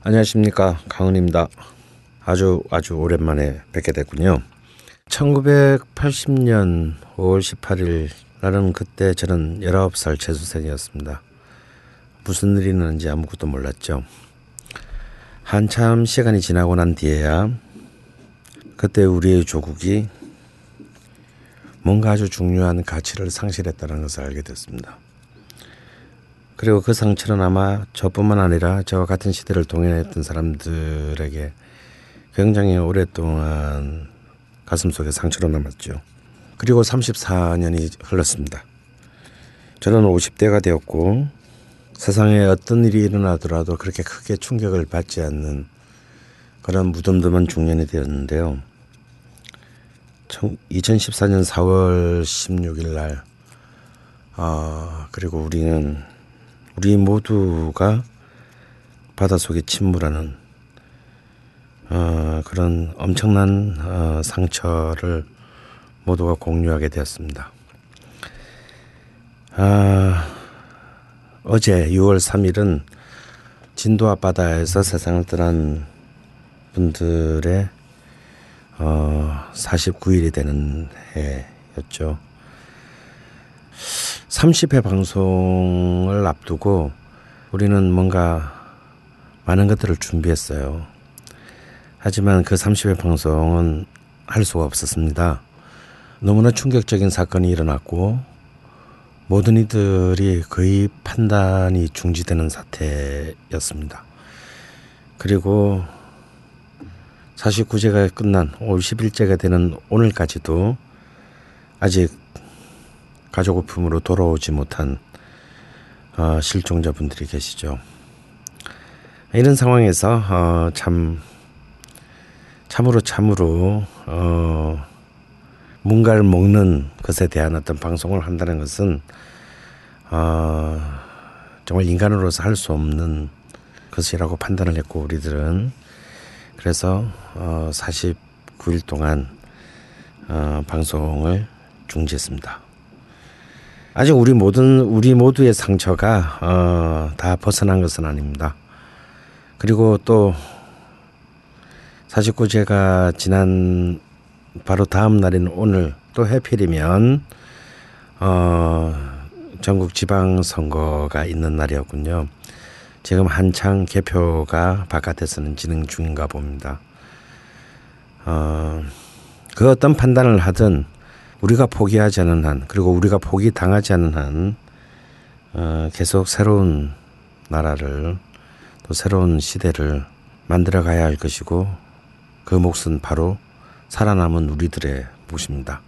안녕하십니까 강은입니다. 아주 아주 오랜만에 뵙게 됐군요. 1980년 5월 18일 나는 그때 저는 19살 재수생이었습니다. 무슨 일이 있는지 아무것도 몰랐죠. 한참 시간이 지나고 난 뒤에야 그때 우리의 조국이 뭔가 아주 중요한 가치를 상실했다는 것을 알게 됐습니다. 그리고 그 상처는 아마 저뿐만 아니라 저와 같은 시대를 동행했던 사람들에게 굉장히 오랫동안 가슴 속에 상처로 남았죠. 그리고 34년이 흘렀습니다. 저는 50대가 되었고 세상에 어떤 일이 일어나더라도 그렇게 크게 충격을 받지 않는 그런 무덤덤한 중년이 되었는데요. 2014년 4월 16일 날, 어, 그리고 우리는 우리 모두가 바닷속에 침몰하는 어, 그런 엄청난 어, 상처를 모두가 공유하게 되었습니다. 아, 어제 6월 3일은 진도 앞바다에서 세상을 떠난 분들의 어, 49일이 되는 해였죠. 30회 방송을 앞두고 우리는 뭔가 많은 것들을 준비했어요. 하지만 그 30회 방송은 할 수가 없었습니다. 너무나 충격적인 사건이 일어났고 모든 이들이 거의 판단이 중지되는 사태였습니다. 그리고 49제가 끝난 50일째가 되는 오늘까지도 아직 가족우품으로 돌아오지 못한 어, 실종자분들이 계시죠. 이런 상황에서 어, 참 참으로 참으로 어, 뭔가를 먹는 것에 대한 어떤 방송을 한다는 것은 어, 정말 인간으로서 할 수 없는 것이라고 판단을 했고 우리들은 그래서 어, 49일 동안 어, 방송을 중지했습니다. 아직 우리 모든 우리 모두의 상처가 어, 다 벗어난 것은 아닙니다. 그리고 또 49제가 지난 바로 다음 날인 오늘 또 해필이면 어, 전국 지방 선거가 있는 날이었군요. 지금 한창 개표가 바깥에서는 진행 중인가 봅니다. 어, 그 어떤 판단을 하든 우리가 포기하지 않은 한 그리고 우리가 포기 당하지 않은 한 어, 계속 새로운 나라를 또 새로운 시대를 만들어 가야 할 것이고 그 몫은 바로 살아남은 우리들의 몫입니다.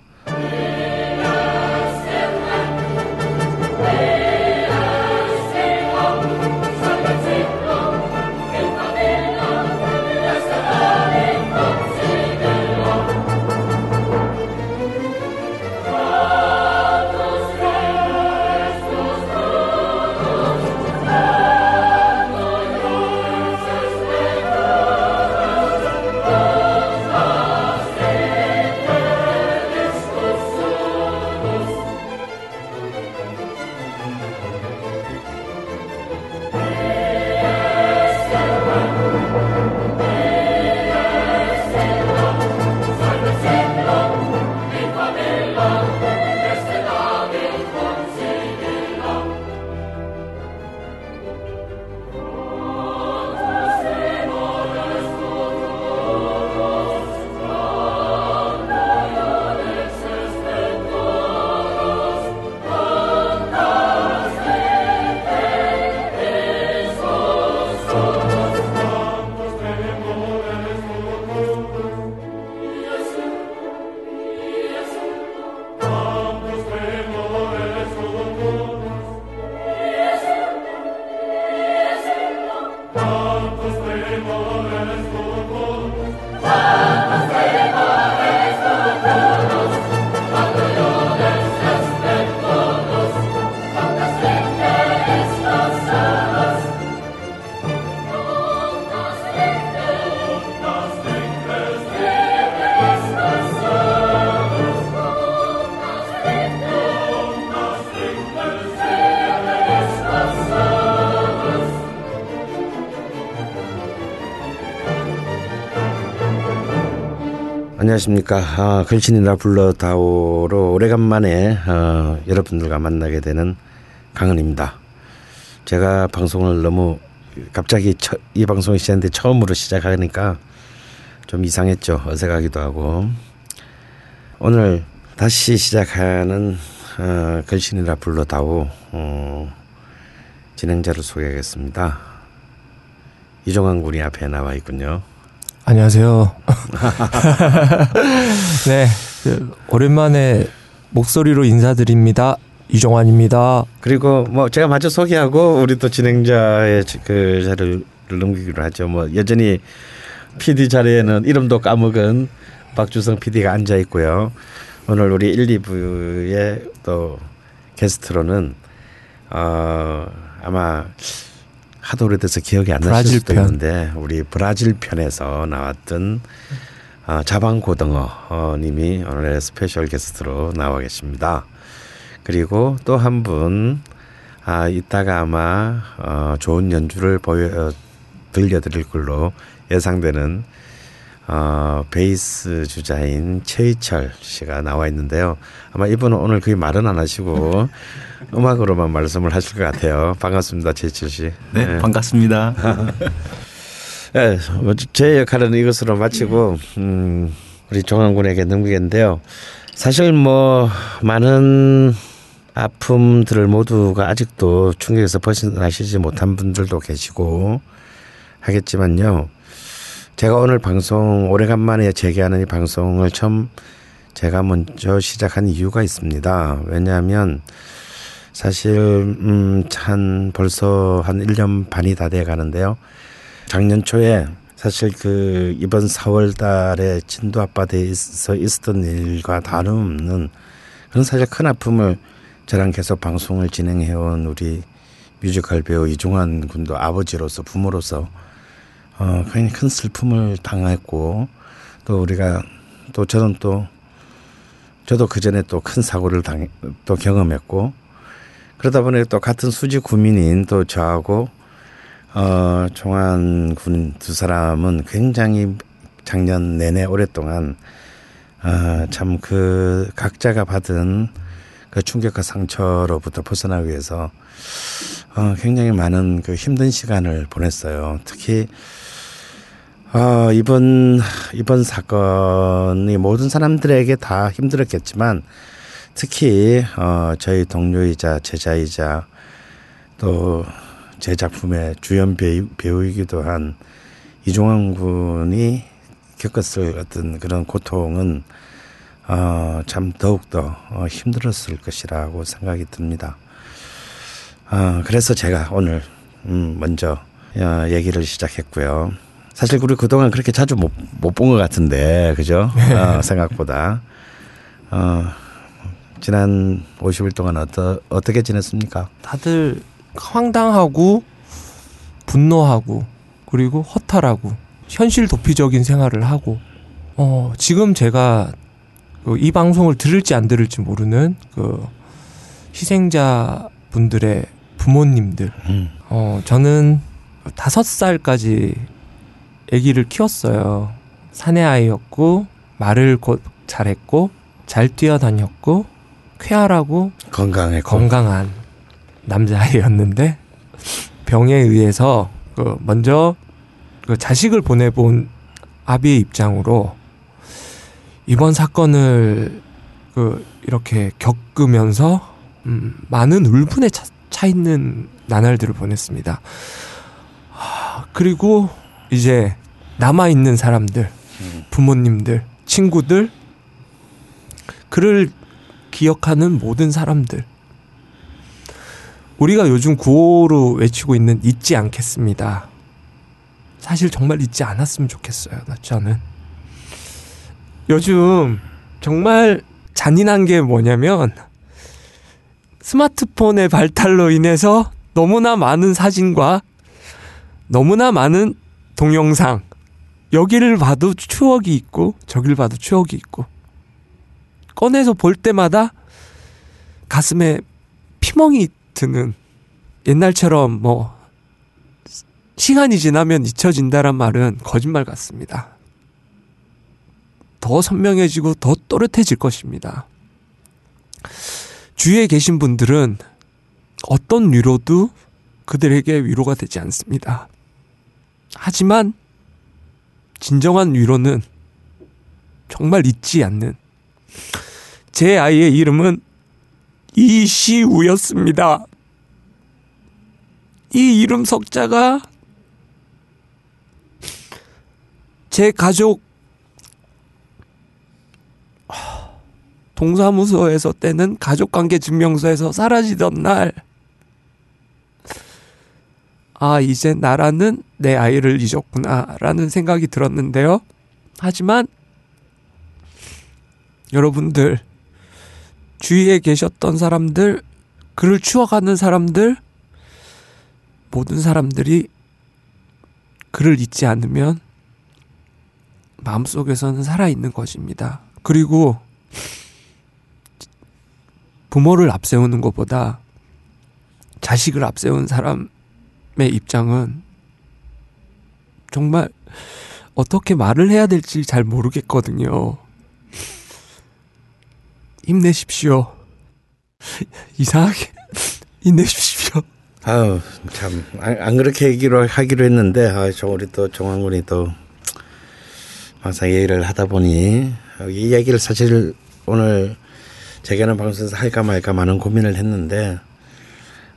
안녕하십니까. 아, 글신이라 불러다오로 오래간만에 어, 여러분들과 만나게 되는 강은입니다. 제가 방송을 너무 갑자기 처, 이 방송이 시작했는데 처음으로 시작하니까 좀 이상했죠. 어색하기도 하고. 오늘 다시 시작하는 어, 글신이라 불러다오 어, 진행자를 소개하겠습니다. 이종환 군이 앞에 나와 있군요. 안녕하세요. 네, 그, 오랜만에 목소리로 인사드립니다. 이종환입니다. 그리고 뭐 제가 먼저 소개하고 우리 또 진행자의 그 자리를 넘기기로 하죠. 뭐 여전히 PD 자리에는 이름도 까먹은 박주성 PD가 앉아 있고요. 오늘 우리 1, 2부의 또 게스트로는 어 아마 하도 오래돼서 기억이 안 나실 수도 편. 있는데 우리 브라질 편에서 나왔던 어, 자방 고등어 님이 오늘의 스페셜 게스트로 나와 계십니다. 그리고 또 한 분, 아, 이따가 아마, 어, 좋은 연주를 보여, 어, 들려드릴 걸로 예상되는, 어, 베이스 주자인 최희철 씨가 나와 있는데요. 아마 이분은 오늘 거의 말은 안 하시고, 음악으로만 말씀을 하실 것 같아요. 반갑습니다, 최희철 씨. 네, 네. 반갑습니다. 네, 제 역할은 이것으로 마치고, 음, 우리 종환군에게 넘기겠는데요. 사실 뭐, 많은 아픔들을 모두가 아직도 충격에서 벗어나시지 못한 분들도 계시고 하겠지만요. 제가 오늘 방송 오래간만에 재개하는 이 방송을 처음 제가 먼저 시작한 이유가 있습니다. 왜냐하면 사실 음한 벌써 한 1년 반이 다 돼 가는데요. 작년 초에 사실 그 이번 4월 달에 진도 앞바다에서 있었던 일과 다름없는 그런 사실 큰 아픔을 저랑 계속 방송을 진행해온 우리 뮤지컬 배우 이종환 군도 아버지로서 부모로서 어, 굉장히 큰 슬픔을 당했고 또 우리가 또 저는 또 저도 그 전에 또 큰 사고를 당, 또 경험했고 그러다 보니 또 같은 수지 구민인 또 저하고 어, 종환 군두 사람은 굉장히 작년 내내 오랫동안 어, 참 그 각자가 받은 그 충격과 상처로부터 벗어나기 위해서 어, 굉장히 많은 그 힘든 시간을 보냈어요. 특히 어, 이번 이번 사건이 모든 사람들에게 다 힘들었겠지만 특히 어, 저희 동료이자 제자이자 또 제 작품의 주연 배우, 배우이기도 한 이종환 군이 겪었을 어떤 그런 고통은 어, 참 더욱더 어, 힘들었을 것이라고 생각이 듭니다. 어, 그래서 제가 오늘 음, 먼저 어, 얘기를 시작했고요. 사실 우리 그동안 그렇게 자주 못 못 본 것 같은데 그죠? 어, 생각보다 어, 지난 50일 동안 어떠, 어떻게 지냈습니까? 다들 황당하고 분노하고 그리고 허탈하고 현실 도피적인 생활을 하고 어, 지금 제가 그이 방송을 들을지 안 들을지 모르는 그 희생자 분들의 부모님들. 음. 어, 저는 다섯 살까지 아기를 키웠어요. 사내 아이였고 말을 곧 잘했고 잘 뛰어다녔고 쾌활하고 건강했고 건강한 남자아이였는데 병에 의해서 그 먼저 그 자식을 보내본 아비의 입장으로 이번 사건을 그 이렇게 겪으면서 음, 많은 울분에 차, 차 있는 나날들을 보냈습니다. 하, 그리고 이제 남아 있는 사람들, 부모님들, 친구들, 그를 기억하는 모든 사람들. 우리가 요즘 구호로 외치고 있는 잊지 않겠습니다. 사실 정말 잊지 않았으면 좋겠어요. 저는. 요즘 정말 잔인한 게 뭐냐면 스마트폰의 발달로 인해서 너무나 많은 사진과 너무나 많은 동영상 여기를 봐도 추억이 있고 저길 봐도 추억이 있고 꺼내서 볼 때마다 가슴에 피멍이 드는 옛날처럼 뭐 시간이 지나면 잊혀진다란 말은 거짓말 같습니다. 더 선명해지고 더 또렷해질 것입니다. 주위에 계신 분들은 어떤 위로도 그들에게 위로가 되지 않습니다. 하지만 진정한 위로는 정말 잊지 않는 제 아이의 이름은 이시우였습니다. 이 이름 석자가 제 가족 동사무소에서 떼는 가족관계 증명서에서 사라지던 날, 아, 이제 나라는 내 아이를 잊었구나, 라는 생각이 들었는데요. 하지만, 여러분들, 주위에 계셨던 사람들, 그를 추억하는 사람들, 모든 사람들이 그를 잊지 않으면 마음속에서는 살아있는 것입니다. 그리고 부모를 앞세우는 것보다 자식을 앞세운 사람의 입장은 정말 어떻게 말을 해야 될지 잘 모르겠거든요. 힘내십시오. 이상하게 힘내십시오. 아유 참 안 그렇게 얘기로 하기로 했는데 아, 저 우리 또 정환군이 또 항상 얘기를 하다 보니 이 얘기를 사실 오늘 제게는 방송에서 할까 말까 많은 고민을 했는데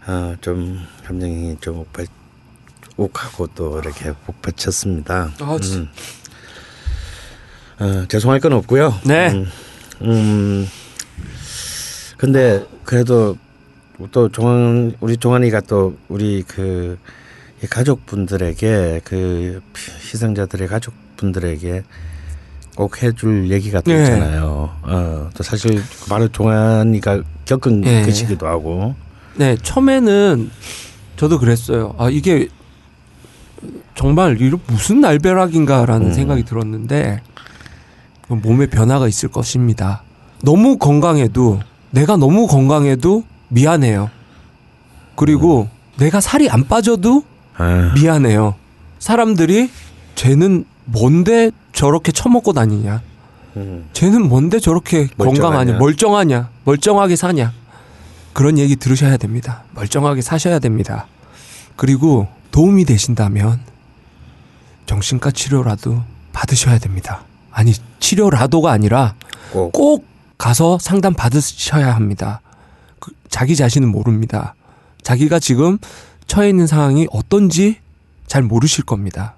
어, 좀 감정이 좀 욱하, 욱하고 또 이렇게 복받쳤습니다. 아, 음. 어, 죄송할 건 없고요. 네. 음, 음, 근데 그래도 또 종환 우리 종환이가 또 우리 그 가족분들에게 그 희생자들의 가족분들에게 꼭 해줄 얘기가 또 네. 있잖아요. 어, 또 사실 바로 종환이가 겪은 네. 것이기도 하고. 네, 처음에는 저도 그랬어요. 아, 이게 정말 무슨 날벼락인가라는 음. 생각이 들었는데 몸에 변화가 있을 것입니다. 너무 건강해도 내가 너무 건강해도 미안해요. 그리고 내가 살이 안 빠져도 아, 미안해요. 사람들이 쟤는 뭔데 저렇게 처먹고 다니냐? 음, 쟤는 뭔데 저렇게 멀쩡하냐? 건강하냐? 멀쩡하냐? 멀쩡하게 사냐? 그런 얘기 들으셔야 됩니다. 멀쩡하게 사셔야 됩니다. 그리고 도움이 되신다면 정신과 치료라도 받으셔야 됩니다. 아니, 치료라도가 아니라 꼭 꼭 가서 상담 받으셔야 합니다. 그 자기 자신은 모릅니다. 자기가 지금 처해 있는 상황이 어떤지 잘 모르실 겁니다.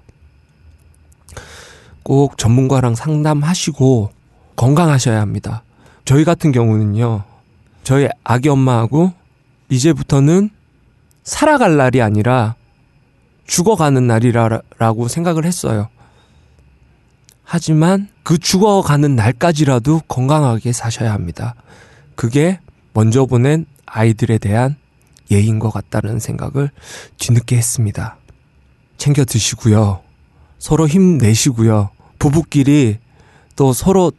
꼭 전문가랑 상담하시고 건강하셔야 합니다. 저희 같은 경우는요, 저희 아기 엄마하고 이제부터는 살아갈 날이 아니라 죽어가는 날이라고 생각을 했어요. 하지만 그 죽어가는 날까지라도 건강하게 사셔야 합니다. 그게 먼저 보낸 아이들에 대한 예인 것 같다는 생각을 뒤늦게 했습니다. 챙겨 드시고요. 서로 힘내시고요. 부부끼리 또 서로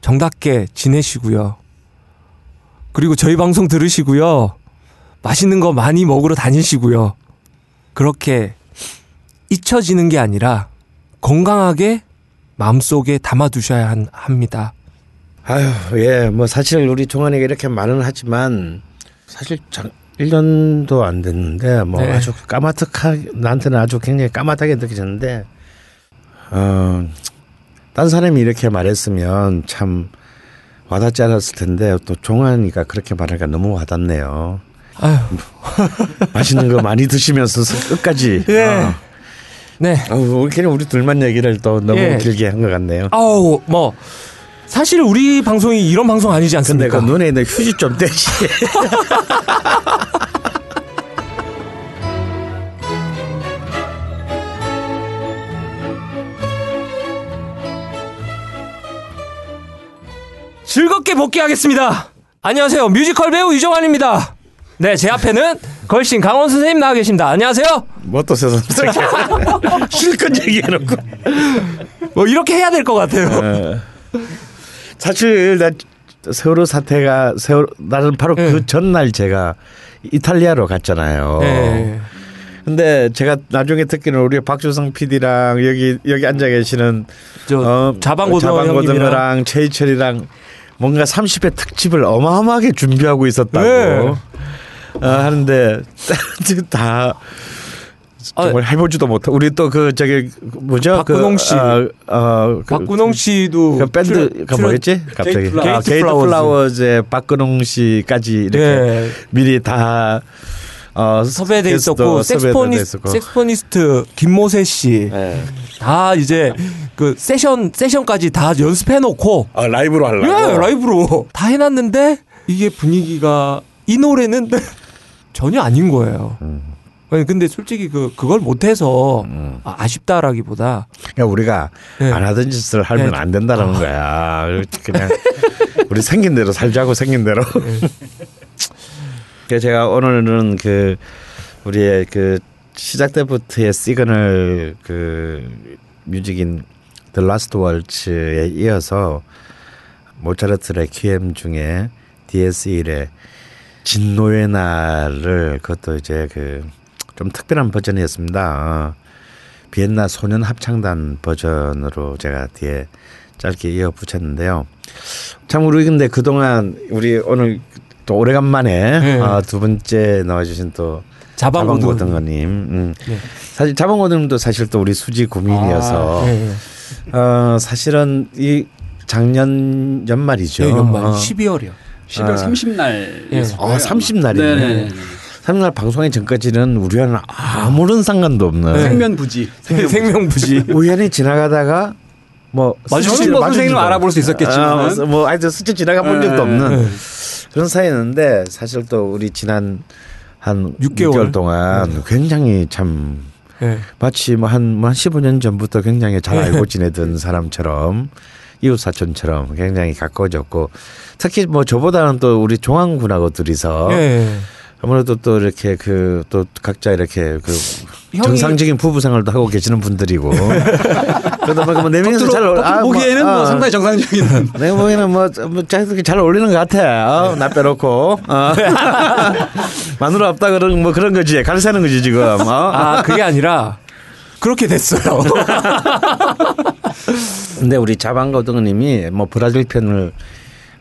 정답게 지내시고요. 그리고 저희 방송 들으시고요. 맛있는 거 많이 먹으러 다니시고요. 그렇게 잊혀지는 게 아니라 건강하게 마음속에 담아두셔야 한- 합니다. 아유, 예, 뭐 사실 우리 종환이가 이렇게 말은 하지만 사실 장, 1년도 안 됐는데 뭐 네. 아주 까마득하 나한테는 아주 굉장히 까마득하게 느껴졌는데 어, 딴 사람이 이렇게 말했으면 참 와닿지 않았을 텐데 또 종환이가 그렇게 말하니까 너무 와닿네요. 아유, 맛있는 거 많이 드시면서 끝까지. 예. 어. 네. 아우, 그냥 우리 둘만 얘기를 또 너무 예. 길게 한 것 같네요. 아우, 뭐 사실 우리 방송이 이런 방송 아니지 근데 않습니까? 그 눈에 있는 휴지 좀 떼시. 즐겁게 복귀하겠습니다. 안녕하세요. 뮤지컬 배우 이정환입니다. 네, 제 앞에는 걸신 강원 선생님 나와 계십니다. 안녕하세요. 뭐또 세상 실컷 얘기해놓고. 뭐 이렇게 해야 될 것 같아요. 어. 사실 나 세월호 사태가 세월 나는 바로 네. 그 전날 제가 이탈리아로 갔잖아요. 네. 근데 제가 나중에 듣기는 우리 박주성 PD랑 여기 여기 앉아 계시는 저 어, 자방고등어 자방고등어랑 최희철이랑 뭔가 30회 특집을 어마어마하게 준비하고 있었다고 네. 어, 하는데 다 정말 해보지도 못하. 우리 또 그 저기 뭐죠? 박근홍 그, 씨. 어, 어, 그, 박근홍 씨도 그 밴드 출연- 그 뭐였지? 갑자기 게이트. 아, 게이트 플라워즈. 플라워즈의 박근홍 씨까지 이렇게 네. 미리 다 어, 섭외돼 있었고. saxophonist 김모세 씨다 네. 이제 그 세션 세션까지 다 연습해 놓고 아, 라이브로 하려고. 예, 라이브로 다 해놨는데 이게 분위기가 이 노래는 전혀 아닌 거예요. 음. 아니, 근데 솔직히 그 그걸 못해서 음. 아, 아쉽다라기보다 그러니까 우리가 네. 안 하던 짓을 하면 네. 안 된다는 거야. 그냥 우리 생긴 대로 살자고 생긴 대로. 그래서 제가 오늘은 그 우리의 그 시작 때부터의 시그널 그 뮤직인 The Last Waltz에 이어서 모차르트 레퀴엠 중에 DS1의 진노의 날을 그것도 이제 그 좀 특별한 버전이었습니다. 어. 비엔나 소년 합창단 버전으로 제가 뒤에 짧게 이어 붙였는데요. 참 우리 근데 그동안 우리 오늘 또 오래간만에 네. 어, 두 번째 나와주신 또 자방고등어. 자방고등어님. 음. 네. 사실 자방고등어도 사실 또 우리 수지 고민이어서 예, 예. 어, 사실은 이 작년 연말이죠. 예, 연말 어. 12월이요. 12월 아. 30날. 예. 아, 30 날이네. 네네. 3날 방송의 전까지는 우리와는 아무런 상관도 없는 네. 생면부지. 생명부지. 우연히 지나가다가 뭐 스쳐 뭐. 선생님을 알아볼 수 있었겠지만. 아, 뭐 하여튼 스쳐 지나가 본 네. 적도 없는 네. 그런 사이였는데 사실 또 우리 지난 한 6개월. 6개월, 동안 굉장히 참 예. 마치 뭐한 뭐한 15년 전부터 굉장히 잘 네. 알고 지내던 사람처럼 이웃 사촌처럼 굉장히 가까워졌고 특히 뭐 저보다는 또 우리 종황군하고 둘이서 예. 아무래도 또 이렇게 그 또 각자 이렇게 그 정상적인 부부 생활도 하고 계시는 분들이고 그러다 보니까 뭐네 명이서 잘 어울- 아, 보기에는 뭐, 아, 상당히 정상적인. 내가 보기에는 뭐, 뭐잘 어울리는 것 같아. 어? 나 빼놓고. 어. 마누라 없다 그런 뭐 그런 거지. 가르치는 거지 지금. 어? 아 그게 아니라 그렇게 됐어요. 근데 우리 자방고등어님이 뭐 브라질 편을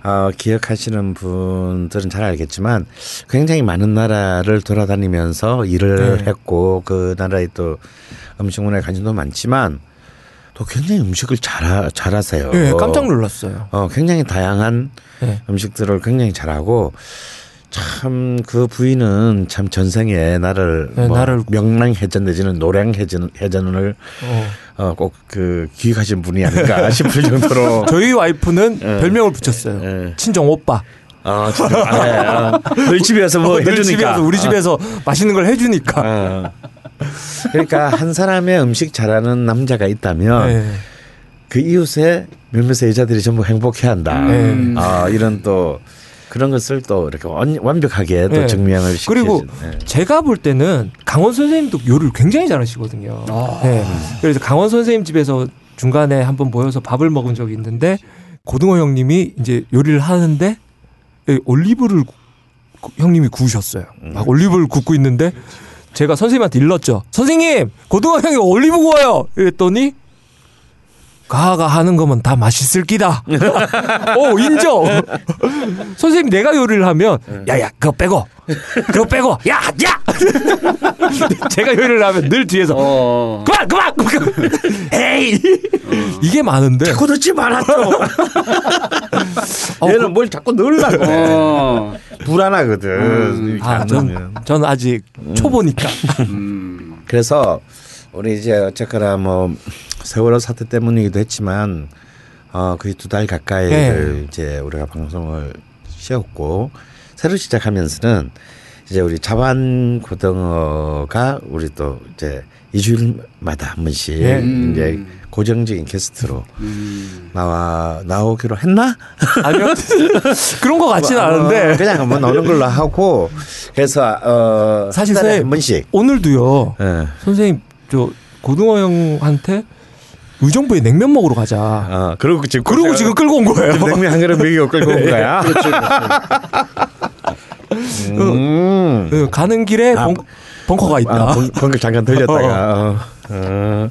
어, 기억하시는 분들은 잘 알겠지만 굉장히 많은 나라를 돌아다니면서 일을 네. 했고 그 나라의 또 음식 문화에 관심도 많지만 또 굉장히 음식을 잘 잘하세요. 예, 깜짝 놀랐어요. 어, 굉장히 다양한 예. 음식들을 굉장히 잘하고 참 그 부인은 참 전생에 나를 네, 뭐 나를- 명랑해전 내지는 노량해전 해전을 어. 어, 꼭그 기획하신 분이 아닐까 싶을 정도로 저희 와이프는 예. 별명을 붙였어요. 예. 친정 오빠. 아, 진짜. 아, 예, 아. 너희 집에 와서 뭐 어, 늘 해주니까. 집에 와서 우리 집에서 맛있는 걸 해주니까. 아. 그러니까 한 사람의 음식 잘하는 남자가 있다면 예. 그 이웃의 몇몇 여자들이 전부 행복해한다. 음. 아 이런 또 그런 것을 또 이렇게 완, 완벽하게 또 네. 증명을 시켜. 그리고 제가 볼 때는 강원 선생님도 요리를 굉장히 잘하시거든요. 아. 네. 그래서 강원 선생님 집에서 중간에 한번 모여서 밥을 먹은 적이 있는데 고등어 형님이 이제 요리를 하는데 이 올리브를 구- 형님이 구우셨어요. 막 올리브를 굽고 있는데 제가 선생님한테 일렀죠. 선생님, 고등어 형이 올리브 구워요. 이랬더니 가가 하는 거면 다 맛있을 끼다. 오, 인정. 선생님 내가 요리를 하면 야야 그거 빼고 그거 빼고 야 야 제가 요리를 하면 늘 뒤에서 어. 그만 그만 그만 에이 이게 많은데 자꾸 넣지 말았죠. 어, 얘는 뭘 자꾸 넣으려고 해. 어. 불안하거든. 이렇게 아, 안 전. 전 아직 초보니까 음. 그래서 우리 이제 어쨌거나 뭐 세월호 사태 때문이기도 했지만 어 거의 두 달 가까이를 네. 이제 우리가 방송을 쉬었고 새로 시작하면서는 이제 우리 자반 고등어가 우리 또 이제 이주일마다 한 번씩 네. 이제 고정적인 게스트로 음. 나와 나오기로 했나? 아니요 그런 거 같지는 어, 않은데 그냥 한번 나오는 걸로 하고 그래서 어 사실 선생님, 한 번씩 오늘도요 예. 선생님 저 고등어 형한테 의정부에 냉면 먹으러 가자 어 그리고 지금 그러고 지금 끌고 온 거예요 냉면 한 그릇 먹이고 끌고 온 거야. 음. 그 가는 길에 아, 공- 벙커가 있다. 아, 벙- 벙커 잠깐 들렸다가 어, 어.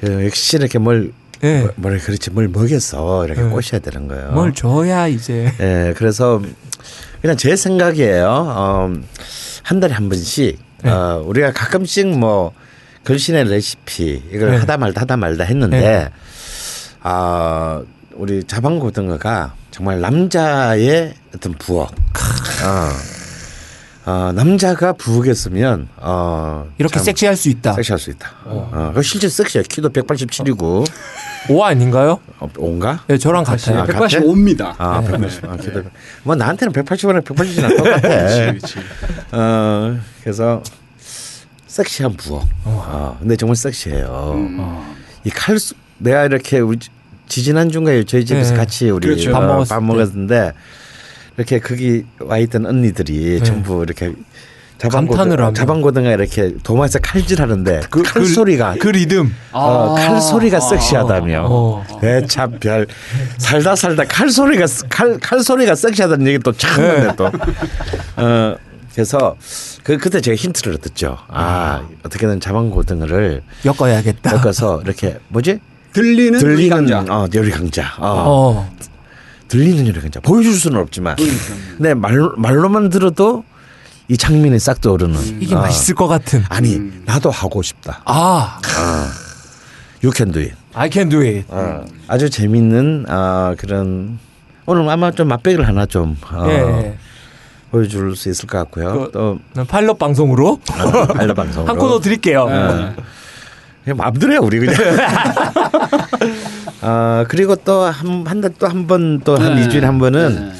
그 역시 이렇게 뭘 예. 뭐- 뭘 그렇지 뭘 먹여서 이렇게 네. 꼬셔야 되는 거예요. 뭘 줘야 이제 예, 그래서 그냥 제 생각이에요. 어, 한 달에 한 번씩 네. 어, 우리가 가끔씩 뭐 걸신의 레시피 이걸 네. 하다 말다 하다 말다 했는데 네. 아 우리 자방고등어가 정말 남자의 어떤 부엌. 어, 어, 남자가 부엌했으면 어, 이렇게 참 섹시할 수 있다. 섹시할 수 있다. 어, 그 실제 섹시해. 키도 187이고 오 아닌가요? 어, 온가? 네, 저랑 같아요. 아, 같아? 185입니다. 아, 180. 아, 키도. 뭐 나한테는 180이랑 180이랑 똑같아. 그렇지. 어, 그래서 섹시한 부엌. 어, 근데 정말 섹시해요. 음. 이 칼수 내가 이렇게 우리 지- 지지난 주인가요? 저희 집에서 네. 같이 우리 그렇죠. 밥 어, 먹었을 밥 때. 먹었는데 이렇게 거기 와 있던 언니들이 네. 전부 이렇게 하며. 자방고등어 이렇게 도마에서 칼질하는데 그, 칼 그- 소리가 그 리듬. 어, 아. 칼 소리가 섹시하다며. 어. 참별 살다 살다 칼 소리가 칼, 칼 소리가 섹시하다는 얘기 또 찾는데 또. 어 그래서 그 그때 제가 힌트를 얻었죠. 아 어떻게든 자방고등어를 엮어야겠다. 엮어서 이렇게 뭐지? 들리는 들리는 강자. 어 요리 강자. 어. 어. 들리는 요리 강자. 보여줄 수는 없지만. 근데 말 말로만 들어도 이 장면이 싹 떠오르는. 이게 어. 맛있을 것 같은. 아니 나도 하고 싶다. 아, You can do it. I can do it. 어, 아주 재밌는 어, 그런 오늘 아마 좀 맛배기를 하나 좀 어, 예. 보여줄 수 있을 것 같고요. 그- 또 파일럿 방송으로 어, 알라 방송으로 한 코너 드릴게요. 어. 그냥 마음대로 해 우리 그냥. 어, 그리고 또 한 한 달 또 한 번 또한 네. 일주일에 한 번은 네.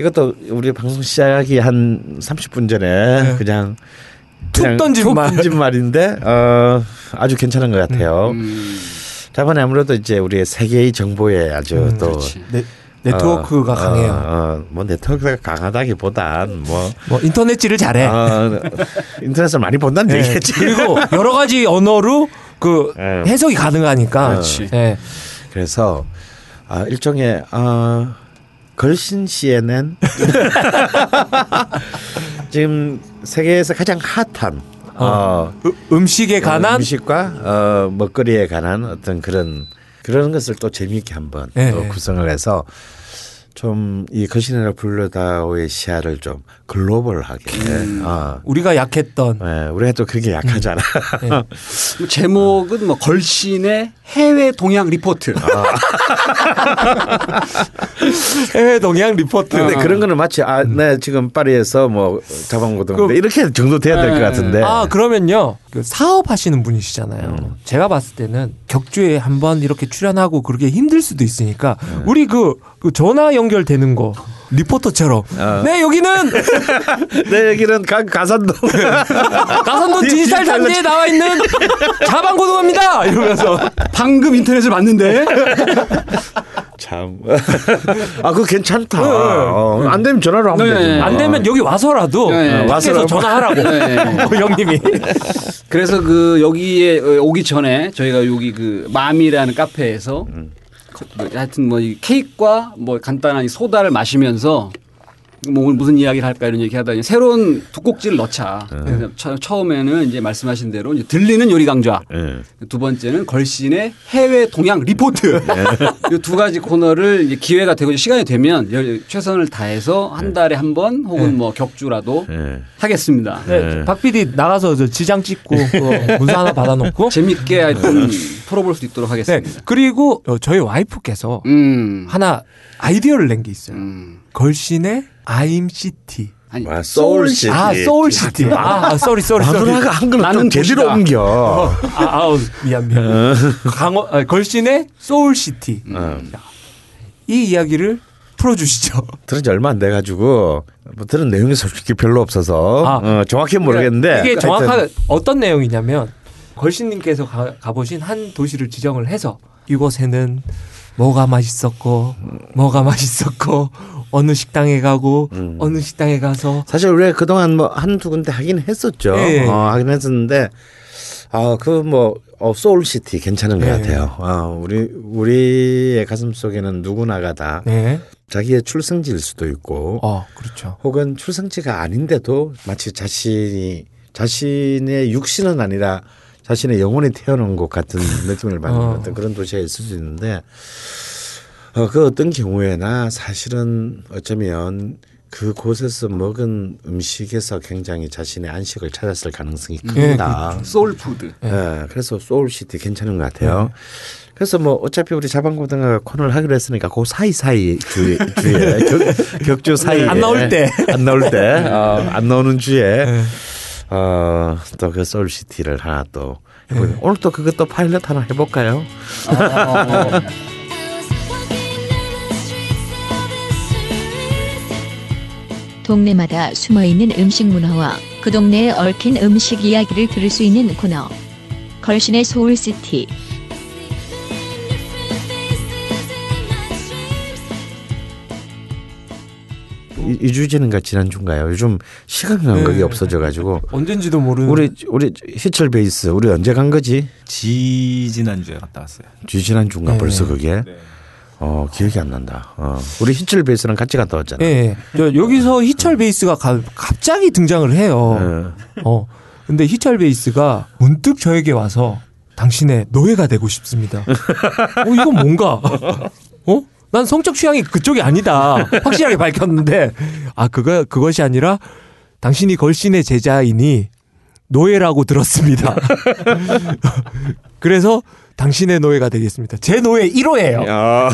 이것도 우리 방송 시작하기 한 30분 전에 그냥 툭 던진 툭 말. 던진 말인데 어, 아주 괜찮은 것 같아요. 음, 저번에 아무래도 이제 우리의 세계의 정보에 아주 음, 또 그렇지. 네, 네트워크가 어, 강해요. 어, 어, 뭐 네트워크가 강하다기보단 뭐 뭐 인터넷질을 잘해. 어, 인터넷을 많이 본다는 네. 얘기겠지. 그리고 여러 가지 언어로 그 예. 해석이 가능하니까. 그렇지. 예. 그래서 아, 일종의 어, 걸신 CNN 지금 세계에서 가장 핫한 어, 으- 음식에 관한 음식과 어, 먹거리에 관한 어떤 그런 그런 것을 또 재미있게 한번 네. 또 구성을 해서 좀 이 거신이라 불러다오의 시야를 좀 글로벌하게 어, 우리가 약했던 예, 우리가 또 그게 약하잖아. 예. 제목은 뭐 걸신의 해외 동향 리포트. 해외 동향 리포트. 근데 그런 거는 마치 아, 네 지금 파리에서 뭐 자방고등인데 이렇게 정도 돼야 될것 네. 같은데. 아 그러면요 그 사업하시는 분이시잖아요. 음. 제가 봤을 때는 격주에 한번 이렇게 출연하고 그렇게 힘들 수도 있으니까 네. 우리 그, 그 전화 연결되는 거 리포터처럼 어. 네 여기는 네 여기는 가, 가산동. 가산도 디- 디지털 단지에 나와 있는 자방고등어입니다 이러면서 방금 인터넷을 봤는데 참. 아 그거 괜찮다. 어, 안 되면 전화로 하면 네. 되죠. 안 되면 여기 와서라도 네. 밖에서 와서라도. 전화하라고 네. 어, 형님이 그래서 그 여기에 어, 오기 전에 저희가 여기 그 마미라는 카페에서 그뭐 하여튼 뭐 이 케이크와 뭐 간단한 이 소다를 마시면서 뭐 오늘 무슨 이야기를 할까 이런 얘기 하다니 새로운 두 꼭지를 넣자. 그래서 처, 처음에는 이제 말씀하신 대로 이제 들리는 요리 강좌. 예. 두 번째는 걸신의 해외 동향 리포트. 이두 가지 코너를 이제 기회가 되고 시간이 되면 열- 최선을 다해서 한 달에 한 번 혹은 뭐 격주라도 예. 하겠습니다. 네, 박 PD 나가서 저 지장 찍고 그 문서 하나 받아놓고 재밌게 하여튼 풀어볼 수 있도록 네 하겠습니다. 그리고 어, 저희 와이프께서 음. 하나 아이디어를 낸 게 있어요. 음. 걸신의 아임시티. 아니, 와, 소울시티. 아 소울시티. 아 sorry sorry sorry. 마누라가 한글을 좀 나는 제대로. 옮겨. 아, 아우 미안 미안. 강원 아, 걸신의 soul city. 어. 이 이야기를 풀어주시죠. 들은 지 얼마 안 돼가지고 뭐 들은 내용이 솔직히 별로 없어서 아. 어, 정확히 모르겠는데 이게 하여튼 정확한 어떤 내용이냐면 걸신님께서 가, 가보신 한 도시를 지정을 해서 이곳에는 뭐가 맛있었고 뭐가 맛있었고 어느 식당에 가고 음. 어느 식당에 가서 사실 우리가 그동안 뭐 한두 군데 하긴 했었죠. 예, 예. 어, 하긴 했었는데 아그뭐 어, soul city 괜찮은 것 예. 같아요. 아 우리 우리의 가슴 속에는 누구나가 다 네. 자기의 출생지일 수도 있고 어 그렇죠. 혹은 출생지가 아닌데도 마치 자신이 자신의 육신은 아니라 자신의 영혼이 태어난 것 같은 느낌을 받는 어. 어떤 그런 도시가 있을 수 있는데 어, 그 어떤 경우에나 사실은 어쩌면 그 곳에서 먹은 음식에서 굉장히 자신의 안식을 찾았을 가능성이 예, 큽니다. soul food. 예, 그래서 soul city 괜찮은 것 같아요. 그래서 뭐 어차피 우리 자방고등어 코너를 하기로 했으니까 그 사이 사이 주 주에 격, 격주 사이에 안 나올 때. 안 나올 때 어, 안 나오는 주에 어또 그 soul city를 하나 또 해보고 오늘 또 그것도 파일럿 하나 해볼까요? streets. 동네마다 숨어 있는 음식 문화와 그 동네에 얽힌 음식 이야기를 들을 수 있는 코너. 걸신의 soul city. 이, 이 주제는가 지난 주인가요? 요즘 시간 간격이 네. 없어져가지고 언젠지도 모르는 우리 우리 희철 베이스 우리 언제 간 거지? 지 지난주에 갔다 왔어요. 지 지난 주인가 네. 벌써 그게 어 기억이 안 난다. 어 우리 희철 베이스랑 같이 갔다 왔잖아. 저 여기서 희철 베이스가 가- 갑자기 등장을 해요. 예. 어. 근데 희철 베이스가 문득 저에게 와서 당신의 노예가 되고 싶습니다. 어, 이건 뭔가? 어? 난 성적 취향이 그쪽이 아니다. 확실하게 밝혔는데, 아, 그거, 그것이 아니라 당신이 걸신의 제자이니 노예라고 들었습니다. 그래서 당신의 노예가 되겠습니다. 제 노예 1호예요. 야.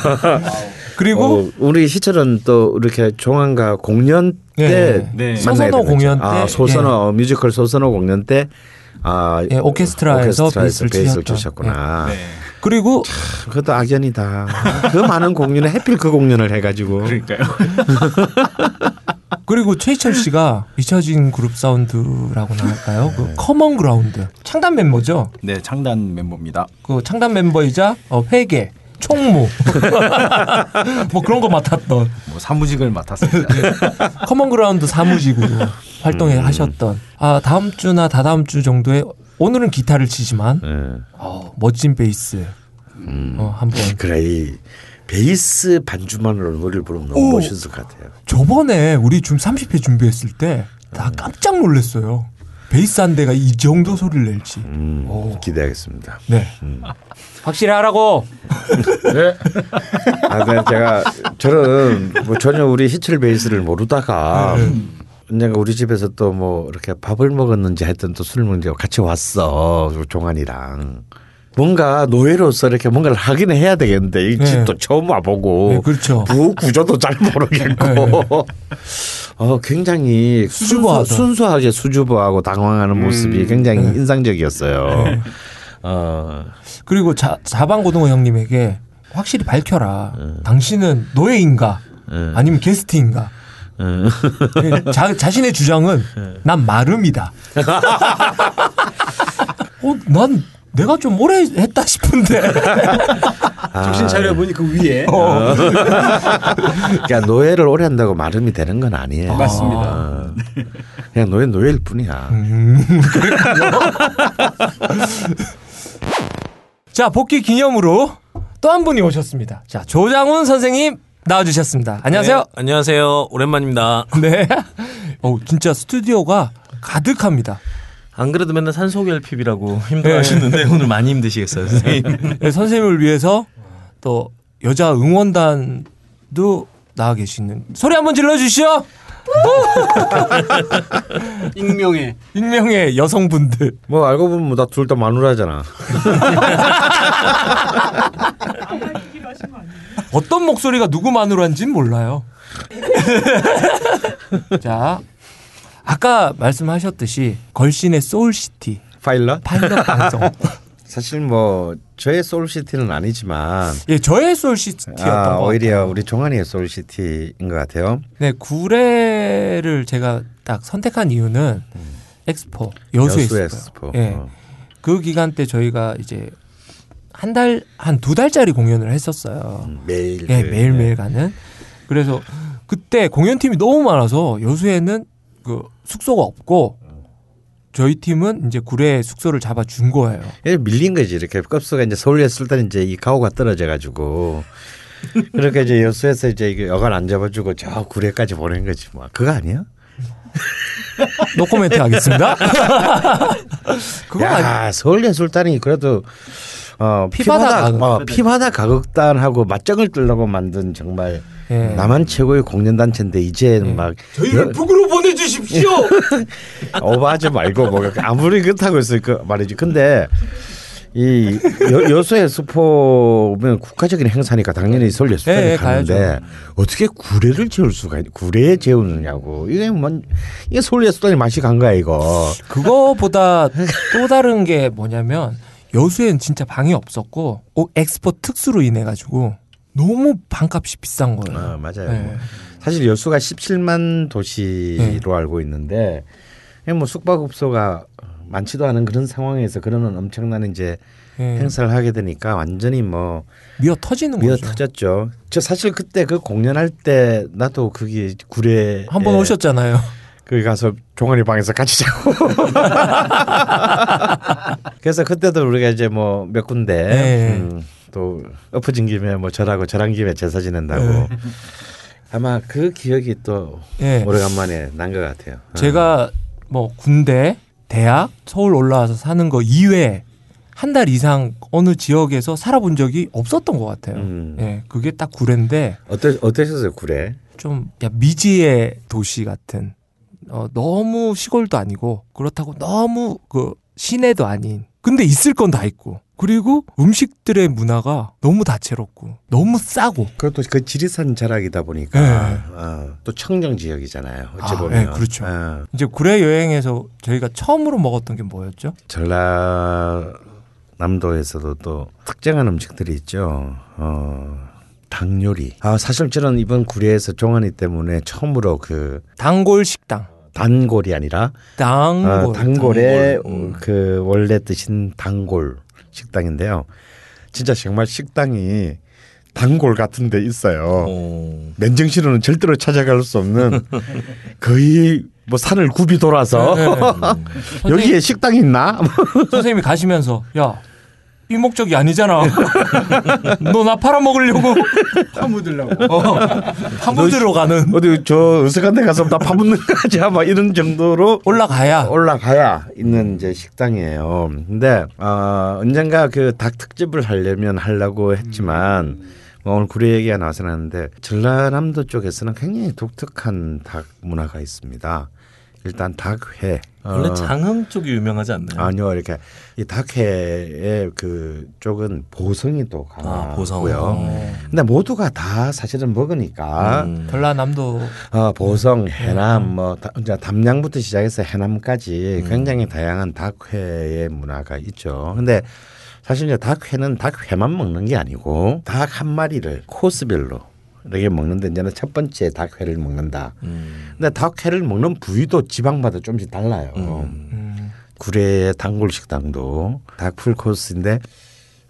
그리고 어, 우리 희철은 또 이렇게 종안가 공연 때 예. 네. 만나게 소선호. 공연 때, 아, 소선호 뮤지컬 소선호 공연 때 아, 예, 오케스트라에서 오케스트라에서 베이스를 베이스를. 치셨구나. 네. 그리고 그것도 악연이다. 그 많은 공연에 해필 그 공연을 해가지고. 그러니까요. 그리고 최희철 씨가 잊혀진 그룹 사운드라고나 할까요? 네. 그 Common Ground 창단 멤버죠. 네, 창단 멤버입니다. 그 창단 멤버이자 어, 회계, 총무 뭐 그런 거 맡았던 뭐 사무직을 맡았습니다. Common Ground 사무직으로 활동해 음. 하셨던 아 다음 주나 다다음 주 정도에 오늘은 기타를 치지만 예. 어, 멋진 베이스 음. 어, 한번 그래 이 베이스 반주만으로 노래를 부르면 너무 오. 멋있을 것 같아요. 저번에 우리 좀 30회 준비했을 때나 깜짝 놀랐어요. 베이스 한 대가 이 정도 소리를 낼지. 음, 오. 기대하겠습니다. 네. 확실히 하라고. 아, 네, 제가 저는 뭐 전혀 우리 희철 베이스를 모르다가 언젠가 우리 집에서 또 뭐 이렇게 밥을 먹었는지 하여튼 또 술을 먹는지 같이 왔어 종환이랑 뭔가 노예로서 이렇게 뭔가를 하긴 해야 되겠는데 이 네. 집도 처음 와보고 네, 그렇죠. 부 구조도 잘 모르겠고 어 굉장히 수줍어하다. 순수, 순수 하게 수줍어하고 당황하는 모습이 굉장히 인상적이었어요. 어 그리고 자, 자방고등어 형님에게 확실히 밝혀라. 당신은 노예인가? 네. 아니면 게스트인가? 음. 자, 자신의 주장은 난 마름이다. 어, 난 내가 좀 오래 했다 싶은데. 정신 차려보니 그 위에. 어. 그러니까 노예를 오래 한다고 마름이 되는 건 아니에요. 맞습니다. 어. 그냥 노예 노예일 뿐이야. 자, 복귀 기념으로 또 한 분이 오셨습니다. 자, 조장훈 선생님 나와주셨습니다. 안녕하세요. 네, 안녕하세요. 오랜만입니다. 네. 어, 진짜 스튜디오가 가득합니다. 안 그래도 맨날 산소결핍이라고 힘들어하시는데 오늘 많이 힘드시겠어요, 선생님. 네, 선생님을 위해서 또 여자 응원단도 나와 계시는 소리 한번 질러 주시오. 익명의. 익명의 여성분들. 뭐 알고 보면 뭐나둘 다 마누라잖아. 어떤 목소리가 누구 마누라인지는 몰라요. 자, 아까 말씀하셨듯이 걸신의 soul city 파일럿? 파일럿 방송. 사실 뭐 저의 soul city는 아니지만 예, 저의 soul city였던 아, 것 오히려 같아요. 우리 종환이의 soul city인 것 같아요. 네, 구례를 제가 딱 선택한 이유는 엑스포 여수, 여수. 엑스포. 예. 어. 그 기간 때 저희가 이제 한 달 한 두 달짜리 공연을 했었어요. 매일 예, 그- 매일 매일 가는. 그래서 그때 공연팀이 너무 많아서 여수에는 그 숙소가 없고 저희 팀은 이제 구례에 숙소를 잡아 준 거예요. 예, 밀린 거지 이렇게 급수가 이제 서울에 있을 때는 이제 이 가오가 떨어져 가지고 그렇게 이제 여수에서 이제 이게 여관 안 잡아주고 저 구례까지 보낸 거지 뭐 그거 아니야? 노코멘트 하겠습니다. 그거 아니, 야 서울 예술단이 그래도 어, 피바다 피바다 가극. 어, 피바다 가극단하고 맞짱을 뜨려고 만든 정말 예. 남한 최고의 공연 단체인데 이제는 막 저희를 북으로 보내주십시오. 오버하지 말고 뭐 아무리 그렇다고 했을 그 말이지. 근데 이 여, 여수의 수포면 국가적인 행사니까 당연히 서울예술단이 예, 예, 가는데 가야죠. 어떻게 구례를 재울 수가 있- 구례에 재우느냐고 이게 뭔 이게 서울예술단이 맛이 간 거야 이거. 그거보다 또 다른 게 뭐냐면 여수엔 진짜 방이 없었고 오, 엑스포 특수로 인해 가지고 너무 방값이 비싼 거예요. 어, 맞아요. 네. 사실 여수가 17만 도시로 알고 있는데 뭐 숙박업소가 많지도 않은 그런 상황에서 그런 엄청난 이제 예. 행사를 하게 되니까 완전히 뭐 미어 터지는 미어 거죠. 터졌죠. 저 사실 그때 그 공연할 때 나도 그게 구례 한번 오셨잖아요. 거기 가서 종아리 방에서 같이 자고. 그래서 그때도 우리가 이제 뭐 몇 군데 네. 음, 또 엎어진 김에 뭐 절하고 절한 김에 제사 지낸다고. 네. 아마 그 기억이 또 예. 오래간만에 난 것 같아요. 어. 제가 뭐 군대, 대학, 서울 올라와서 사는 거 이외에 한 달 이상 어느 지역에서 살아본 적이 없었던 것 같아요. 음. 예, 그게 딱 구례인데 어떠 어떠셨어요 구례? 좀 야, 미지의 도시 같은 어, 너무 시골도 아니고 그렇다고 너무 그 시내도 아닌 근데 있을 건 다 있고 그리고 음식들의 문화가 너무 다채롭고 너무 싸고 그것도 그 지리산 자락이다 보니까 네. 어, 또 청정 지역이잖아요. 어찌 아, 보면 네, 그렇죠. 어, 이제 구례 여행에서 저희가 처음으로 먹었던 게 뭐였죠? 전라남도에서도 또 특정한 음식들이 있죠. 어, 닭 요리. 아 사실 저는 이번 구례에서 종안이 때문에 처음으로 그 단골 식당. 단골이 아니라 단골. 어, 단골의 단골, 음. 그 원래 뜻인 단골 식당인데요. 진짜 정말 식당이 단골 같은 데 있어요. 어. 맨정신으로는 절대로 찾아갈 수 없는 거의 뭐 산을 굽이 돌아서 네. 여기에 식당이 있나? 선생님이 가시면서 야. 이 목적이 아니잖아. 너 나 팔아먹으려고 파묻으려고. 어, 파묻으러 가는 어디 저 어색한 데 가서 다 파묻는 거지 막 이런 정도로 올라가야 올라가야 있는 이제 식당이에요. 근데 어, 언젠가 그 닭 특집을 하려면 하려고 했지만 뭐 오늘 구례 얘기가 나와서 나는데 전라남도 쪽에서는 굉장히 독특한 닭 문화가 있습니다. 일단 닭회. 원래 어, 장흥 쪽이 유명하지 않나요? 아니요 이렇게 이 닭회의 그 쪽은 보성이 또 아, 보성. 강하고요. 어. 근데 모두가 다 사실은 먹으니까 음. 전라남도 어, 보성, 해남, 뭐 다, 이제 담양부터 시작해서 해남까지 굉장히 다양한 닭회의 문화가 있죠. 근데 사실 이제 닭회는 닭회만 먹는 게 아니고 닭 한 마리를 코스별로 이렇게 먹는데 이제는 첫 번째 닭회를 먹는다. 음. 근데 닭회를 먹는 부위도 지방마다 좀씩 달라요. 음, 구례의 단골 식당도 닭 풀 코스인데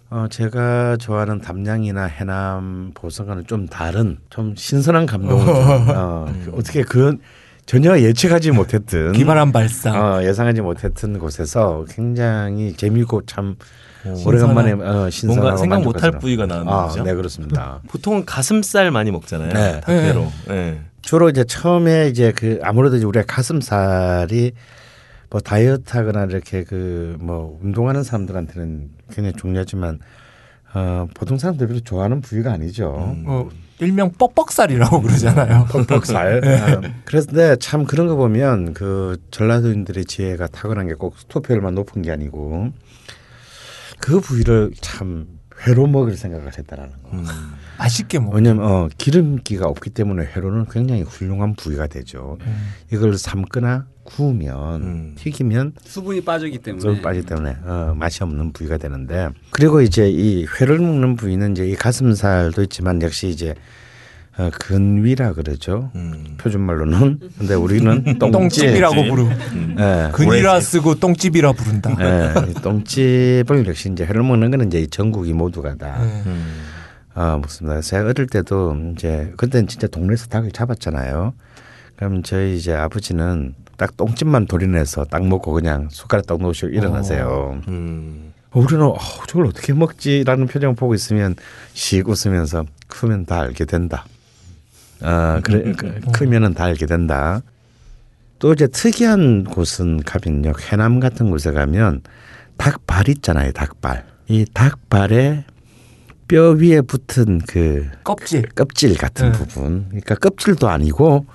어 제가 좋아하는 담양이나 해남 보성과는 좀 다른 좀 신선한 감동을 좀, 어, 어떻게 그런 전혀 예측하지 못했던 기발한 발상. 어, 예상하지 못했던 곳에서 굉장히 재미있고 참 오. 오래간만에 어, 신선하고 뭔가 생각 못할. 부위가 나오는 아, 거죠. 네 그렇습니다. 보통은 가슴살 많이 먹잖아요. 네. 닭회로. 네. 주로 이제 처음에 이제 그 아무래도 이제 우리가 가슴살이 뭐 다이어트하거나 이렇게 그 뭐 운동하는 사람들한테는 굉장히 중요하지만 어 보통 사람들 별로 좋아하는 부위가 아니죠. 어, 일명 뻑뻑살이라고 그러잖아요. 퍽퍽살. 아, 그런데 참 그런 거 보면 그 전라도인들의 지혜가 타고난 게 꼭 스토피열만 높은 게 아니고 그 부위를 참 회로 먹을 생각을 했다라는 거. 음. 맛있게 먹어. 왜냐면 어, 기름기가 없기 때문에 회로는 굉장히 훌륭한 부위가 되죠. 이걸 삶거나 구우면 음. 튀기면 수분이 빠지기 때문에 쏙 빠지기 때문에 어, 맛이 없는 부위가 되는데 그리고 이제 이 회를 먹는 부위는 이제 이 가슴살도 있지만 역시 이제 어, 근위라 그러죠. 음. 표준말로는 근데 우리는 똥집. 똥집이라고 부르. 예. 근이라 쓰고 똥집이라 부른다. 예, 이 똥집을 역시 이제 회를 먹는 거는 이제 이 전국이 모두가 다 네. 음. 어, 먹습니다. 제가 어릴 때도 이제 그때는 진짜 동네에서 닭을 잡았잖아요. 그럼 저희 이제 아버지는 딱 똥집만 도려내서 딱 먹고 그냥 숟가락 딱 놓으시고 일어나세요. 음. 우리는 어, 저걸 어떻게 먹지라는 표정 보고 있으면 씩 웃으면서 크면 다 알게 된다. 아 그래 그, 크면은 다 알게 된다. 또 이제 특이한 곳은 가면요 해남 같은 곳에 가면 닭발 있잖아요 닭발 이 닭발에 뼈 위에 붙은 그 껍질. 껍질 같은 네. 부분 그러니까 껍질도 아니고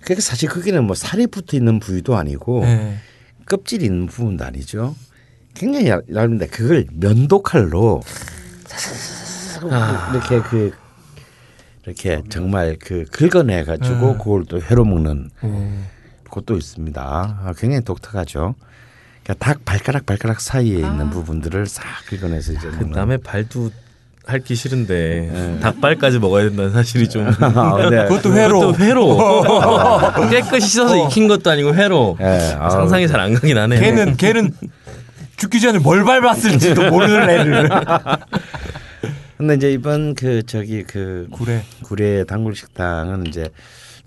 그게 사실 거기는 뭐 살이 붙어 있는 부위도 아니고 네. 껍질이 있는 부분도 아니죠 굉장히 얇- 얇은데 그걸 면도칼로 아. 이렇게 그 이렇게 정말 그 긁어내 가지고 네. 그걸 또 회로 먹는 음. 곳도 있습니다. 아, 굉장히 독특하죠. 그러니까 닭 발가락 발가락 사이에 있는 부분들을 싹 긁어내서 이제 그 먹는. 남의 발도 핥기 싫은데 닭발까지 먹어야 된다는 사실이 좀 아, 네. 그것도 회로. 그것도 회로 깨끗이 씻어서 익힌 것도 아니고 회로 예, 아, 상상이 잘 안 가긴 하네. 걔는 걔는 죽기 전에 뭘 밟았을지도 모르는 애를. 근데 이제 이번 그 저기 그 구례. 구례 단골 식당은 이제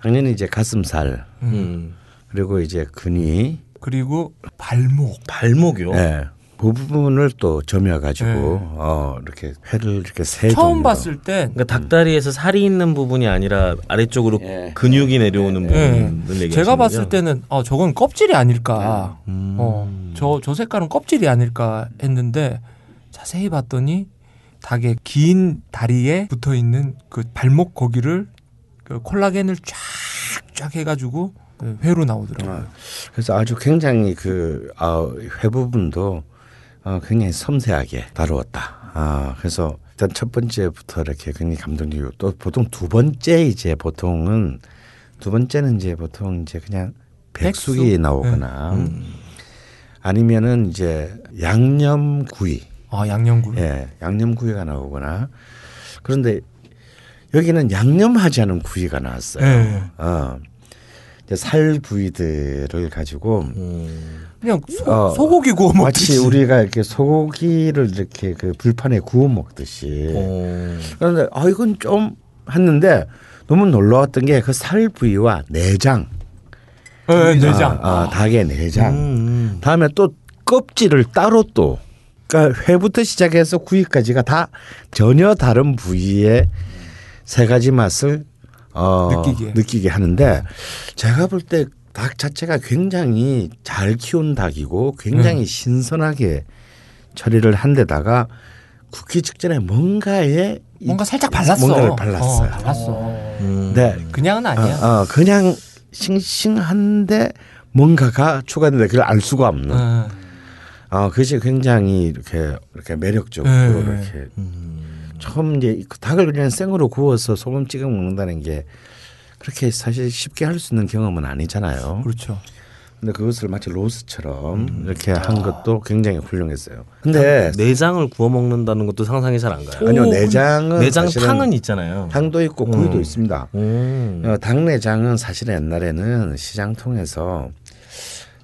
당연히 이제 가슴살 음. 그리고 이제 근위 그리고 발목. 발목이요. 예. 그 부분을 또 점여 가지고 네. 어 이렇게 회를 이렇게 세 처음. 봤을 땐 그러니까 닭다리에서 살이 있는 부분이 아니라 아래쪽으로 예. 근육이 내려오는 예. 부분을 제가 봤을? 때는 어 저건 껍질이 아닐까. 음. 어, 저, 저 색깔은 껍질이 아닐까 했는데 자세히 봤더니 닭의 긴 다리에 붙어 있는 그 발목 거기를 그 콜라겐을 쫙쫙 해가지고 그 회로 나오더라고요. 그래서 아주 굉장히 그 아, 회 부분도 어, 굉장히 섬세하게 다루었다. 아, 그래서 일단 첫 번째부터 이렇게 굉장히 감동적이고 또 보통 두 번째 이제 보통은 두 번째는 이제 보통 이제 그냥 백숙이 백숙? 나오거나 음. 아니면은 이제 양념 구이, 아 양념구이. 예, 양념구이가 나오거나 그런데 여기는 양념하지 않은 구이가 나왔어요. 예. 어, 살 부위들을 가지고 음. 그냥 소, 어, 소고기 구워 먹듯이. 마치 우리가 이렇게 소고기를 이렇게 그 불판에 구워 먹듯이. 어. 그런데 아 이건 좀 했는데 너무 놀라웠던 게 그 살 부위와 내장, 예, 내장. 아, 아, 닭의 내장. 음. 다음에 또 껍질을 따로 또. 그러니까 회부터 시작해서 구이까지가 다 전혀 다른 부위의 세 가지 맛을 어, 느끼게. 느끼게 하는데 제가 볼 때 닭 자체가 굉장히 잘 키운 닭이고 굉장히 음. 신선하게 처리를 한 데다가 굽기 직전에 뭔가에 이- 뭔가 살짝 발랐어. 뭔가를 발랐어요. 어, 발랐어. 음. 네. 그냥은 아니야. 어, 어, 그냥 싱싱한데 뭔가가 추가되는데 그걸 알 수가 없는. 어. 어, 그것이 굉장히 이렇게 이렇게 매력적으로 네. 이렇게 처음 이제 그 닭을 그냥 생으로 구워서 소금 찍어 먹는다는 게 그렇게 사실 쉽게 할 수 있는 경험은 아니잖아요. 그렇죠. 근데 그것을 마치 로스처럼 이렇게 한 것도 굉장히 훌륭했어요. 근데 내장을 구워 먹는다는 것도 상상이 잘 안 가요. 아니요 오, 내장은 내장 탕은 있잖아요. 탕도 있고 구이도 음. 있습니다. 음. 어, 닭내장은 사실 옛날에는 시장 통해서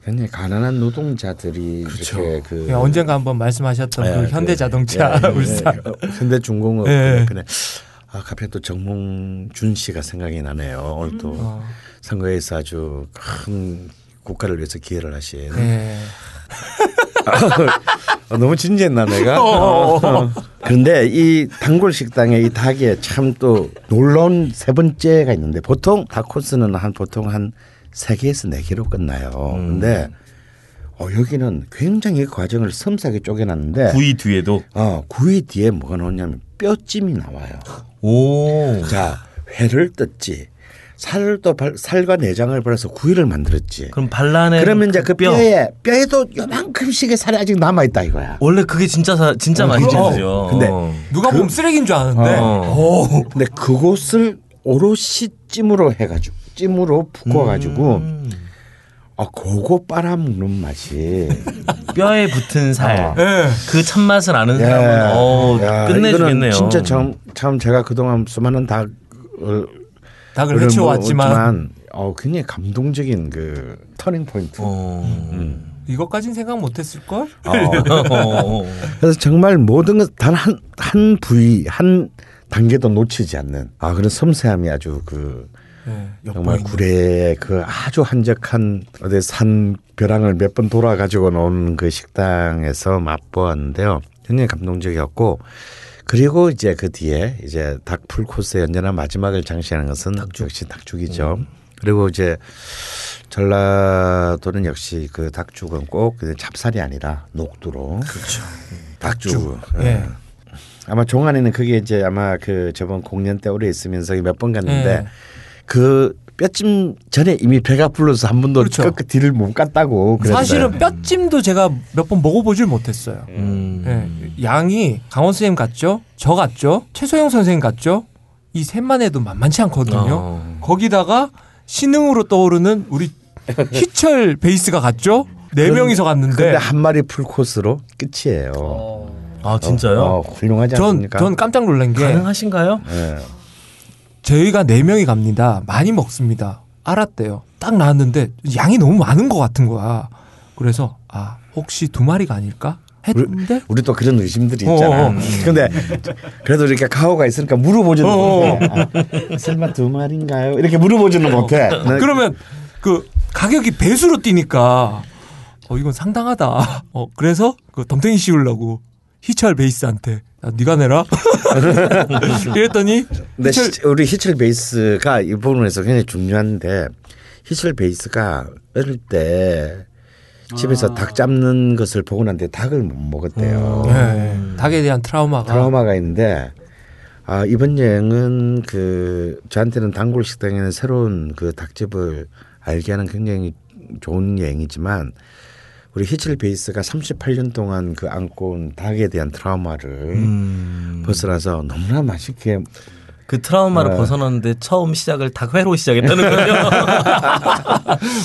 굉장히 가난한 노동자들이 이렇게 그 그냥 언젠가 한번 말씀하셨던 예, 그 그, 현대 자동차 예, 예, 울산. 예, 어, 현대 중공업 예. 그래. 아 갑자기 또 정몽준 씨가 생각이 나네요. 오늘 또 어. 선거에서 아주 큰 국가를 위해서 기여를 하신. 예. 어, 너무 진지했나 내가? 어. 그런데 이 단골 식당에 이 닭에 참 또 놀라운 세 번째가 있는데 보통 닭 코스는 한 보통 한 세 개에서 네 개로 끝나요. 근데 어, 여기는 굉장히 과정을 섬세하게 쪼개놨는데 구이 뒤에도 어, 구이 뒤에 뭐가 나오냐면 뼈찜이 나와요. 오. 자, 회를 떴지. 살을 또 발- 살과 내장을 발라서 구이를 만들었지. 그럼 반란의 그러면 이제 그 뼈. 뼈에 뼈에도 요만큼씩의 살이 아직 남아 있다 이거야. 원래 그게 진짜 사, 진짜 많이 그럼. 찌죠. 근데 누가 보면 쓰레기인 줄 아는데. 어. 오. 근데 그곳을 오롯이 찜으로 해가지고 찜으로 붓고가지고 음. 아 그거 빨아먹는 맛이 뼈에 붙은 살. 어. 예. 그 참맛을 아는 야, 사람은 어, 야, 끝내주겠네요. 진짜 참, 참 제가 그동안 수많은 닭을 닭을 해치워왔지만 어, 굉장히 감동적인 그 터닝 포인트. 어. 음. 이것까진 생각 못했을 걸. 어. 그래서 정말 모든 것단한한 부위 한 단계도 놓치지 않는 아 그런 섬세함이 아주 그 예. 정말. 구례의 그 아주 한적한 어디 산 벼랑을 몇 번 돌아 가지고 놓은 그 식당에서 맛보았는데요. 굉장히 감동적이었고 그리고 이제 그 뒤에 이제 닭 풀 코스의 언제나 마지막을 장식하는 것은 역시 닭죽이죠. 그리고 이제 전라도는 역시 그 닭죽은 꼭 찹쌀이 아니라 녹두로. 그렇죠. 닭죽. 예. 예. 아마 종안에는 그게 이제 아마 그 저번 공연 때 오래 있으면서 몇 번 갔는데 예. 그 뼈찜 전에 이미 배가 불러서 한 번도 그렇죠. 끝 뒤를 못 갔다고. 그랬어요. 사실은 뼈찜도 제가 몇 번 먹어보질 못했어요. 음. 예. 양이 강원 선생님 같죠? 저 같죠? 최소영 선생님 같죠? 이 셋만 해도 만만치 않거든요. 어. 거기다가 신흥으로 떠오르는 우리 희철 베이스가 갔죠? 네 그런- 명이서 갔는데 근데 한 마리 풀 코스로 끝이에요. 아 진짜요? 어, 훌륭하지 전, 않습니까? 전 깜짝 놀란 게 가능하신가요? 예. 저희가 네 명이 갑니다. 많이 먹습니다. 알았대요. 딱 나왔는데 양이 너무 많은 것 같은 거야. 그래서 아 혹시 두 마리가 아닐까 했는데 우리 또 그런 의심들이 어, 있잖아. 어. 근데 그래도 이렇게 가오가 있으니까 물어보지는 어, 어. 못해. 아, 설마 두 마리인가요? 이렇게 물어보지는 못해. 난 그러면 그 가격이 배수로 뛰니까 어 이건 상당하다. 어 그래서 그 덤탱이 씌우려고 희철 베이스한테 야, 네가 내라. 이랬더니 근데 희철 시- 우리 희철 베이스가 이 부분에서 굉장히 중요한데 희철 베이스가 어릴 때 집에서 아. 닭 잡는 것을 보고 난 뒤에 닭을 못 먹었대요. 예, 닭에 대한 트라우마가 트라우마가 있는데 아 이번 여행은 그 저한테는 단골 식당에는 새로운 그 닭집을 알게 하는 굉장히 좋은 여행이지만 우리 히칠 베이스가 38년 동안 그 안고 온 닭에 대한 트라우마를 음. 벗어나서 너무나 맛있게 그 트라우마를 네. 벗어났는데 처음 시작을 닭회로 시작했다는 거죠.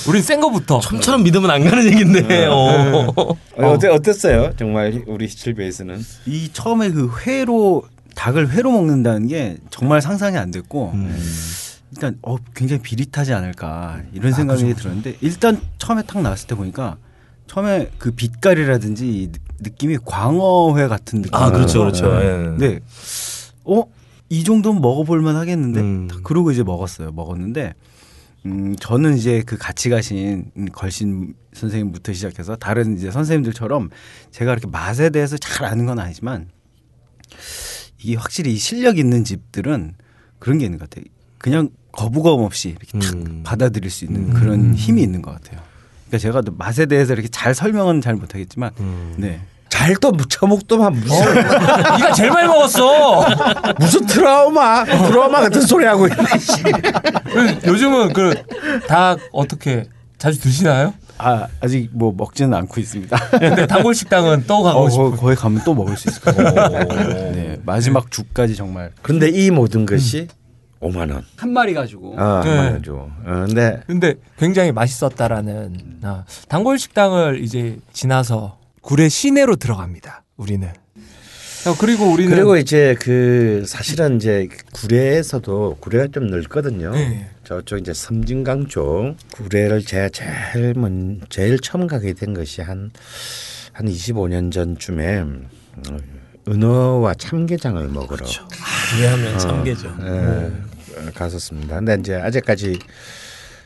우린 센 거부터 좀처럼 믿으면 안 가는 얘긴데. 어. 어, 어때, 어땠어요? 정말 우리 히칠 베이스는 이 처음에 그 회로 닭을 회로 먹는다는 게 정말 상상이 안 됐고 일단 어 굉장히 비릿하지 않을까 이런 생각이 들었는데 일단 처음에 딱 나왔을 때 보니까 처음에 그 빛깔이라든지 느- 느낌이 광어회 같은 느낌. 아 그렇죠 그렇죠. 예. 네. 어? 이 정도면 먹어볼만 하겠는데? 음. 그러고 이제 먹었어요. 먹었는데, 음, 저는 이제 그 같이 가신 걸신 선생님부터 시작해서 다른 이제 선생님들처럼 제가 이렇게 맛에 대해서 잘 아는 건 아니지만 이게 확실히 이 실력 있는 집들은 그런 게 있는 것 같아요. 그냥 거부감 없이 이렇게 탁 음. 받아들일 수 있는 그런 힘이 있는 것 같아요. 그러니까 제가 또 맛에 대해서 이렇게 잘 설명은 잘 못하겠지만, 네. 잘또 처먹더만 무슨 네가 제일 많이 먹었어. 무슨 트라우마 트라우마 같은 소리 하고 있네. 그 요즘은 그 닭 어떻게 자주 드시나요? 아, 아직 뭐 먹지는 않고 있습니다. 근데 단골 식당은 또 가고 어, 싶어. 거, 거기 가면 또 먹을 수 있을 것 같아요. 네, 마지막 죽까지 정말. 그런데 이 모든 것이 5만 원. 한 마리 가지고. 아, 네. 5만 원죠. 어, 근데 근데 굉장히 맛있었다라는 아, 단골 식당을 이제 지나서 구례 시내로 들어갑니다. 우리는. 어, 그리고 우리는 그리고 이제 그 사실은 이제 구례에서도 구례가 좀 넓거든요. 네. 저쪽 이제 섬진강 쪽 구례를 제가 제일 먼 제일 처음 가게 된 것이 한한 25년 전쯤에 어, 은어와 참게장을 먹으러 이해하면 참게죠. 예, 갔었습니다. 근데 이제 아직까지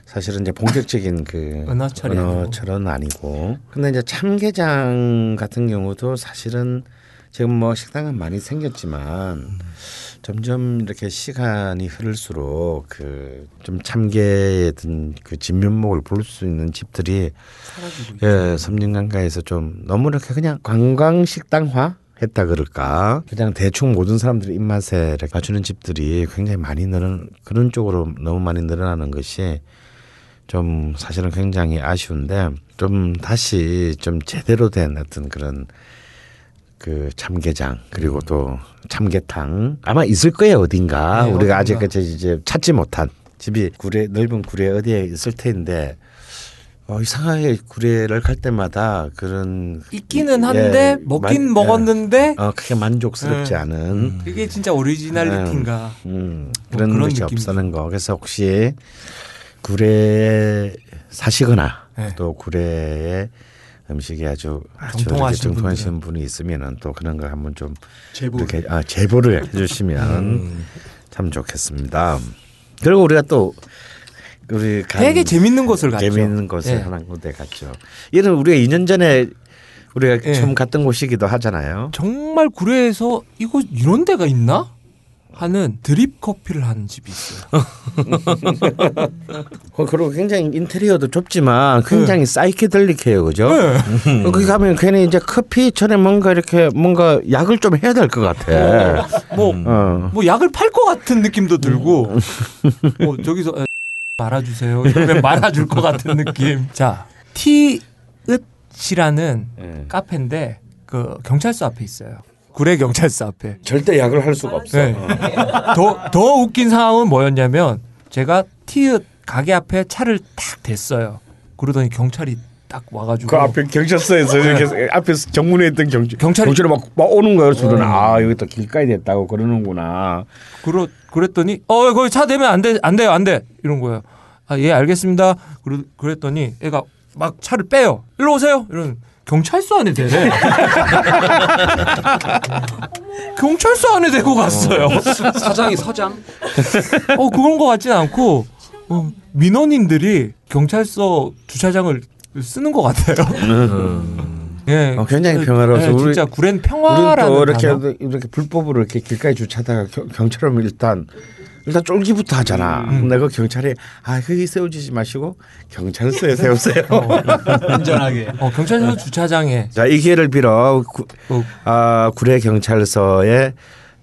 사실은 이제 본격적인 그 은어철이. 은어철은 아니고. 근데 이제 참게장 같은 경우도 사실은 지금 뭐 식당은 많이 생겼지만 점점 이렇게 시간이 흐를수록 그 좀 참게의 어떤 그 진면목을 볼 수 있는 집들이 예, 섬진강가에서 좀 너무 이렇게 그냥 관광 식당화 했다 그럴까? 그냥 대충 모든 사람들의 입맛에 맞추는 집들이 굉장히 많이 늘어 그런 쪽으로 너무 많이 늘어나는 것이 좀 사실은 굉장히 아쉬운데 좀 다시 좀 제대로 된 어떤 그런 그 참게장 그리고 또 참게탕 아마 있을 거예요 어딘가. 네, 우리가 어딘가. 아직까지 이제 찾지 못한 집이 구례 넓은 구례 어디에 있을 텐데 어, 이상하게 구례를 갈 때마다 그런 있기는 한데 예, 먹긴 만- 먹었는데 어, 크게 만족스럽지 네. 않은 이게 진짜 오리지널리티인가? 음, 뭐 그런, 그런 것이. 없다는 거. 그래서 혹시 구례에 사시거나 네. 또 구례의 음식이 아주 아주 정통하신 정통하신 분이 있으면은 또 그런 걸 한번 좀 제보. 이렇게 아, 제보를 해주시면 음. 참 좋겠습니다. 그리고 우리가 또 우리 간- 되게 재밌는 곳을 갔죠. 재미있는 곳에 예. 하나 군데 갔죠. 이는 우리가 2년 전에 우리가 예. 처음 갔던 곳이기도 하잖아요. 정말 구례에서 이거 이런 데가 있나? 하는 드립 커피를 하는 집이 있어요. 어, 그리고 굉장히 인테리어도 좁지만 굉장히 사이키델릭해요, 그죠? 네. 거기 가면 괜히 이제 커피 전에 뭔가 이렇게 뭔가 약을 좀 해야 될 것 같아. 뭐, 어. 뭐 약을 팔 것 같은 느낌도 들고, 뭐 저기서 에, 말아주세요. 이러면 말아줄 것 같은 느낌. 자, 티읕이라는 예. 카페인데 그 경찰서 앞에 있어요. 구례 경찰서 앞에. 절대 약을 할 수가 없어. 네. 더, 더 웃긴 상황은 뭐였냐면 제가 티읕 가게 앞에 차를 딱 댔어요. 그러더니 경찰이 딱 와가지고 그 앞에 경찰서에서 이렇게 앞에서 정문에 있던 경찰 경찰이- 경찰이 막, 막 오는 거예요. 그래서 아 여기 또 길가에 됐다고 그러는구나. 그러, 그랬더니 어 거기 차 대면 안 돼 안 돼요 안 돼 이런 거예요. 아 예 알겠습니다. 그러, 그랬더니 애가 막 차를 빼요. 일로 오세요. 이런 경찰서 안에 대래. 경찰서 안에 대고 갔어요. 사장이 서장. 어 그런 거 같진 않고 어, 민원인들이 경찰서 주차장을 쓰는 것 같아요. 예, 어, 굉장히 그, 평화로워서 예, 우리- 진짜 구렌 평화라는 또 이렇게 단어? 이렇게 불법으로 이렇게 길가에 주차다가 겨- 경찰 오면 일단 일단 쫄기부터 하잖아. 근데 그 경찰이 아 거기 세워주지 마시고 경찰서에 세우세요. 안전하게. 어, 경찰서 주차장에 자, 이 기회를 빌어 구, 어. 아, 구례 경찰서에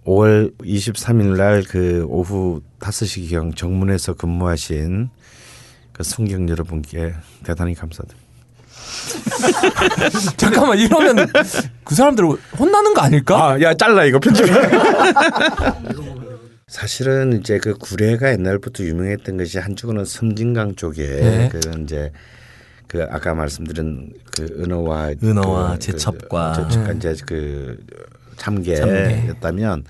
5월 23일 날 그 오후 5시경 정문에서 근무하신 그 승경 여러분께 대단히 감사드립니다. 잠깐만 이러면 그 사람들 혼나는 거 아닐까? 아, 야 잘라 이거 편집해. 사실은 이제 그 구례가 옛날부터 유명했던 것이 한쪽은 섬진강 쪽에 네. 그 이제 그 아까 말씀드린 그 은어와 은어와 그- 제첩과. 그, 제첩과 이제 그 참개. 참개였다면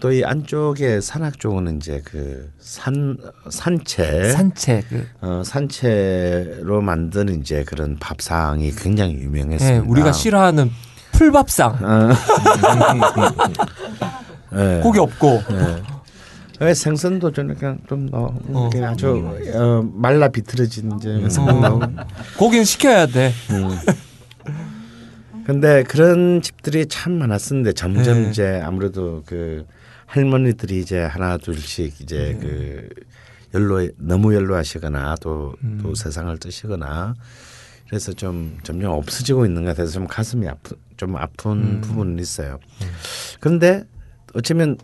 또 이 안쪽에 산악 쪽은 이제 그 산 산채 산책. 그, 어, 산채로 만든 이제 그런 밥상이 굉장히 예, 유명했습니다. 우리가 싫어하는 풀밥상 어. 예. 고기 없고 왜 생선도 좀 약간 좀 어, 어. 이렇게 아주 어, 말라 비틀어진 이제 나오고. 고기는 시켜야 돼. 근데 그런 집들이 참 많았었는데 점점 네. 이제 아무래도 그 할머니들이 이제 하나 둘씩 이제 네. 그 연로 너무 연로하시거나 또, 음. 또 세상을 뜨시거나 그래서 좀 점점 없어지고 있는 것 같아서 좀 가슴이 아프 좀 아픈 음. 부분은 있어요. 그런데 어쩌면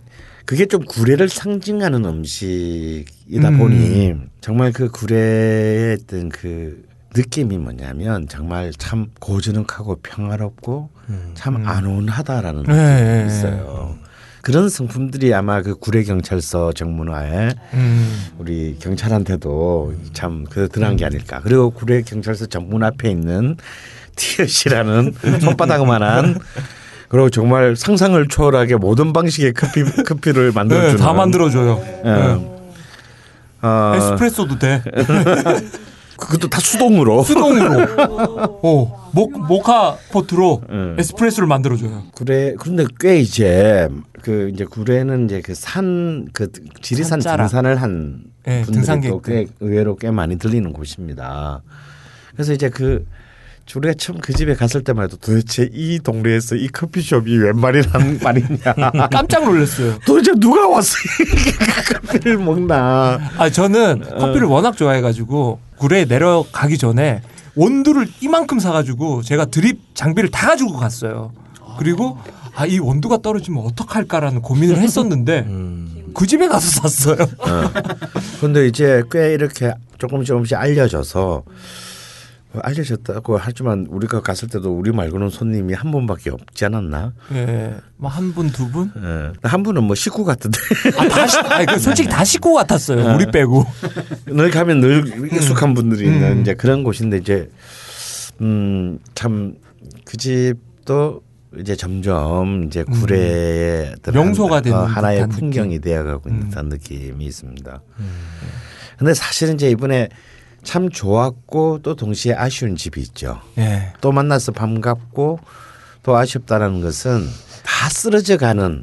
그게 좀 구례를 상징하는 음식이다 음. 보니 정말 그 구례에 있던 그 느낌이 뭐냐면 정말 참 고즈넉하고 평화롭고 참 안온하다라는 네, 느낌이 네, 네. 있어요. 그런 성품들이 아마 그 구례 경찰서 정문화에 음. 우리 경찰한테도 참 그 드러난 게 아닐까. 그리고 구례 경찰서 정문 앞에 있는 티엇이라는 손바닥만한 그리고 정말 상상을 초월하게 모든 방식의 커피 커피를 네, 만들어주는 다 만들어줘요. 예. 네. 어, 에스프레소도 돼. 그것도 다 수동으로. 수동으로. 어, 모, 모카 포트로 음. 에스프레소를 만들어줘요. 구례 그런데 꽤 이제 그 이제 구례는 이제 그 산 그 지리산 산자락. 등산을 한 네, 분들이 등산객들. 또꽤 의외로 꽤 많이 들리는 곳입니다. 그래서 이제 그 우리가 처음 그 집에 갔을 때만 해도 도대체 이 동네에서 이 커피숍이 웬 말이란 말이냐. 깜짝 놀랐어요. 도대체 누가 와서 이 커피를 먹나. 아 저는 커피를 워낙 좋아해가지고 구례에 내려가기 전에 원두를 이만큼 사가지고 제가 드립 장비를 다 가지고 갔어요. 그리고 아 이 원두가 떨어지면 어떡할까라는 고민을 했었는데 그 집에 가서 샀어요. 근데 이제 꽤 이렇게 조금 조금씩 알려져서 알려졌다고 하지만 우리가 갔을 때도 우리 말고는 손님이 한 분밖에 없지 않았나? 예, 뭐 한 분, 두 분? 예. 한 분은 뭐 식구 같은데 아, 다, 식- 아니, 그 솔직히 다 식구 같았어요. 우리 빼고. 늘 가면 늘 익숙한 분들이 있는 음. 이제 그런 곳인데 이제 음 참 그 집도 이제 점점 이제 구례에 들어간- 음. 명소가 되는 어, 하나의 풍경이 되어가고 있는 듯한 느낌이 있습니다. 근데 사실은 이제 이번에 참 좋았고 또 동시에 아쉬운 집이 있죠. 예. 또 만나서 반갑고 또 아쉽다는 것은 다 쓰러져 가는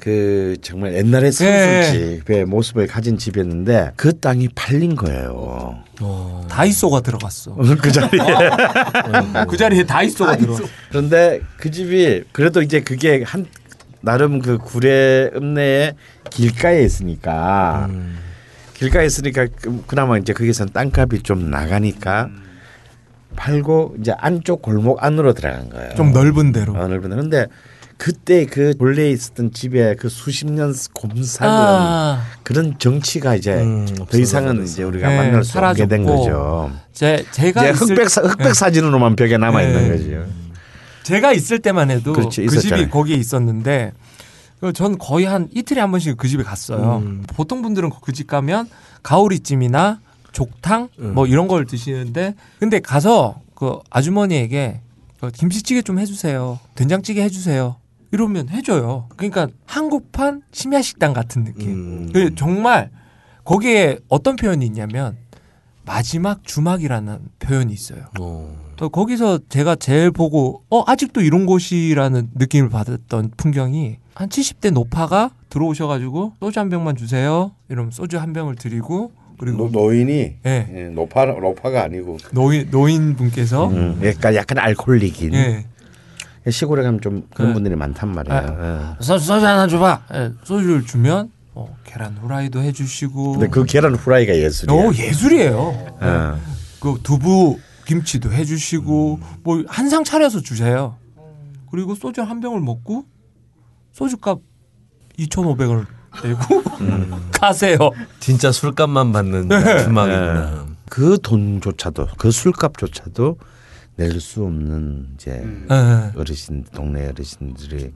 그 정말 옛날의 선술집의 모습을 가진 집이었는데 그 땅이 팔린 거예요. 다이소가 들어갔어. 그 자리에. 그 자리에 다이소가 들어. 그런데 그 집이 그래도 이제 그게 한 나름 그 구례 읍내에 길가에 있으니까 길가에 있으니까 그- 그나마 이제 거기서는 땅값이 좀 나가니까 팔고 이제 안쪽 골목 안으로 들어간 거예요. 좀 넓은 데로. 어, 넓은 데. 근데 그때 그 본래 있었던 집에 그 수십 년 곰삭은 아, 그런 정치가 이제 음, 더 이상은. 이제 우리가 네, 만날 수 없게 된. 거죠. 제 제가 이제 흑백 사, 흑백 네. 사진으로만 벽에 남아 있는 네. 거죠. 제가 있을 때만 해도 그렇지, 그. 집이 거기에 있었는데 그 전 거의 한 이틀에 한 번씩 그 집에 갔어요. 음. 보통 분들은 그 집 가면 가오리찜이나 족탕 음. 뭐 이런 걸 드시는데 근데 가서 그 아주머니에게 그 김치찌개 좀 해주세요. 된장찌개 해주세요. 이러면 해줘요. 그러니까 한국판 심야식당 같은 느낌. 음. 그 정말 거기에 어떤 표현이 있냐면 마지막 주막이라는 표현이 있어요. 어. 또 거기서 제가 제일 보고 어 아직도 이런 곳이라는 느낌을 받았던 풍경이 한 70대 노파가 들어오셔가지고 소주 한 병만 주세요. 이러면 소주 한 병을 드리고 그리고 노 인이 예. 예, 노파 노파가 아니고 노인 노인 분께서 음, 약간 약간 알코올릭인 예. 시골에 가면 좀 그런 네. 분들이 많단 말이야. 예. 소주, 소주 하나 줘봐. 예, 소주를 주면 어, 계란 후라이도 해주시고. 근데 그 계란 후라이가 예술이야. 오 예술이에요. 예. 어. 그 두부 김치도 해주시고 뭐한상 차려서 주세요. 그리고 소주 한 병을 먹고 소주값 2,500원을 내고 가세요. 진짜 술값만 받는 네. 주막이구나. 그 돈조차도 그 술값조차도 낼 수 없는 이제 예. 어르신 동네 어르신들이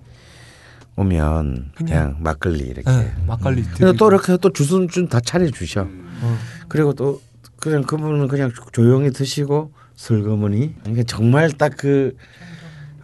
오면 그냥, 그냥. 막걸리 이렇게. 예, 막걸리 드리고. 또 이렇게 또 주순 다 차려 주셔. 어. 그리고 또 그냥 그분은 그냥 조용히 드시고 슬그머니 그러니까 정말 딱그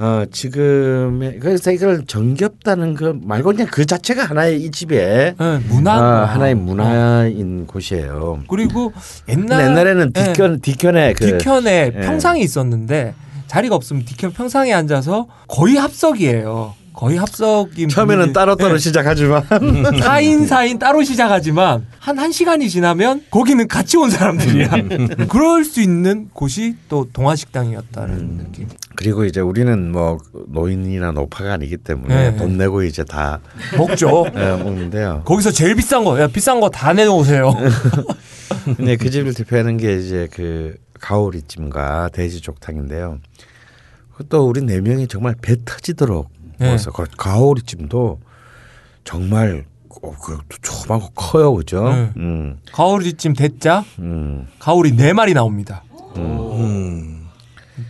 어, 지금의 그래서 이걸 정겹다는 그 말고 그냥 그 자체가 하나의 이 집에 예, 문화 아, 하나의 문화인 곳이에요. 그리고 옛날 옛날에는 예, 뒤편 뒤편에 그 뒤편에 예. 평상이 있었는데 자리가 없으면 뒤편 평상에 앉아서 거의 합석이에요. 거의 합석인 처음에는 따로따로 예. 시작하지만 4인 4인 따로 시작하지만 한 1시간이 지나면 거기는 같이 온 사람들이야. 그럴 수 있는 곳이 또 동아식당이었다는 느낌. 그리고 이제 우리는 뭐 노인이나 노파가 아니기 때문에 네. 돈 내고 이제 다 먹죠. 예, 먹는데요. 거기서 제일 비싼 거, 야 비싼 거 다 내놓으세요. 근데 그 집을 대표하는 게 이제 그 가오리찜과 돼지족탕인데요. 또 우리 네 명이 정말 배 터지도록 네. 먹어서 그 가오리찜도 정말 어, 그 조그맣고 커요, 그죠? 네. 음, 가오리찜 대짜 음, 가오리 네 마리 나옵니다. 음.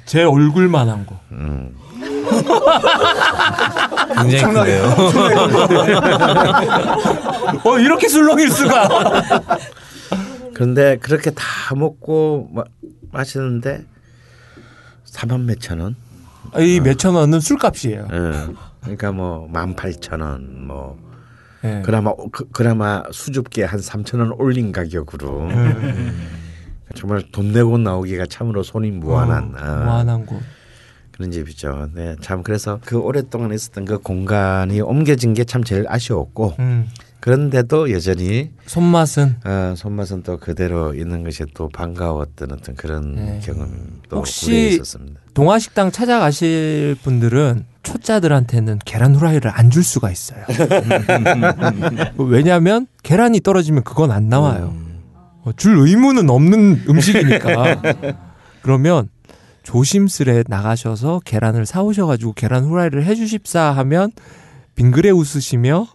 제 얼굴만한 거. 음. 굉장히 크네요. 어 이렇게 술렁일 수가. 그런데 그렇게 다 먹고 마, 마시는데 4만 몇천 원? 이 몇천 원은 술값이에요. 예. 그러니까 뭐 18,000원 뭐 예. 그나마 그, 그나마 수줍게 한 3천 원 올린 가격으로 정말 돈 내고 나오기가 참으로 손이 무한한 어, 어, 무한한 곳. 그런 집이죠. 네, 참 그래서 그 오랫동안 있었던 그 공간이 옮겨진 게 참 제일 아쉬웠고 음. 그런데도 여전히 손맛은 어, 손맛은 또 그대로 있는 것이 또 반가웠던 어떤 그런 네. 경험도 혹시 있었습니다. 동아식당 찾아가실 분들은 초짜들한테는 계란 후라이를 안 줄 수가 있어요. 왜냐하면 계란이 떨어지면 그건 안 나와요. 어, 줄 의무는 없는 음식이니까. 그러면 조심스레 나가셔서 계란을 사오셔가지고 계란 후라이를 해주십사 하면 빙그레 웃으시며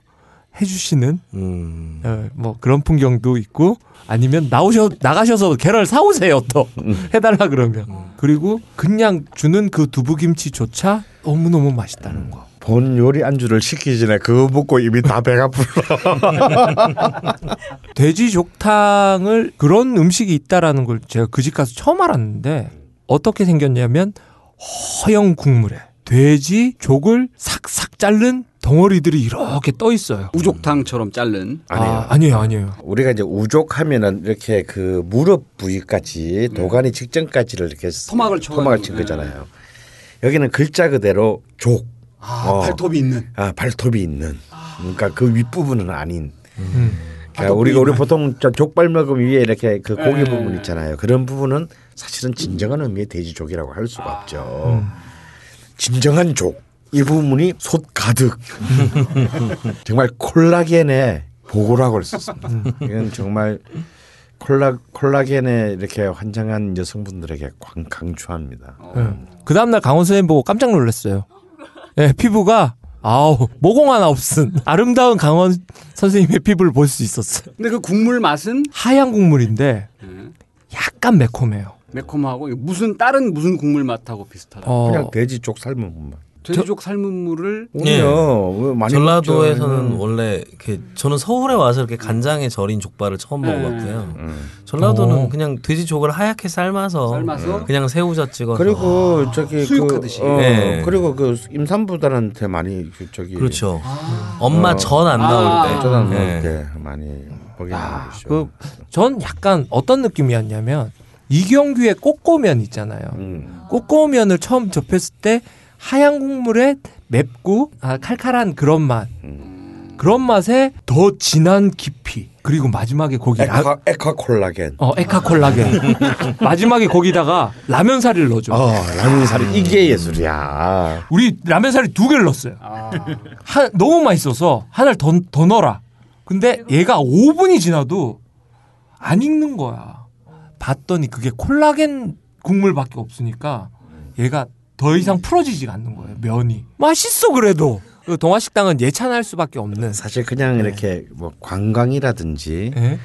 해주시는 음. 어, 뭐 그런 풍경도 있고 아니면 나오셔 나가셔서 계란을 사오세요 또 해달라 그러면 그리고 그냥 주는 그 두부김치조차 너무 너무 맛있다는 거. 본 요리 안주를 시키기 전에 그거 먹고 이미 다 배가 불러. 돼지 족탕을 그런 음식이 있다라는 걸 제가 그 집 가서 처음 알았는데 어떻게 생겼냐면 허영 국물에 돼지 족을 삭삭 자른 덩어리들이 이렇게 떠 있어요. 우족탕처럼 자른 아니에요. 아, 아니에요, 아니에요. 우리가 이제 우족하면은 이렇게 그 무릎 부위까지 도가니 직전까지를 이렇게 토막을 쳐가지고. 토막을 친 거잖아요. 여기는 글자 그대로 족. 아, 어. 발톱이 있는 아 발톱이 있는. 그러니까 그 윗부분은 아닌. 음. 그러니까 우리가 우리 보통 저 족발 먹음 위에 이렇게 그 고기 네. 부분 있잖아요. 그런 부분은 사실은 진정한 의미의 돼지족이라고 할 수가 없죠. 진정한 족. 이 부분이 솥 가득 정말 콜라겐의 보고라고 할 수 있습니다. 이건 정말 콜라 콜라겐에 이렇게 환장한 여성분들에게 광, 강추합니다. 그 다음날 강원 선생님 보고 깜짝 놀랐어요. 예, 피부가 아우 모공 하나 없은 아름다운 강원 선생님의 피부를 볼 수 있었어요. 근데 그 국물 맛은 하얀 국물인데 음, 약간 매콤해요. 매콤하고 무슨 다른 무슨 국물 맛하고 비슷하다. 어, 그냥 돼지 쪽 삶은 것만. 돼지족 삶은 물을 예. 오히려 많이 전라도에서는 먹죠. 원래 이렇게 저는 서울에 와서 이렇게 간장에 절인 족발을 처음 네. 먹어봤고요. 음. 전라도는 오. 그냥 돼지족을 하얗게 삶아서, 삶아서 그냥 새우젓 찍어서 그리고 저기 수육하듯이. 그, 어, 네. 그리고 그 임산부들한테 많이 그 저기 그렇죠. 엄마 어. 전안 아. 나올 때. 네. 먹을 때 많이 먹이는 아, 거죠. 그전 약간 어떤 느낌이었냐면 이경규의 꼬꼬면 있잖아요. 음. 꼬꼬면을 처음 접했을 때 하얀 국물에 맵고 아, 칼칼한 그런 맛. 그런 맛에 더 진한 깊이. 그리고 마지막에 거기 라, 에카, 에카 콜라겐. 어, 에카 콜라겐. 마지막에 거기다가 라면 사리를 넣어줘. 어, 라면 살이 이게 예술이야. 우리 라면 사리 두 개를 넣었어요. 아, 한, 너무 맛있어서 하나를 더, 더 넣어라. 근데 얘가 5분이 지나도 안 익는 거야. 봤더니 그게 콜라겐 국물밖에 없으니까 얘가 더 이상 풀어지지가 않는 거예요. 면이. 맛있어 그래도. 그 동화식당은 예찬할 수밖에 없는. 사실 그냥 이렇게 뭐 관광이라든지 예?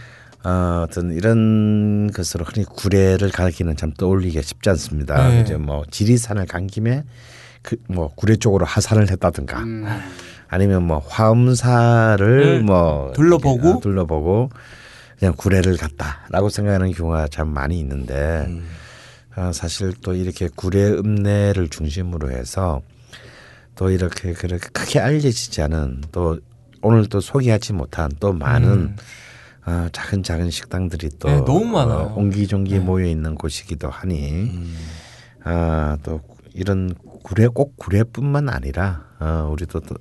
어, 어떤 이런 것으로 흔히 구례를 가기는 참 떠올리기가 쉽지 않습니다. 네. 이제 뭐 지리산을 간 김에 그 뭐 구례 쪽으로 하산을 했다든가 음. 아니면 뭐 화엄사를 네. 뭐 둘러보고? 이렇게, 어, 둘러보고 그냥 구례를 갔다라고 생각하는 경우가 참 많이 있는데 음. 어, 사실 또 이렇게 구례 읍내를 중심으로 해서 또 이렇게 그렇게 크게 알려지지 않은 또 오늘 또 소개하지 못한 또 많은 음. 어, 작은 작은 식당들이 또 네, 너무 많아요. 어, 옹기종기 네. 모여 있는 곳이기도 하니 아, 또 이런 구례 꼭 구례뿐만 아니라 어, 우리도 또,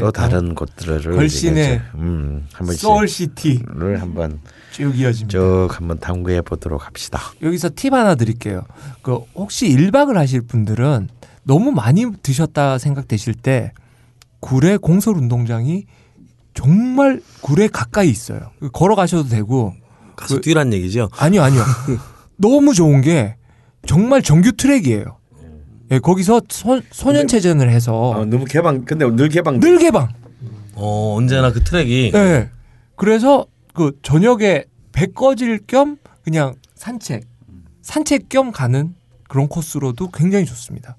또 다른 곳들을 걸신의 음, 한 번씩 soul city를 한번 쭉 이어집니다. 쭉 한번 탐구해 보도록 합시다. 여기서 팁 하나 드릴게요. 그 혹시 1박을 하실 분들은 너무 많이 드셨다 생각되실 때 구례 공설 운동장이 정말 구례 가까이 있어요. 걸어가셔도 되고 가서 그- 뛰란 얘기죠. 아니요 아니요 너무 좋은 게 정말 정규 트랙이에요. 예, 거기서 소, 소년 체전을 해서 어, 너무 개방 근데 늘 개방 늘 개방. 어, 언제나 그 트랙이 예. 그래서 그 저녁에 배 꺼질 겸 그냥 산책, 산책 겸 가는 그런 코스로도 굉장히 좋습니다.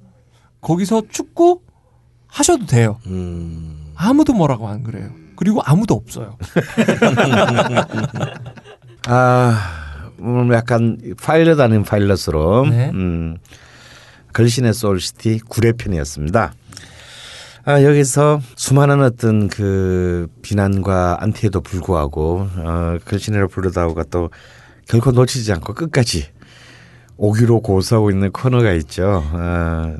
거기서 축구 하셔도 돼요. 음, 아무도 뭐라고 안 그래요. 그리고 아무도 없어요. 아, 오늘 약간 파일럿 아닌 파일럿으로 네. 음, 걸신의 soul city 구례편이었습니다. 아, 여기서 수많은 어떤 그 비난과 안티에도 불구하고 어, 걸신이라 불러다오가 또 결코 놓치지 않고 끝까지 오기로 고수하고 있는 코너가 있죠. 아,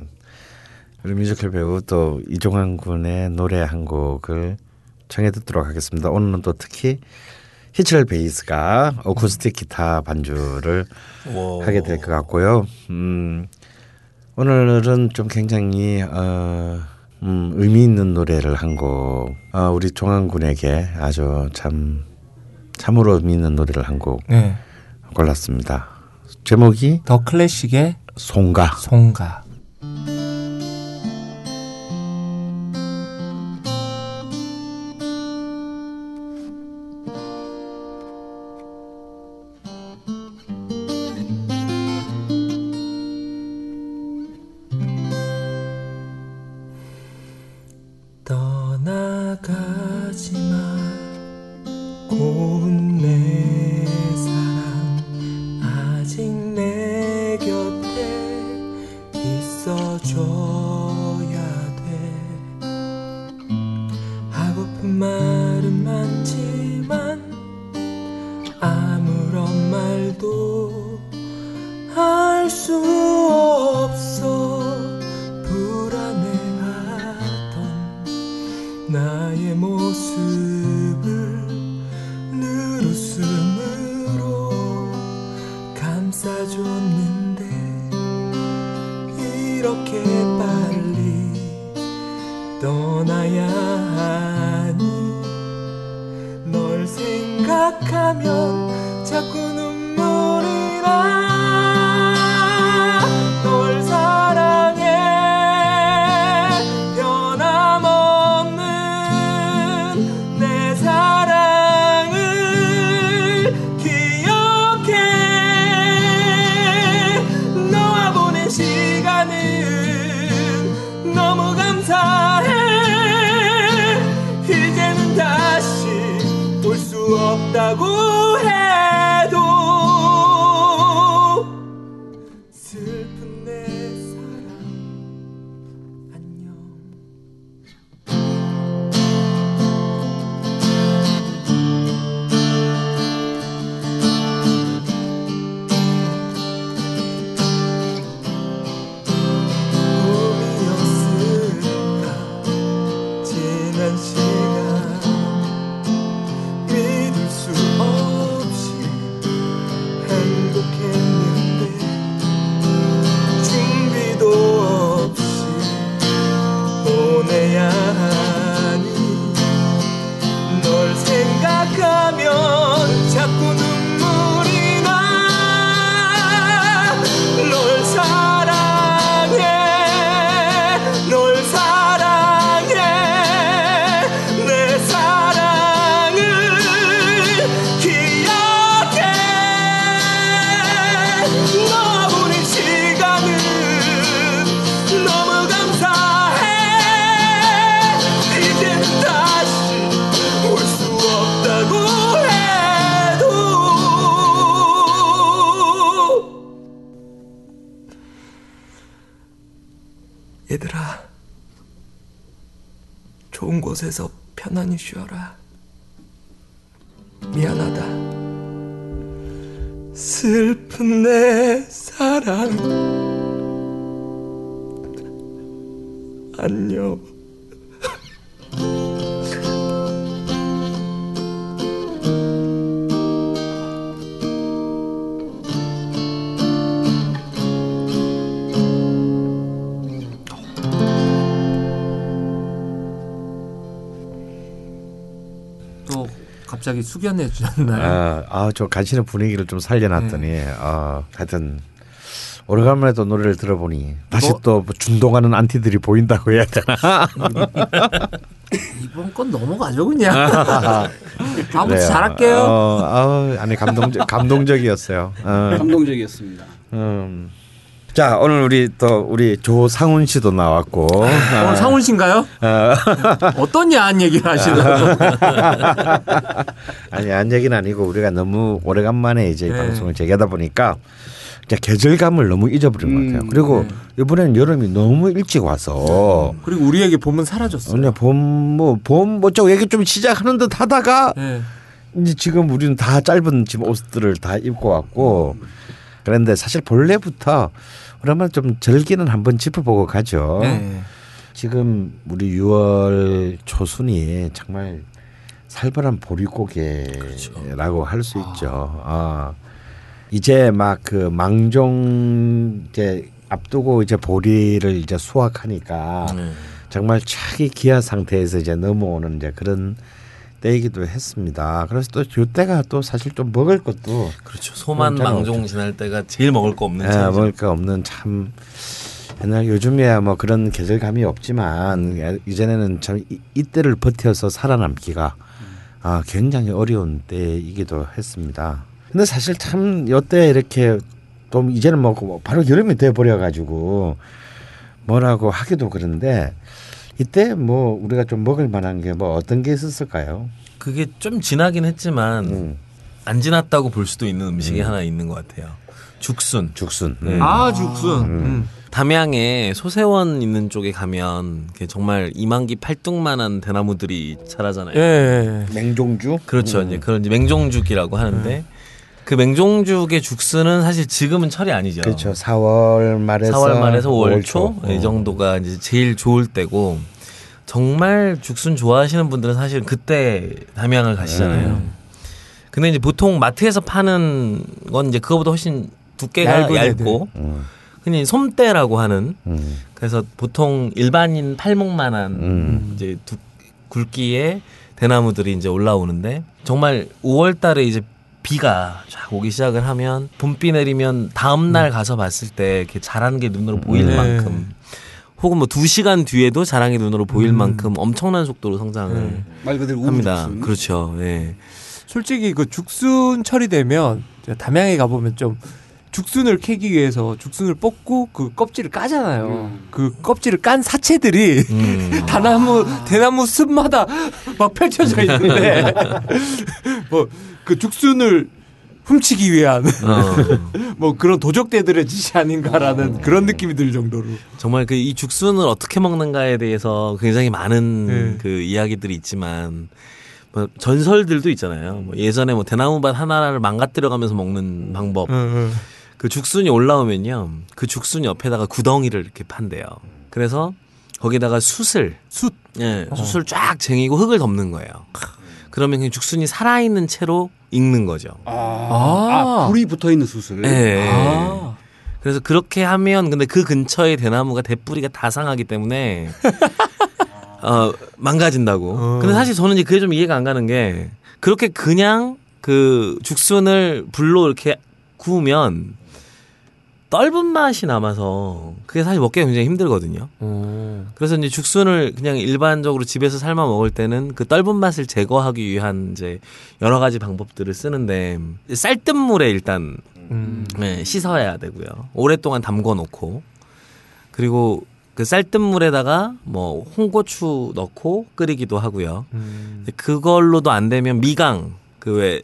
우리 뮤지컬 배우 또 이종환 군의 노래 한 곡을 청해 듣도록 하겠습니다. 오늘은 또 특히 히철 베이스가 어쿠스틱 기타 반주를 와. 하게 될 것 같고요. 음, 오늘은 좀 굉장히 어, 음, 의미 있는 노래를 한 곡, 어, 우리 종환군에게 아주 참 참으로 의미 있는 노래를 한곡 네. 골랐습니다. 제목이 더 클래식의 송가. 송가. 알 수 없어 불안해하던 나의 모습을 늘웃음으로 감싸줬는데 이렇게 빨리 떠나야 하니 널 생각하면 숙연해 주셨나요? 아, 아, 저 간신의 분위기를 좀 살려놨더니, 아, 하여튼 오래간만에 또 노래를 들어보니 다시 뭐? 또 준동하는 안티들이 보인다고 해야 되나? 이번 건 넘어가죠 그냥. 다음부터 그래요. 잘할게요. 어, 아, 아니 감동적 감동적이었어요. 어, 감동적이었습니다. 음. 자 오늘 우리 또 우리 조상훈 씨도 나왔고 오늘 어, 상훈 씨인가요? 어 떤 야한 얘기를 하시려고? 아니 안 얘기는 아니고 우리가 너무 오래간만에 이제 이 네. 방송을 재개하다 보니까 이제 계절감을 너무 잊어버린 것 같아요. 음, 그리고 네. 이번에는 여름이 너무 일찍 와서 그리고 우리에게 봄은 사라졌어요. 그냥 봄뭐봄 뭐저고 얘기 좀 시작하는 듯 하다가 네. 이제 지금 우리는 다 짧은 지금 옷들을 다 입고 왔고 그런데 사실 본래부터 오랜만에 좀 절기는 한번 짚어보고 가죠. 네. 지금 우리 6월 초순이 정말 살벌한 보릿고개라고 할수 있죠. 아. 이제 막 그 망종 이제 앞두고 이제 보리를 이제 수확하니까 네. 정말 차기 기아 상태에서 이제 넘어오는 이제 그런 때이기도 했습니다. 그래서 또 이때가 또 사실 좀 먹을 것도 그렇죠. 소만 망종 지날 때가 제일 먹을 거 없는 예, 차이죠. 먹을 거 없는 참 옛날 요즘에야 뭐 그런 계절감이 없지만 예, 이전에는 참 이, 이때를 버텨서 살아남기가 아, 굉장히 어려운 때이기도 했습니다. 근데 사실 참 이때 이렇게 좀 이제는 뭐 바로 여름이 돼 버려 가지고 뭐라고 하기도 그런데 이때 뭐 우리가 좀 먹을 만한 게 뭐 어떤 게 있었을까요? 그게 좀 지나긴 했지만 음, 안 지났다고 볼 수도 있는 음식이 하나 있는 것 같아요. 죽순. 죽순. 네. 음. 아 죽순. 음. 담양에 소세원 있는 쪽에 가면 정말 이만기 팔뚝만한 대나무들이 자라잖아요. 예, 예. 맹종주? 그렇죠. 음. 이제 그런 이제 맹종죽이라고 하는데 그 맹종죽의 죽순은 사실 지금은 철이 아니죠. 그렇죠. 4월 말에서 4월 말에서 5월 5월 초 초. 이 정도가 이제 제일 좋을 때고 정말 죽순 좋아하시는 분들은 사실 그때 담양을 가시잖아요. 음. 근데 이제 보통 마트에서 파는 건 이제 그거보다 훨씬 두께가 얇고 음, 그냥 솜대라고 하는 음, 그래서 보통 일반인 팔목만한 음. 이제 두, 굵기에 대나무들이 이제 올라오는데 정말 5월 달에 이제 비가 쫙 오기 시작을 하면 봄비 내리면 다음 날 가서 봤을 때 이렇게 자라는 게 눈으로 보일 네. 만큼 혹은 뭐두 시간 뒤에도 자랑이 눈으로 보일 음. 만큼 엄청난 속도로 성장을 네. 말 그대로 합니다. 그렇죠. 예. 솔직히 그 죽순 철이 되면 제가 담양에 가보면 좀 죽순을 캐기 위해서 죽순을 뽑고 그 껍질을 까잖아요. 음. 그 껍질을 깐 사체들이 음. 다나무 대나무 숲마다 막 펼쳐져 있는데 뭐 그 죽순을 훔치기 위한 어. 뭐 그런 도적대들의 짓이 아닌가라는 그런 느낌이 들 정도로 정말 그 이 죽순을 어떻게 먹는가에 대해서 굉장히 많은 네. 그 이야기들이 있지만 뭐 전설들도 있잖아요. 뭐 예전에 뭐 대나무밭 하나를 망가뜨려 가면서 먹는 방법. 그 죽순이 올라오면요. 그 죽순 옆에다가 구덩이를 이렇게 판대요. 그래서 거기다가 숯을 숯 예, 숯을 쫙 쟁이고 흙을 덮는 거예요. 그러면 그 죽순이 살아있는 채로 익는 거죠. 아, 아. 아, 불이 붙어 있는 수술. 예. 아. 그래서 그렇게 하면 근데 그 근처에 대나무가 대뿌리가 다 상하기 때문에 어 망가진다고. 어. 근데 사실 저는 이제 그게 좀 이해가 안 가는 게 그렇게 그냥 그 죽순을 불로 이렇게 구우면 떫은 맛이 남아서 그게 사실 먹기가 굉장히 힘들거든요. 어. 그래서 이제 죽순을 그냥 일반적으로 집에서 삶아 먹을 때는 그 떫은 맛을 제거하기 위한 이제 여러 가지 방법들을 쓰는데 쌀뜨물에 일단 음. 네, 씻어야 되고요. 오랫동안 담궈 놓고 그리고 그 쌀뜨물에다가 뭐 홍고추 넣고 끓이기도 하고요. 음. 그걸로도 안 되면 미강 그 왜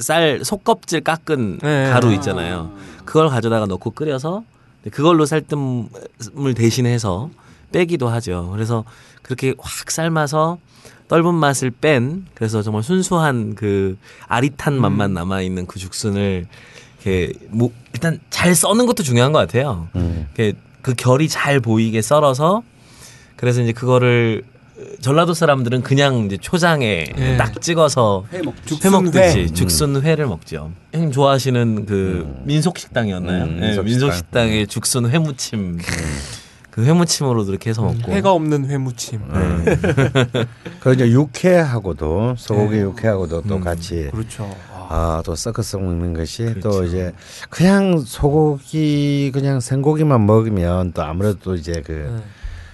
쌀 속껍질 깎은 네. 가루 있잖아요. 그걸 가져다가 넣고 끓여서 그걸로 쌀뜨물 대신해서 빼기도 하죠. 그래서 그렇게 확 삶아서 떫은 맛을 뺀 그래서 정말 순수한 그 아릿한 음. 맛만 남아 있는 그 죽순을 이렇게 뭐 일단 잘 써는 것도 중요한 것 같아요. 음. 그 결이 잘 보이게 썰어서 그래서 이제 그거를 전라도 사람들은 그냥 이제 초장에 예. 딱 찍어서 회. 죽- 회 먹듯이 음. 죽순 회를 먹죠. 형님 좋아하시는 그 민속 식당이었나요? 음, 네, 민속 민속 식당. 식당의 죽순 회무침. 그 회무침으로 이렇게 해서 먹고. 회가 없는 회무침. 네. 그 이제 육회하고도 소고기 네. 육회하고도 또 음. 같이 그렇죠. 아. 아, 또 섞어서 먹는 것이 또 그렇죠. 이제 그냥 소고기 그냥 생고기만 먹으면 또 아무래도 또 이제 그 네. 좀-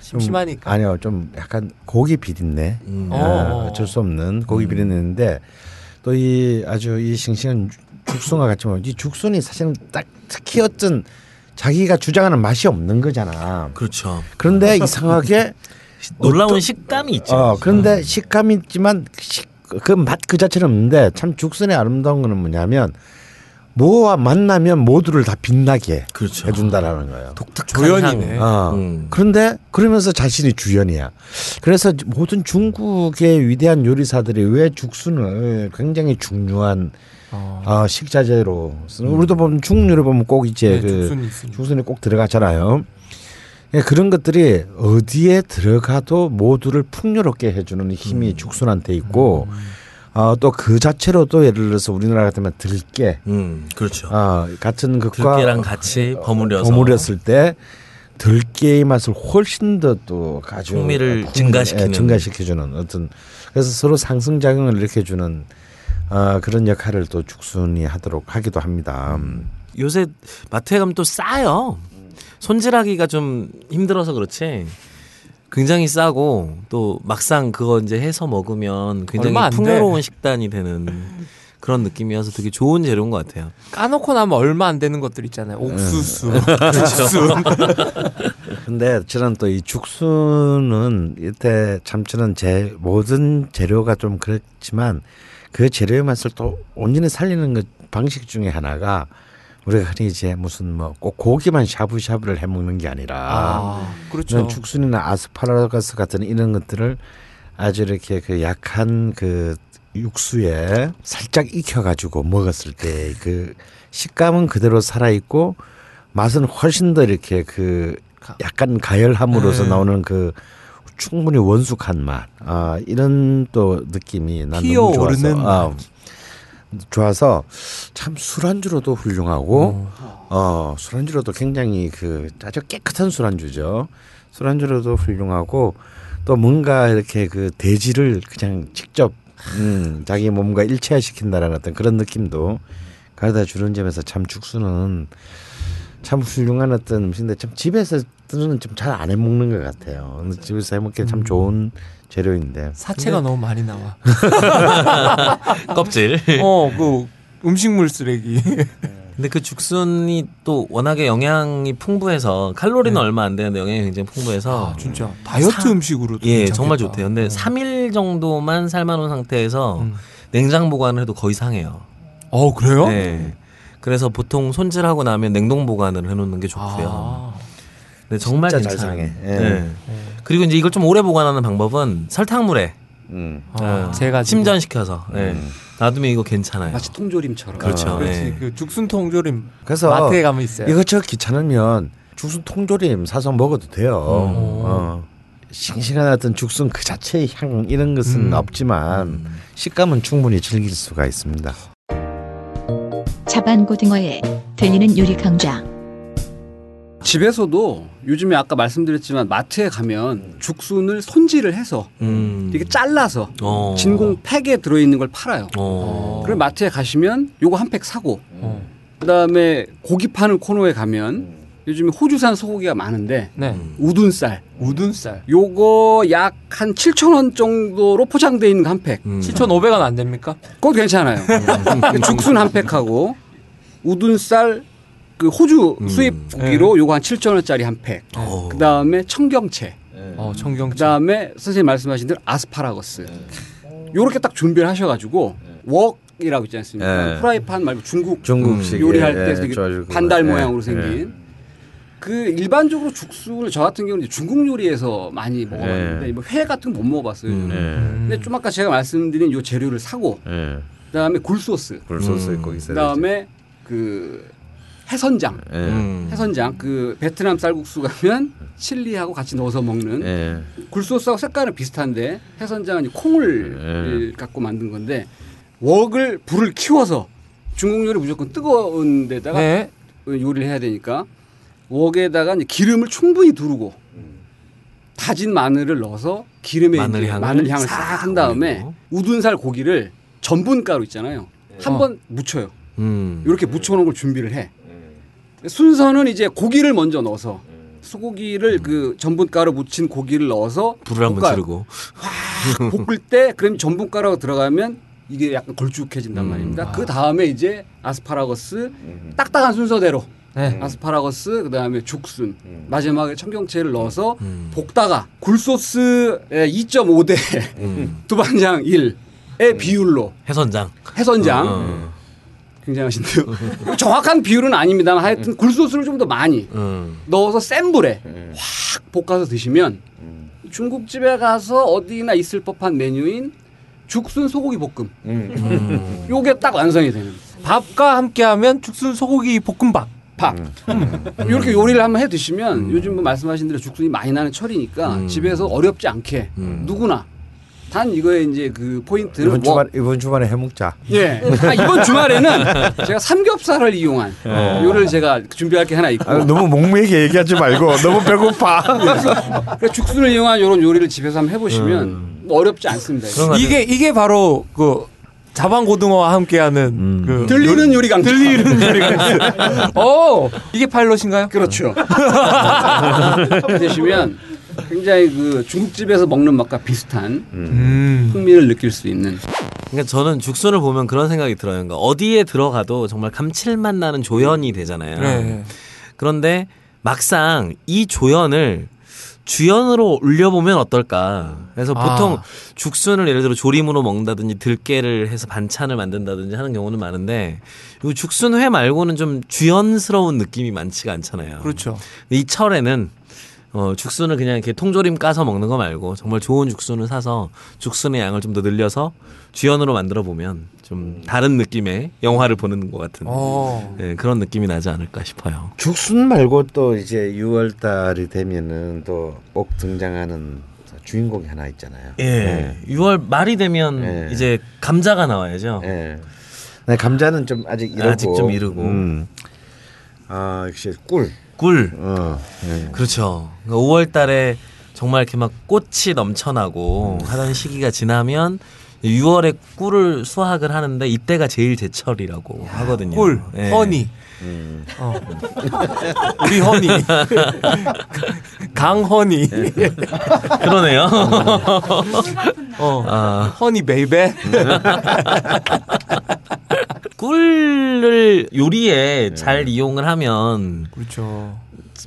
심심하니까. 아니요 좀 약간 고기 비린내 음. 어. 어, 어쩔 수 없는 고기 비린내인데 또 이 아주 이 싱싱한 죽순과 같이 먹으면 이 죽순이 사실은 딱 특히 어떤 자기가 주장하는 맛이 없는 거잖아. 그렇죠. 그런데 이상하게 놀라운 식감이 있죠. 어 그런데 식감이 있지만 그맛그 자체는 없는데 참 죽순의 아름다운 거는 뭐냐면 뭐와 만나면 모두를 다 빛나게 그렇죠. 해준다라는 거예요. 독특한 조연이네. 향. 어. 음. 그런데 그러면서 자신이 주연이야. 그래서 모든 중국의 위대한 요리사들이 왜 죽순을 굉장히 중요한 어. 어, 식자재로 쓰는 우리도 보면 중국 요리 보면 꼭 이제 네, 그 죽순이 꼭 들어가잖아요. 예, 그런 것들이 어디에 들어가도 모두를 풍요롭게 해주는 힘이 음. 죽순한테 있고 어, 또 그 자체로도 예를 들어서 우리나라 같으면 들깨 음, 그렇죠. 어, 같은 것과 들깨랑 같이 버무려서 버무렸을 때 들깨의 맛을 훨씬 더 또 가지고 풍미를 풍미를, 증가시키는. 예, 증가시켜주는 어떤 그래서 서로 상승 작용을 일으켜주는 어, 그런 역할을 또 죽순이 하도록 하기도 합니다. 음. 요새 마트에 가면 또 싸요. 손질하기가 좀 힘들어서 그렇지. 굉장히 싸고 또 막상 그거 이제 해서 먹으면 굉장히. 풍요로운 식단이 되는 그런 느낌이어서 되게 좋은 재료인 것 같아요. 까놓고 나면 얼마 안 되는 것들 있잖아요. 옥수수, 네. 죽순. 근데 저는 또 이 죽순은 이때 참 저는 제 모든 재료가 좀 그렇지만 그 재료의 맛을 또 온전히 살리는 그 방식 중에 하나가 우리가 흔히 이제 무슨 뭐 꼭 고기만 샤브샤브를 해 먹는 게 아니라 아, 그렇죠. 죽순이나 아스파라거스 같은 이런 것들을 아주 이렇게 그 약한 그 육수에 살짝 익혀가지고 먹었을 때 그 식감은 그대로 살아 있고 맛은 훨씬 더 이렇게 그 약간 가열함으로써 네. 나오는 그 충분히 원숙한 맛, 아 이런 또 느낌이 난 너무 좋아서 아, 좋아서 참 술안주로도 훌륭하고 어 술안주로도 굉장히 그 아주 깨끗한 술안주죠. 술안주로도 훌륭하고 또 뭔가 이렇게 그 돼지를 그냥 직접 음, 자기 몸과 일체화시킨다라는 어떤 그런 느낌도 가져다 주는 점에서 참 죽수는 참 훌륭한 어떤 음식인데 참 집에서는 좀잘 안 해 먹는 것 같아요. 집에서 해 먹기 참 좋은 재료인데. 사체가 너무 많이 나와. 껍질. 어, 그 음식물 쓰레기. 근데 그 죽순이 또 워낙에 영양이 풍부해서 칼로리는 얼마 안 되는데 영양이 굉장히 풍부해서 아, 진짜 다이어트 사- 음식으로도 예 괜찮겠다. 정말 좋대요. 근데 어. 3일 정도만 삶아놓은 상태에서 음. 냉장 보관을 해도 거의 상해요. 어, 그래요? 네. 그래서 보통 손질하고 나면 냉동 보관을 해놓는 게 좋고요. 아. 근데 정말 진짜 잘 괜찮아요. 상해. 예. 네. 그리고 이제 이걸 좀 오래 보관하는 방법은 설탕물에 음. 아, 네. 제가 침전시켜서 네. 음. 놔두면 이거 괜찮아요. 마치 통조림처럼. 그렇죠. 그렇지. 네. 그 죽순 통조림 그래서 마트에 가면 있어요. 이것저것 귀찮으면 죽순 통조림 사서 먹어도 돼요. 어. 싱싱한 어떤 죽순 그 자체의 향 이런 것은 음. 없지만 식감은 충분히 즐길 수가 있습니다. 자반 고등어에 들리는 요리 강좌. 집에서도 요즘에 아까 말씀드렸지만 마트에 가면 죽순을 손질을 해서 음. 이렇게 잘라서 어. 진공 팩에 들어있는 걸 팔아요. 어. 그럼 마트에 가시면 요거 한 팩 사고 어. 그다음에 고기 파는 코너에 가면 요즘에 호주산 소고기가 많은데 네. 우둔살 우둔살. 요거 약 한 7천 원 정도로 포장돼 있는 거한 팩. 음. 7,500원 안 됩니까? 그것도 괜찮아요. 죽순 한 팩하고 우둔살 그 호주 음. 수입 고기로 요거 한 7천 원짜리 한 팩. 어. 그다음에 청경채. 어, 청경채. 그 다음에 선생님 말씀하신 대로 아스파라거스. 요렇게 딱 준비를 하셔가지고 웍 이라고 있지 않습니까? 예. 프라이팬 말고 중국 중국식 요리할 예, 때 예. 반달 예, 모양으로 예. 생긴 그 일반적으로 죽순을 저 같은 경우는 중국 요리에서 많이 먹어봤는데 예. 뭐회 같은 거 못 먹어봤어요. 음. 예. 근데 좀 아까 제가 말씀드린 요 재료를 사고 예. 그다음에 굴소스 굴소스 음. 꼭 있어야 그다음에 그 해선장. 예. 음. 해선장 그 베트남 쌀국수 가면 칠리하고 같이 넣어서 먹는 예. 굴소스하고 색깔은 비슷한데 해선장은 이 콩을 갖고 만든 건데 웍을 불을 키워서 중국 요리 무조건 뜨거운 데다가 네. 요리를 해야 되니까 웍에다가 이제 기름을 충분히 두르고 다진 마늘을 넣어서 기름에 마늘 향을 마늘 향을 싹싹한 다음에 올리고. 우둔살 고기를 전분가루 있잖아요. 한 어. 번 묻혀요. 음. 이렇게 묻혀놓은 걸 준비를 해. 순서는 이제 고기를 먼저 넣어서 소고기를 그 전분가루 묻힌 고기를 넣어서 불을 한번 볶아요. 지르고. 확 볶을 때 그럼 전분가루가 들어가면 이게 약간 걸쭉해진단 음. 말입니다. 그 다음에 이제 아스파라거스 딱딱한 순서대로 네. 아스파라거스 그다음에 죽순 마지막에 청경채를 넣어서 음. 볶다가 굴소스 2.5대 음. 두반장 1의 비율로 해선장. 해선장 어. 굉장하신데요. 정확한 비율은 아닙니다만 하여튼 굴소스를 좀 더 많이 음. 넣어서 센 불에 확 볶아서 드시면 중국집에 가서 어디나 있을 법한 메뉴인 죽순 소고기 볶음. 음. 요게 딱 완성이 되는 밥과 함께하면 죽순 소고기 볶음밥. 밥. 이렇게 요리를 한번 해 드시면 요즘 뭐 말씀하신 대로 죽순이 많이 나는 철이니까 음. 집에서 어렵지 않게 음. 누구나 단 이거에 이제 그 포인트는 이번 뭐- 주말 이번 주말에 해 먹자. 예. 아, 이번 주말에는 제가 삼겹살을 이용한 요리를 제가 준비할 게 하나 있고 아, 너무 목매게 얘기하지 말고 너무 배고파. 그래서 죽순을 이용한 이런 요리를 집에서 한번 해보시면 뭐 어렵지 않습니다. 이게 이게 바로 그 자반 고등어와 함께하는 그 들리는 요리 강좌. 들리는 요리가 있어요. 어, 이게 파일럿인가요? 그렇죠. 드시면 굉장히 그 중국집에서 먹는 맛과 비슷한 음. 풍미를 느낄 수 있는 그러니까 저는 죽순을 보면 그런 생각이 들어요. 그러니까 어디에 들어가도 정말 감칠맛 나는 조연이 되잖아요. 네. 그런데 막상 이 조연을 주연으로 올려보면 어떨까. 그래서 아. 보통 죽순을 예를 들어 조림으로 먹는다든지 들깨를 해서 반찬을 만든다든지 하는 경우는 많은데 이 죽순회 말고는 좀 주연스러운 느낌이 많지가 않잖아요. 그렇죠. 이 철에는 어, 죽순을 그냥 이렇게 통조림 까서 먹는 거 말고 정말 좋은 죽순을 사서 죽순의 양을 좀 더 늘려서 주연으로 만들어 보면 좀 다른 느낌의 영화를 보는 것 같은 어. 예, 그런 느낌이 나지 않을까 싶어요. 죽순 말고 또 이제 6월 달이 되면은 또 꼭 등장하는 주인공이 하나 있잖아요. 예. 6월 말이 되면 예. 이제 감자가 나와야죠. 예. 네, 감자는 좀 아직 이르고. 아직 좀 이르고. 음. 아 역시 꿀. 꿀. 어. 예. 그렇죠. 5월 달에 정말 이렇게 막 꽃이 넘쳐나고 하던 시기가 지나면 6월에 꿀을 수확을 하는데 이때가 제일 제철이라고 하거든요. 꿀, 예. honey. 어. 우리 honey. 강허니. 그러네요. 어. 아, honey baby. 꿀을 요리에 잘 이용을 하면 그렇죠.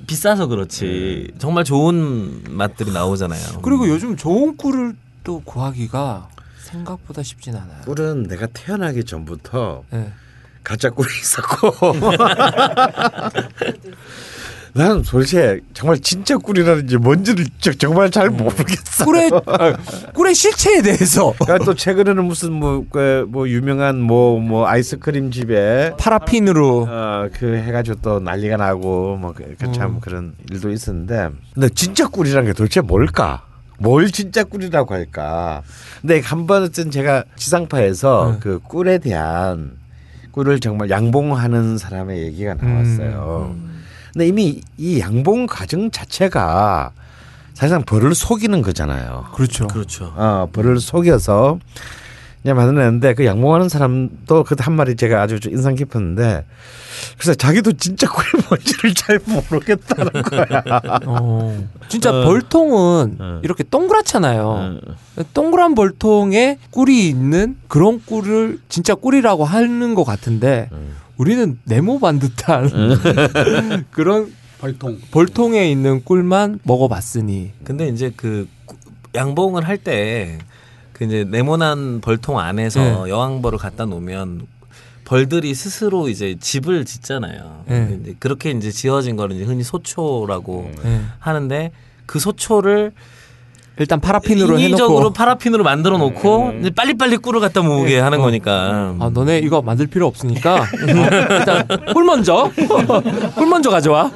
비싸서 그렇지 정말 좋은 맛들이 나오잖아요. 그리고 요즘 좋은 꿀을 또 구하기가 생각보다 쉽진 않아요. 꿀은 내가 태어나기 전부터 네. 가짜 꿀이 있었고 나는 도대체 정말 진짜 꿀이라는지 뭔지를 저- 정말 잘 모르겠어. 꿀의 아, 꿀의 실체에 대해서 그러니까 또 최근에는 무슨 뭐, 그, 뭐 유명한 뭐뭐 아이스크림 집에 파라핀으로 어 그 해가지고 또 난리가 나고 뭐참 음. 그런 일도 있었는데 근데 진짜 꿀이란 게 도대체 뭘까? 뭘 진짜 꿀이라고 할까? 근데 한 번은 제가 지상파에서 네. 그 꿀에 대한 꿀을 정말 양봉하는 사람의 얘기가 나왔어요. 근데 이미 이 양봉 과정 자체가 사실상 벌을 속이는 거잖아요. 그렇죠. 그렇죠. 어, 벌을 속여서 그냥 만들었는데 그 양봉하는 사람도 그 한 말이 제가 아주 좀 인상 깊었는데 그래서 자기도 진짜 꿀이 뭔지를 잘 모르겠다는 거야. 어. 진짜 어. 벌통은 어. 이렇게 동그랗잖아요. 동그란 벌통에 꿀이 있는 그런 꿀을 진짜 꿀이라고 하는 것 같은데 우리는 네모 반 듯한 그런 벌통. 벌통에 있는 꿀만 먹어봤으니 근데 이제 그 구- 양봉을 할 때 그 이제 네모난 벌통 안에서 네. 여왕벌을 갖다 놓으면 벌들이 스스로 이제 집을 짓잖아요. 네. 이제 그렇게 이제 지어진 이제 흔히 소초라고 네. 하는데 그 소초를 일단 파라핀으로 인위적으로 파라핀으로 만들어 놓고 이제 빨리빨리 꿀을 갖다 모으게 하는 어. 거니까. 아 너네 이거 만들 필요 없으니까 어, 일단 꿀 먼저 꿀 먼저 가져와.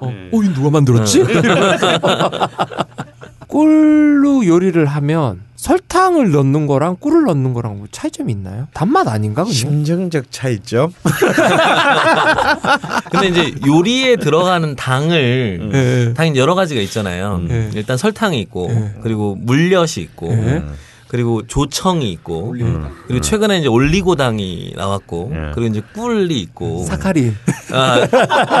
어, 어, 이 누가 만들었지? 꿀로 요리를 하면 설탕을 넣는 거랑 꿀을 넣는 거랑 뭐 차이점이 있나요? 단맛 아닌가 그냥? 심정적 차이죠. 근데 이제 요리에 들어가는 당을 예. 당이 여러 가지가 있잖아요. 네. 일단 설탕이 있고 네. 그리고 물엿이 있고 네. 그리고 조청이 있고 음. 그리고 최근에 이제 올리고당이 나왔고 네. 그리고 이제 꿀이 있고 사카린. 아,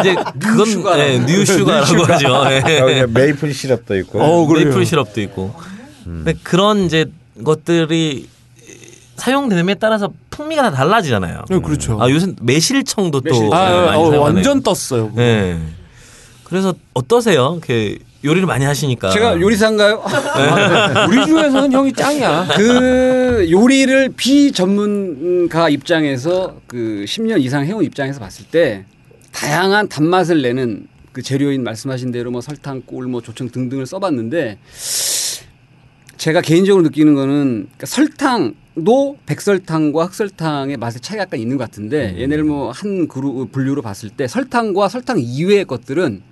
이제 그건 네, 뉴슈가라고 하죠. 네. 메이플 시럽도 있고. 어. 메이플 시럽도 있고. 근데 그런 이제 것들이 사용됨에 따라서 풍미가 다 달라지잖아요. 네, 그렇죠. 아 요새 매실청도 또 매실청. 아, 네, 많이 어, 사용하네요. 완전 떴어요. 그거. 네. 그래서 어떠세요? 이렇게 요리를 많이 하시니까. 제가 요리사인가요? 우리 중에서는 형이 짱이야. 그 요리를 비전문가 입장에서 그 10년 이상 해온 입장에서 봤을 때 다양한 단맛을 내는 그 재료인 말씀하신 대로 뭐 설탕, 꿀, 뭐 조청 등등을 써봤는데 제가 개인적으로 느끼는 거는 그러니까 설탕도 백설탕과 흑설탕의 맛의 차이가 약간 있는 것 같은데 얘네를 뭐 한 그룹 분류로 봤을 때 설탕과 설탕 이외의 것들은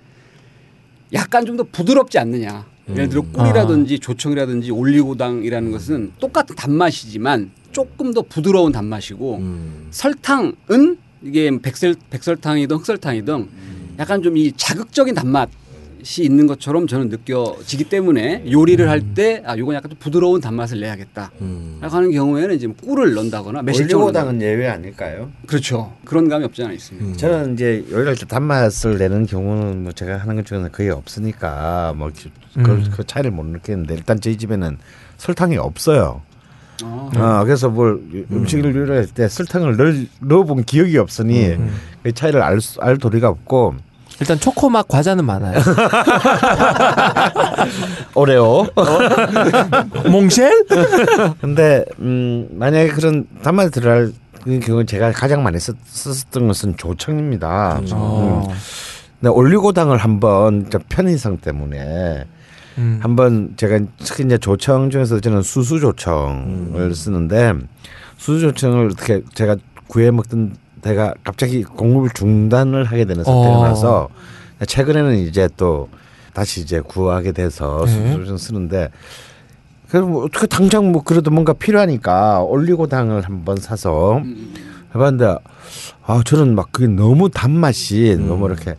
약간 좀 더 부드럽지 않느냐. 예를 들어 꿀이라든지 조청이라든지 올리고당이라는 것은 똑같은 단맛이지만 조금 더 부드러운 단맛이고 음. 설탕은 이게 백설 백설탕이든 흑설탕이든 약간 좀 이 자극적인 단맛 이 있는 것처럼 저는 느껴지기 때문에 요리를 할 때 아 요건 약간 좀 부드러운 단맛을 내야겠다. 음. 라고 하는 경우에는 이제 뭐 꿀을 넣는다거나. 올리고당은 예외 아닐까요? 그렇죠. 그런 감이 없지 않아 있습니다. 음. 저는 이제 요리할 때 단맛을 내는 경우는 뭐 제가 하는 것 중에는 거의 없으니까 뭐 그, 음. 그 차이를 못 느끼는데 일단 저희 집에는 설탕이 없어요. 어. 어, 그래서 뭘 음식을 요리할 때 설탕을 넣, 넣어본 기억이 없으니 음. 그 차이를 알, 수- 알 도리가 없고 일단 초코맛 과자는 많아요. 오레오. 몽쉘? 근데 음, 만약에 그런 단맛이 들어갈 경우 제가 가장 많이 썼, 썼던 것은 조청입니다. 어. 음. 근데 올리고당을 한번 저 편의성 때문에 음. 한번 제가 특히 이제 조청 중에서 저는 수수 조청을 쓰는데 수수 조청을 어떻게 제가 구해 먹던 데가 갑자기 공급을 중단을 하게 되는 사태가 어. 나서 최근에는 이제 또 다시 이제 구하게 돼서 네. 수수 조청 쓰는데 그래서 뭐 어떻게 당장 뭐 그래도 뭔가 필요하니까 올리고당을 한번 사서 해봤는데 아 저는 막 그게 너무 단맛이 너무 이렇게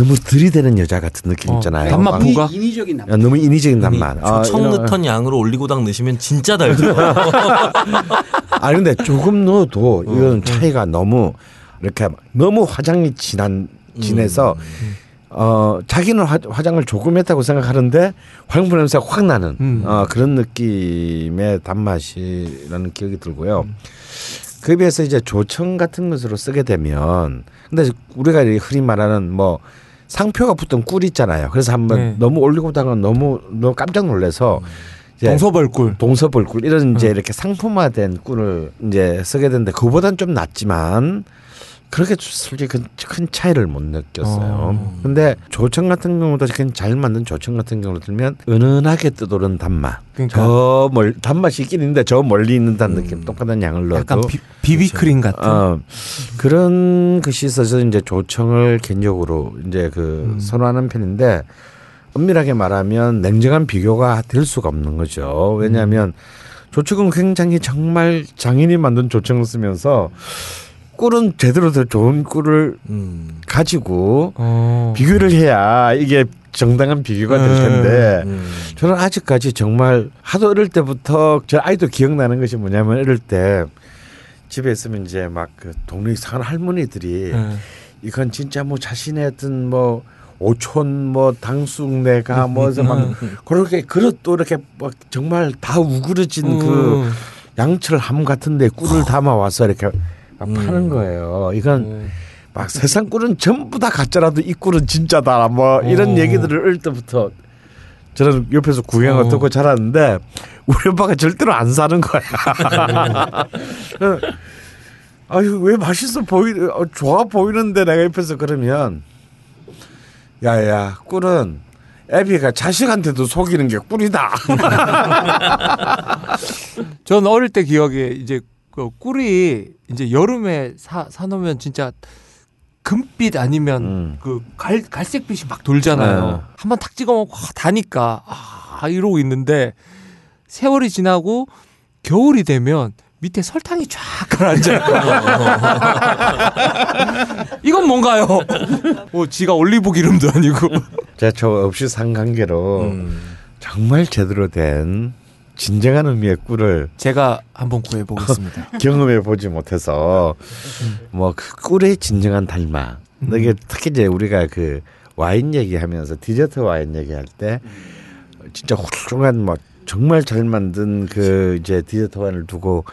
너무 들이대는 여자 같은 느낌 어, 있잖아요. 단맛 막- 부가? 인위, 인위적인 남. 야, 너무 인위적인 단맛. 아, 조청 이런- 넣던 양으로 올리고당 넣으시면 진짜 달죠. 아 근데 조금 넣어도 음. 이건 차이가 너무 이렇게 너무 화장이 진한 진해서 음. 어 자기는 화, 화장을 조금 했다고 생각하는데 화장품 냄새가 확 나는 음. 어, 그런 느낌의 단맛이라는 기억이 들고요. 그에 비해서 이제 조청 같은 것으로 쓰게 되면 근데 우리가 이 흔히 말하는 뭐 상표가 붙던 꿀 있잖아요. 그래서 한번 네. 너무 올리고다가 너무 너무 깜짝 이제 동서벌꿀. 동서벌꿀 이런 이제 이렇게 상품화된 꿀을 이제 쓰게 되는데 그보단 좀 낫지만 그렇게 솔직히 큰, 큰 차이를 못 느꼈어요. 어. 근데 조청 같은 경우도 그냥 잘 만든 조청 같은 경우를 들면 은은하게 뜨도른 단맛. 그러니까 저 멀 단맛이 있긴 있는데 저 멀리 있는 단 느낌. 똑같은 양을 넣어도 약간 비, 비비크림 같은. 어, 그런 것이 있어서 이제 조청을 개인적으로 이제 그 선호하는 편인데 엄밀하게 말하면 냉정한 비교가 될 수가 없는 거죠. 왜냐하면 조청은 굉장히 정말 장인이 만든 조청을 쓰면서 꿀은 제대로 더 좋은 꿀을 음. 가지고 어. 비교를 해야 이게 정당한 비교가 될 음. 텐데 음. 저는 아직까지 정말 하도 어릴 때부터 저 아이도 기억나는 것이 뭐냐면 어릴 때 집에 있으면 이제 막 그 동네 이상한 할머니들이 네. 이건 진짜 뭐 자신의 어떤 뭐 오촌 뭐 당숙내가 뭐서 막 그렇게 그릇도 이렇게 막 정말 다 우그러진 그 음. 양철함 같은데 꿀을 담아 와서 이렇게 막 음. 파는 거예요. 이건 음. 막 세상 꿀은 전부 다 가짜라도 이 꿀은 진짜다 뭐 이런 어. 얘기들을 어릴 때부터 저는 옆에서 구경을 어. 듣고 자랐는데 우리 오빠가 절대로 안 사는 거야. 아유 왜 맛있어 보이 어, 좋아 보이는데 내가 옆에서 그러면 야야 꿀은 애비가 자식한테도 속이는 게 꿀이다. 전 어릴 때 기억에 이제 그 꿀이 이제 여름에 사 사놓으면 진짜 금빛 아니면 음. 그 갈, 갈색빛이 막 돌잖아요. 네. 한번 탁 찍어 먹고 아, 다니까 아 이러고 있는데 세월이 지나고 겨울이 되면 밑에 설탕이 쫙 가라앉아. 이건 뭔가요? 뭐 지가 올리브 기름도 아니고. 제가 저 없이 상관계로 음. 정말 제대로 된 진정한 의미의 꿀을 제가 한번 구해 보겠습니다. 경험해 보지 못해서 뭐 그 꿀의 진정한 달마. 이게 특히 이제 우리가 그 와인 얘기하면서 디저트 와인 얘기할 때 진짜 훌륭한 뭐 정말 잘 만든 그 이제 디저트 와인을 두고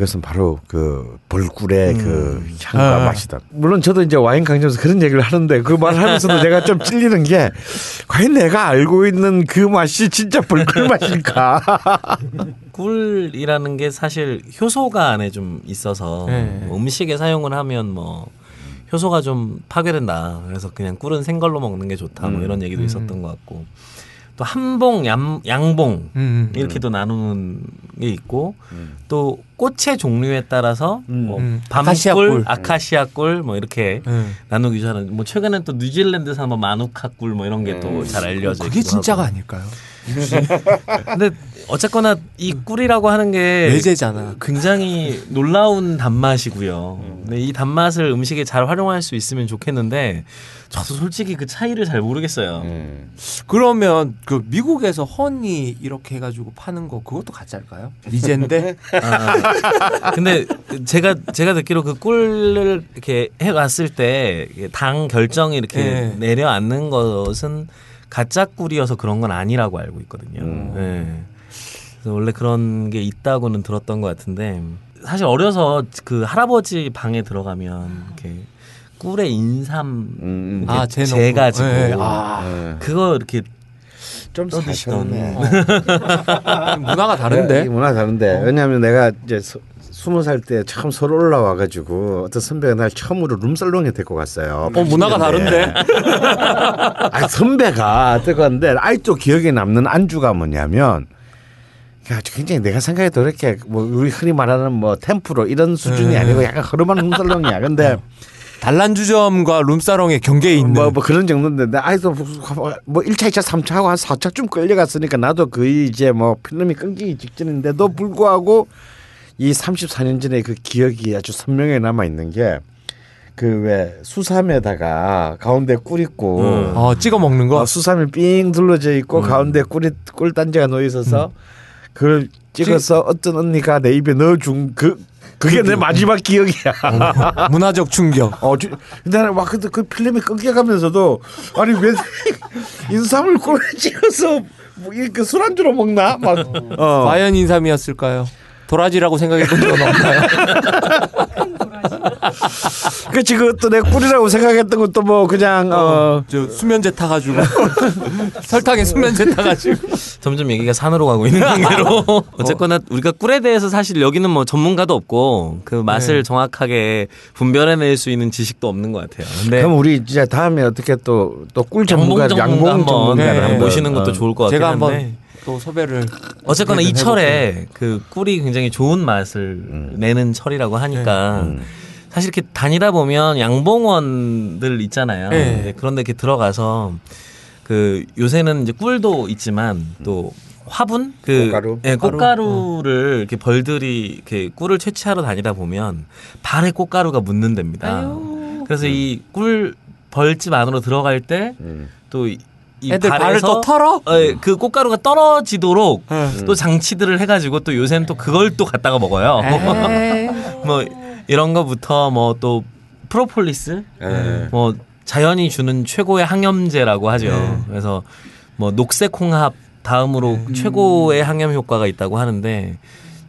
이것은 바로 그 벌꿀의 그 향과 아. 맛이다. 물론 저도 이제 와인 강점에서 그런 얘기를 하는데 그 말을 하면서도 내가 좀 찔리는 게 과연 내가 알고 있는 그 맛이 진짜 벌꿀 맛일까? 꿀이라는 게 사실 효소가 안에 좀 있어서 네. 뭐 음식에 사용을 하면 뭐 효소가 좀 파괴된다. 그래서 그냥 꿀은 생걸로 먹는 게 좋다. 뭐 음. 이런 얘기도 있었던 것 같고 또 한봉, 양, 양봉 음. 이렇게도 나누는 게 있고 또 꽃의 종류에 따라서 음. 뭐 음. 밤꿀, 아카시아 꿀. 아카시아 꿀 뭐 이렇게 음. 나누기도 하는. 뭐 최근엔 또 뉴질랜드산 뭐 마누카 꿀 뭐 이런 게 또 잘 알려져 그게 진짜가 하고. 아닐까요? 근데 어쨌거나 이 꿀이라고 하는 게 외제잖아. 굉장히 놀라운 단맛이고요. 근데 이 단맛을 음식에 잘 활용할 수 있으면 좋겠는데 저도 솔직히 그 차이를 잘 모르겠어요. 그러면 그 미국에서 허니 이렇게 해가지고 파는 거 그것도 가짜일까요? 리젠데? 아, 근데 제가 제가 듣기로 그 꿀을 이렇게 해왔을 때 당 결정이 이렇게 네. 내려앉는 것은 가짜 꿀이어서 그런 건 아니라고 알고 있거든요. 음. 네. 그래서 원래 그런 게 있다고는 들었던 것 같은데 사실 어려서 그 할아버지 방에 들어가면 이렇게 꿀의 인삼 음, 이렇게 아, 재 넣고. 재가지고 네, 아. 네. 그거 이렇게 좀 떠드시던. 사셨네. 문화가 이 다른데? 문화 다른데 왜냐하면 내가 이제 서- 스무 살 때 처음 서울 올라와 가지고 어떤 선배가 날 처음으로 룸살롱에 데리고 갔어요. 어 문화가 80년대에. 다른데? 아 선배가 데리고 갔는데 아직도 기억에 남는 안주가 뭐냐면 굉장히 내가 생각해도 이렇게 뭐 우리 흔히 말하는 뭐 템프로 이런 수준이 네. 아니고 약간 허름한 룸살롱이야. 근데 단란주점과 룸사롱의 경계에 있는 뭐, 뭐 그런 정도인데 나 아직도 뭐 1차, 2차, 3차 하고 한 4차쯤 끌려갔으니까 나도 거의 이제 뭐 필름이 끊기기 직전인데도 불구하고 이 34년 전에 그 기억이 아주 선명하게 남아 있는 게 그왜 수삼에다가 가운데 꿀 있고 음. 어, 찍어 먹는 거. 어, 수삼이 삥 둘러져 있고 가운데 꿀이 꿀 단지가 놓여 있어서 그걸 찍어서 어떤 언니가 내 입에 넣어준 그 그게 내 마지막 기억이야. 문화적 충격. 어, 주, 나는 막 그때 그 필름이 끊겨가면서도 아니 왜 인삼을 꿀에 찍어서 뭐 이렇게 술안주로 먹나? 막 어. 과연 인삼이었을까요? 도라지라고 생각해 본 적은 없나요? 그 지금 또 내 꿀이라고 생각했던 것도 뭐 그냥 어, 저 수면제 타가지고 설탕에 수면제 타가지고 점점 얘기가 산으로 가고 있는 관계로 어쨌거나 우리가 꿀에 대해서 사실 여기는 뭐 전문가도 없고 그 맛을 네. 정확하게 분별해낼 수 있는 지식도 없는 것 같아요. 근데 그럼 우리 진짜 다음에 어떻게 또 또꿀 양봉 전문가 전문가 양봉 한번 전문가를 네, 모시는 것도 어. 좋을 것 같긴 제가 한번 또 섭외를 어쨌거나 이 철에 그 꿀이 굉장히 좋은 맛을 내는 철이라고 하니까 사실 이렇게 다니다 보면 양봉원들 있잖아요. 네. 그런데 이렇게 들어가서 그 요새는 이제 꿀도 있지만 또 화분 그 꽃가루? 예, 꽃가루를 이렇게 벌들이 이렇게 꿀을 채취하러 다니다 보면 발에 꽃가루가 묻는답니다. 그래서 이꿀 벌집 안으로 들어갈 때 음. 또 애들 발을 또 털어? 어, 예, 그 꽃가루가 떨어지도록 네. 또 장치들을 해가지고 또 요새는 또 그걸 또 갖다가 먹어요. 뭐 이런 거부터 뭐 또 프로폴리스, 예. 뭐 자연이 주는 최고의 항염제라고 하죠. 네. 그래서 뭐 녹색 홍합 다음으로 최고의 항염 효과가 있다고 하는데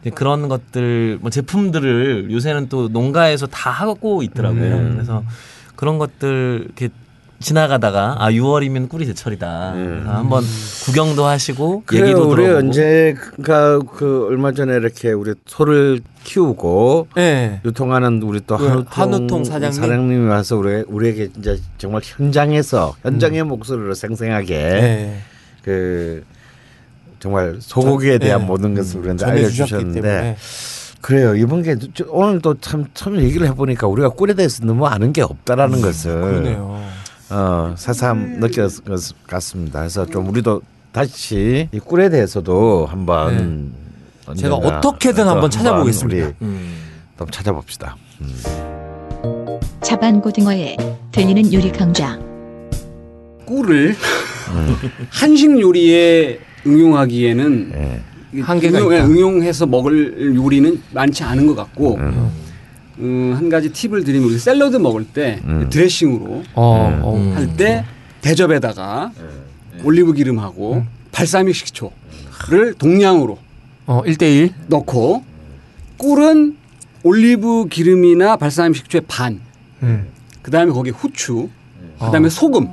이제 그런 것들 뭐 제품들을 요새는 또 농가에서 다 하고 있더라고요. 그래서 그런 것들 이렇게 지나가다가 아 6월이면 꿀이 제철이다. 그래서 한번 구경도 하시고 그래요. 얘기도 우리 들어보고. 언제가 그 얼마 전에 이렇게 우리 소를 키우고 네. 유통하는 우리 또 그 한우통, 한우통 사장님? 이 와서 우리 우리에게 진짜 정말 현장에서 현장의 목소리로 생생하게 네. 그 정말 소고기에 전- 대한 네. 모든 것을 우리한테 전해주셨기 알려주셨는데 그래요 이번 게 저- 오늘 또 참 처음 얘기를 해보니까 우리가 꿀에 대해서 너무 아는 게 없다라는 것을 그러네요. 어, 새삼 느꼈을 것 같습니다. 그래서 좀 우리도 다시 이 꿀에 대해서도 한번 제가 언젠가 어떻게든 또 한번 찾아보겠습니다. 음. 또 찾아봅시다. 자반고등어에 들리는 요리 강좌. 꿀을 한식 요리에 응용하기에는 예. 한계가 응용, 있다. 응용해서 먹을 요리는 많지 않은 것 같고 음, 한 가지 팁을 드리면 우리 샐러드 먹을 때 음. 드레싱으로 어, 어. 음. 할때 대접에다가 올리브 기름하고 발사믹 식초를 동량으로 어, 1대1. 넣고 꿀은 올리브 기름이나 발사믹 식초의 반, 음. 그 다음에 거기 후추, 그 다음에 어. 소금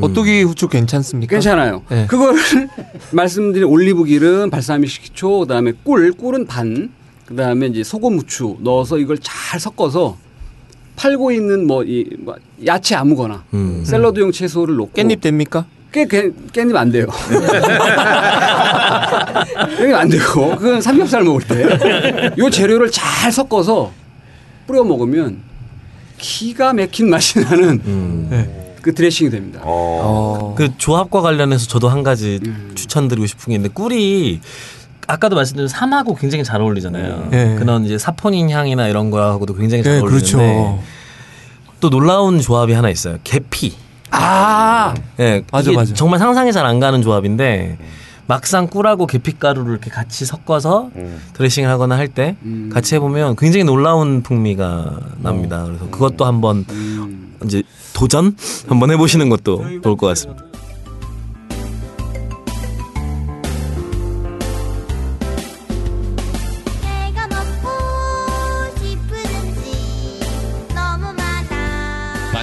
오뚜기 후추 괜찮습니까? 괜찮아요. 네. 그거를 말씀드린 올리브 기름, 발사믹 식초, 그다음에 꿀, 꿀은 반, 그 다음에 이제 소금 후추 넣어서 이걸 잘 섞어서 팔고 있는 뭐이뭐 야채 아무거나 음. 샐러드용 채소를 넣고 깻잎 됩니까? 깨, 깨, 깻잎 안 돼요. 깻잎 안 되고 그건 삼겹살 먹을 때 요 재료를 잘 섞어서 뿌려 먹으면 기가 막힌 맛이 나는 음. 네. 그 드레싱이 됩니다. 어. 그 조합과 관련해서 저도 한 가지 음. 추천드리고 싶은 게 있는데 꿀이 아까도 말씀드린 삼하고 굉장히 잘 어울리잖아요. 네. 그런 이제 사포닌 향이나 이런 거하고도 굉장히 잘 네, 어울리는데 그렇죠. 또 놀라운 조합이 하나 있어요. 계피. 아, 예, 맞아, 이게 맞아. 정말 상상이 잘 안 가는 조합인데 막상 꿀하고 계피가루를 이렇게 같이 섞어서 드레싱을 하거나 할때 음. 같이 해보면 굉장히 놀라운 풍미가 납니다. 그래서 그것도 한번 음. 이제 도전 한번 해보시는 것도 좋을 것 같습니다.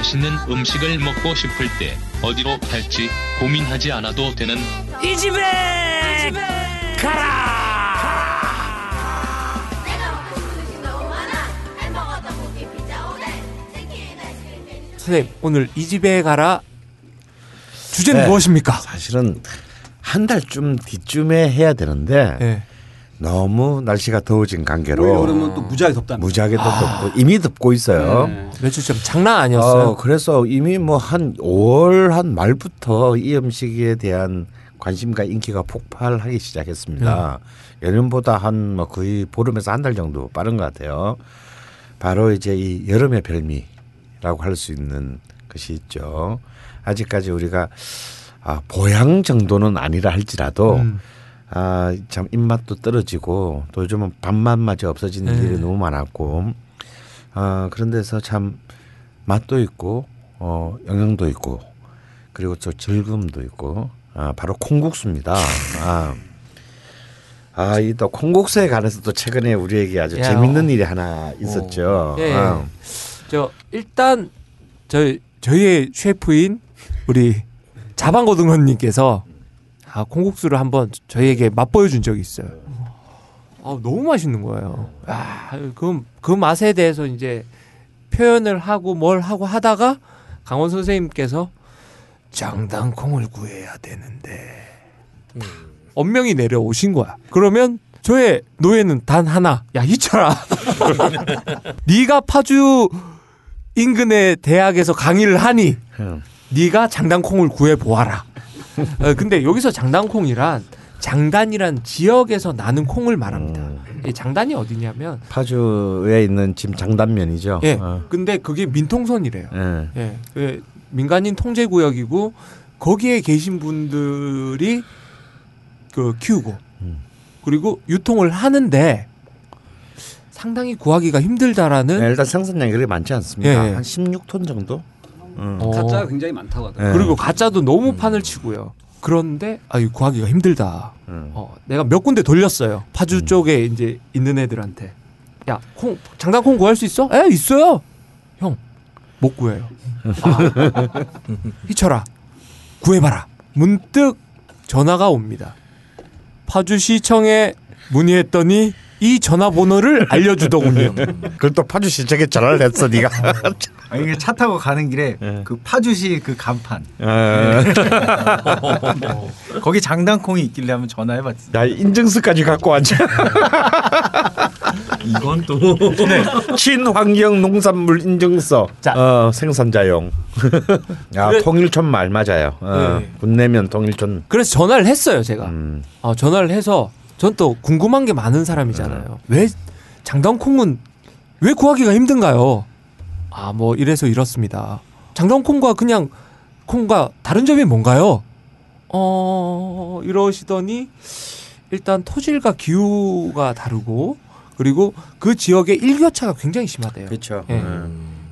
맛있는 음식을 먹고 싶을 때 어디로 갈지 고민하지 않아도 되는 피자 오뎅 치킨 아이스크림 메뉴 선생님 오늘 이 집에 가라. 주제는 네. 무엇입니까? 사실은 한 달쯤 뒤쯤에 해야 되는데 네. 너무 날씨가 더워진 올 관계로 여름은 또 무지하게 덥다. 무지하게 더 덥고 이미 덥고 있어요. 네. 며칠 전 장난 아니었어요. 어, 그래서 이미 뭐 한 5월 한 말부터 이 음식에 대한 관심과 인기가 폭발하기 시작했습니다. 예년보다 한 뭐 거의 보름에서 한 달 정도 빠른 것 같아요. 바로 이제 이 여름의 별미 요리라고 할 수 있는 것이 있죠. 아직까지 우리가 아, 보양 정도는 아니라 할지라도 음. 아, 참 입맛도 떨어지고 또 요즘은 밥맛마저 없어지는 네. 일이 너무 많았고 아, 그런 데서 참 맛도 있고 어, 영양도 있고 그리고 또 즐거움도 있고 아, 바로 콩국수입니다. 아. 아, 이 또 콩국수에 관해서 또 최근에 우리에게 아주 야, 재밌는 어. 일이 하나 있었죠. 예, 예. 아, 저 일단 저희 저희의 셰프인 우리 자방고등어님께서 아 콩국수를 한번 저희에게 맛보여 준 적이 있어요. 아 너무 맛있는 거예요. 아 그 그 맛에 대해서 이제 표현을 하고 뭘 하고 하다가 강원 선생님께서 장단콩을 구해야 되는데 딱 언명이 내려오신 거야. 그러면 저의 노예는 단 하나. 야 희철아. 네가 파주 인근의 대학에서 강의를 하니 음. 네가 장단콩을 구해 보아라. 어, 근데 여기서 장단콩이란 장단이란 지역에서 나는 콩을 말합니다. 음. 이 장단이 어디냐면 파주에 있는 지금 장단면이죠. 예. 어. 근데 그게 민통선이래요. 예. 예. 그 민간인 통제 구역이고 거기에 계신 분들이 그 키우고 음. 그리고 유통을 하는데 상당히 구하기가 힘들다라는 예, 일단 생산량이 그렇게 많지 않습니다. 예, 예. 한 16톤 정도? 음. 어, 가짜가 굉장히 많다고 하더라고요. 예. 그리고 가짜도 너무 판을 치고요. 그런데 아 이거 구하기가 힘들다. 음. 어, 내가 몇 군데 돌렸어요. 파주 쪽에 이제 있는 애들한테. 야, 콩 장단 콩 구할 수 있어? 에, 있어요. 형, 못 구해요. 아, 희철아, 구해봐라. 문득 전화가 옵니다. 파주시청에 문의했더니 이 전화번호를 알려주더군요. 그걸 또 파주시청에 전화를 했어, 네가. 아, 이게 차 타고 가는 길에 예. 그 파주시 그 간판 어. 거기 장단콩이 있길래 한번 전화해봤지. 야, 인증서까지 갖고 왔지. 이건 또 친환경 농산물 인증서. 자. 어, 생산자용. 야, 그래- 통일촌 말 맞아요. 어, 네. 군내면 통일촌. 그래서 전화를 했어요, 제가. 음. 어, 전화를 해서 전 또 궁금한 게 많은 사람이잖아요. 왜 장단콩은 왜 구하기가 힘든가요? 아, 뭐 이래서 이렇습니다. 장단콩과 그냥 콩과 다른 점이 뭔가요? 어, 이러시더니 일단 토질과 기후가 다르고 그리고 그 지역의 일교차가 굉장히 심하대요. 그렇죠. 예.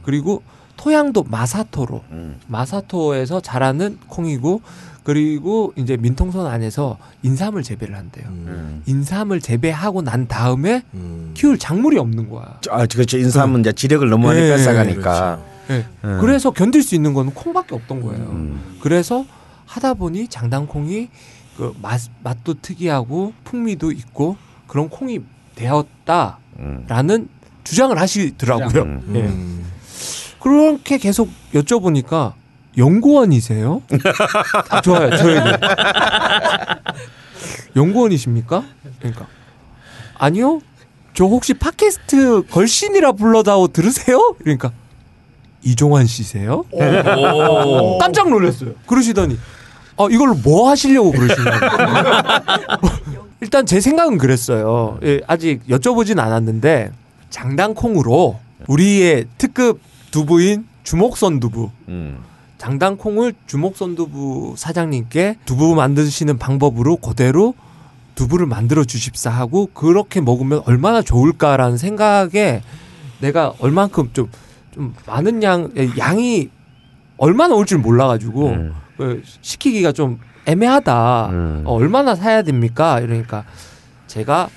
그리고 토양도 마사토로 음. 마사토에서 자라는 콩이고 그리고 이제 민통선 안에서 인삼을 재배를 한대요. 음. 인삼을 재배하고 난 다음에 음. 키울 작물이 없는 거야. 아, 그렇죠. 인삼은 이제 지력을 너무 많이 예, 뺏어가니까. 예. 음. 그래서 견딜 수 있는 건 콩밖에 없던 거예요. 음. 그래서 하다 보니 장단콩이 그 맛, 맛도 특이하고 풍미도 있고 그런 콩이 되었다라는 음. 주장을 하시더라고요. 음. 예. 음. 그렇게 계속 여쭤보니까 연구원이세요? 아, 좋아요. 저희는 연구원이십니까? 그러니까 아니요. 저 혹시 팟캐스트 걸신이라 불러다오 들으세요? 그러니까 이종환 씨세요? 깜짝 놀랐어요. 그러시더니 어 이걸로 뭐 하시려고 그러시냐고. 일단 제 생각은 그랬어요. 예, 아직 여쭤보진 않았는데 장단콩으로 우리의 특급 두부인 주목선 두부 음. 장단콩을 주목선 두부 사장님께 두부 만드시는 방법으로 그대로 두부를 만들어 주십사 하고 그렇게 먹으면 얼마나 좋을까라는 생각에 내가 얼만큼 좀, 좀 많은 양 양이 얼마나 올 줄 몰라가지고 음. 그 시키기가 좀 애매하다. 음. 어, 얼마나 사야 됩니까? 이러니까 제가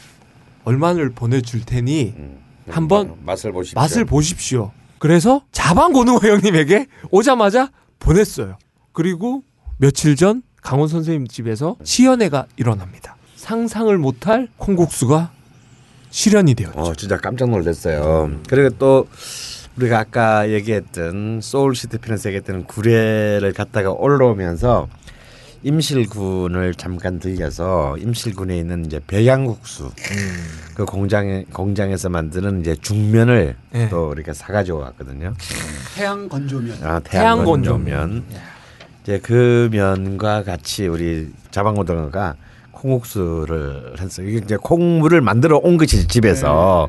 얼마를 보내줄 테니 음. 한번 맛을 보십시오. 맛을 보십시오. 그래서 자방고등어 형님에게 오자마자 보냈어요. 그리고 며칠 전 강원 선생님 집에서 시연회가 일어납니다. 상상을 못할 콩국수가 실현이 되었죠. 어, 진짜 깜짝 놀랐어요. 그리고 또 우리가 아까 얘기했던 soul city 편에서 얘기했던 구례를 갔다가 올라오면서 임실군을 잠깐 들려서 임실군에 있는 이제 백양국수 그 공장에 공장에서 만드는 이제 중면을 네. 또 이렇게 사가지고 왔거든요. 태양 건조면. 아, 태양 태양 건조면 이제 그 면과 같이 우리 자방고등어가 콩국수를 했어요. 이게 이제 콩물을 만들어 온 것이 집에서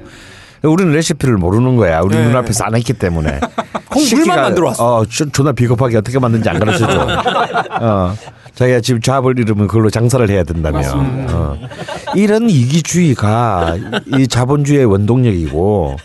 우리는 레시피를 모르는 거야. 우리 네. 눈앞에서 안 했기 때문에. 콩 시키가- 물만 만들어 왔어. 어, 조- 존나 비겁하게 어떻게 만드는지 안 가르쳐줘. 어, 자기가 지금 잡을 잃으면 그걸로 장사를 해야 된다며. 어. 이런 이기주의가 이 자본주의의 원동력이고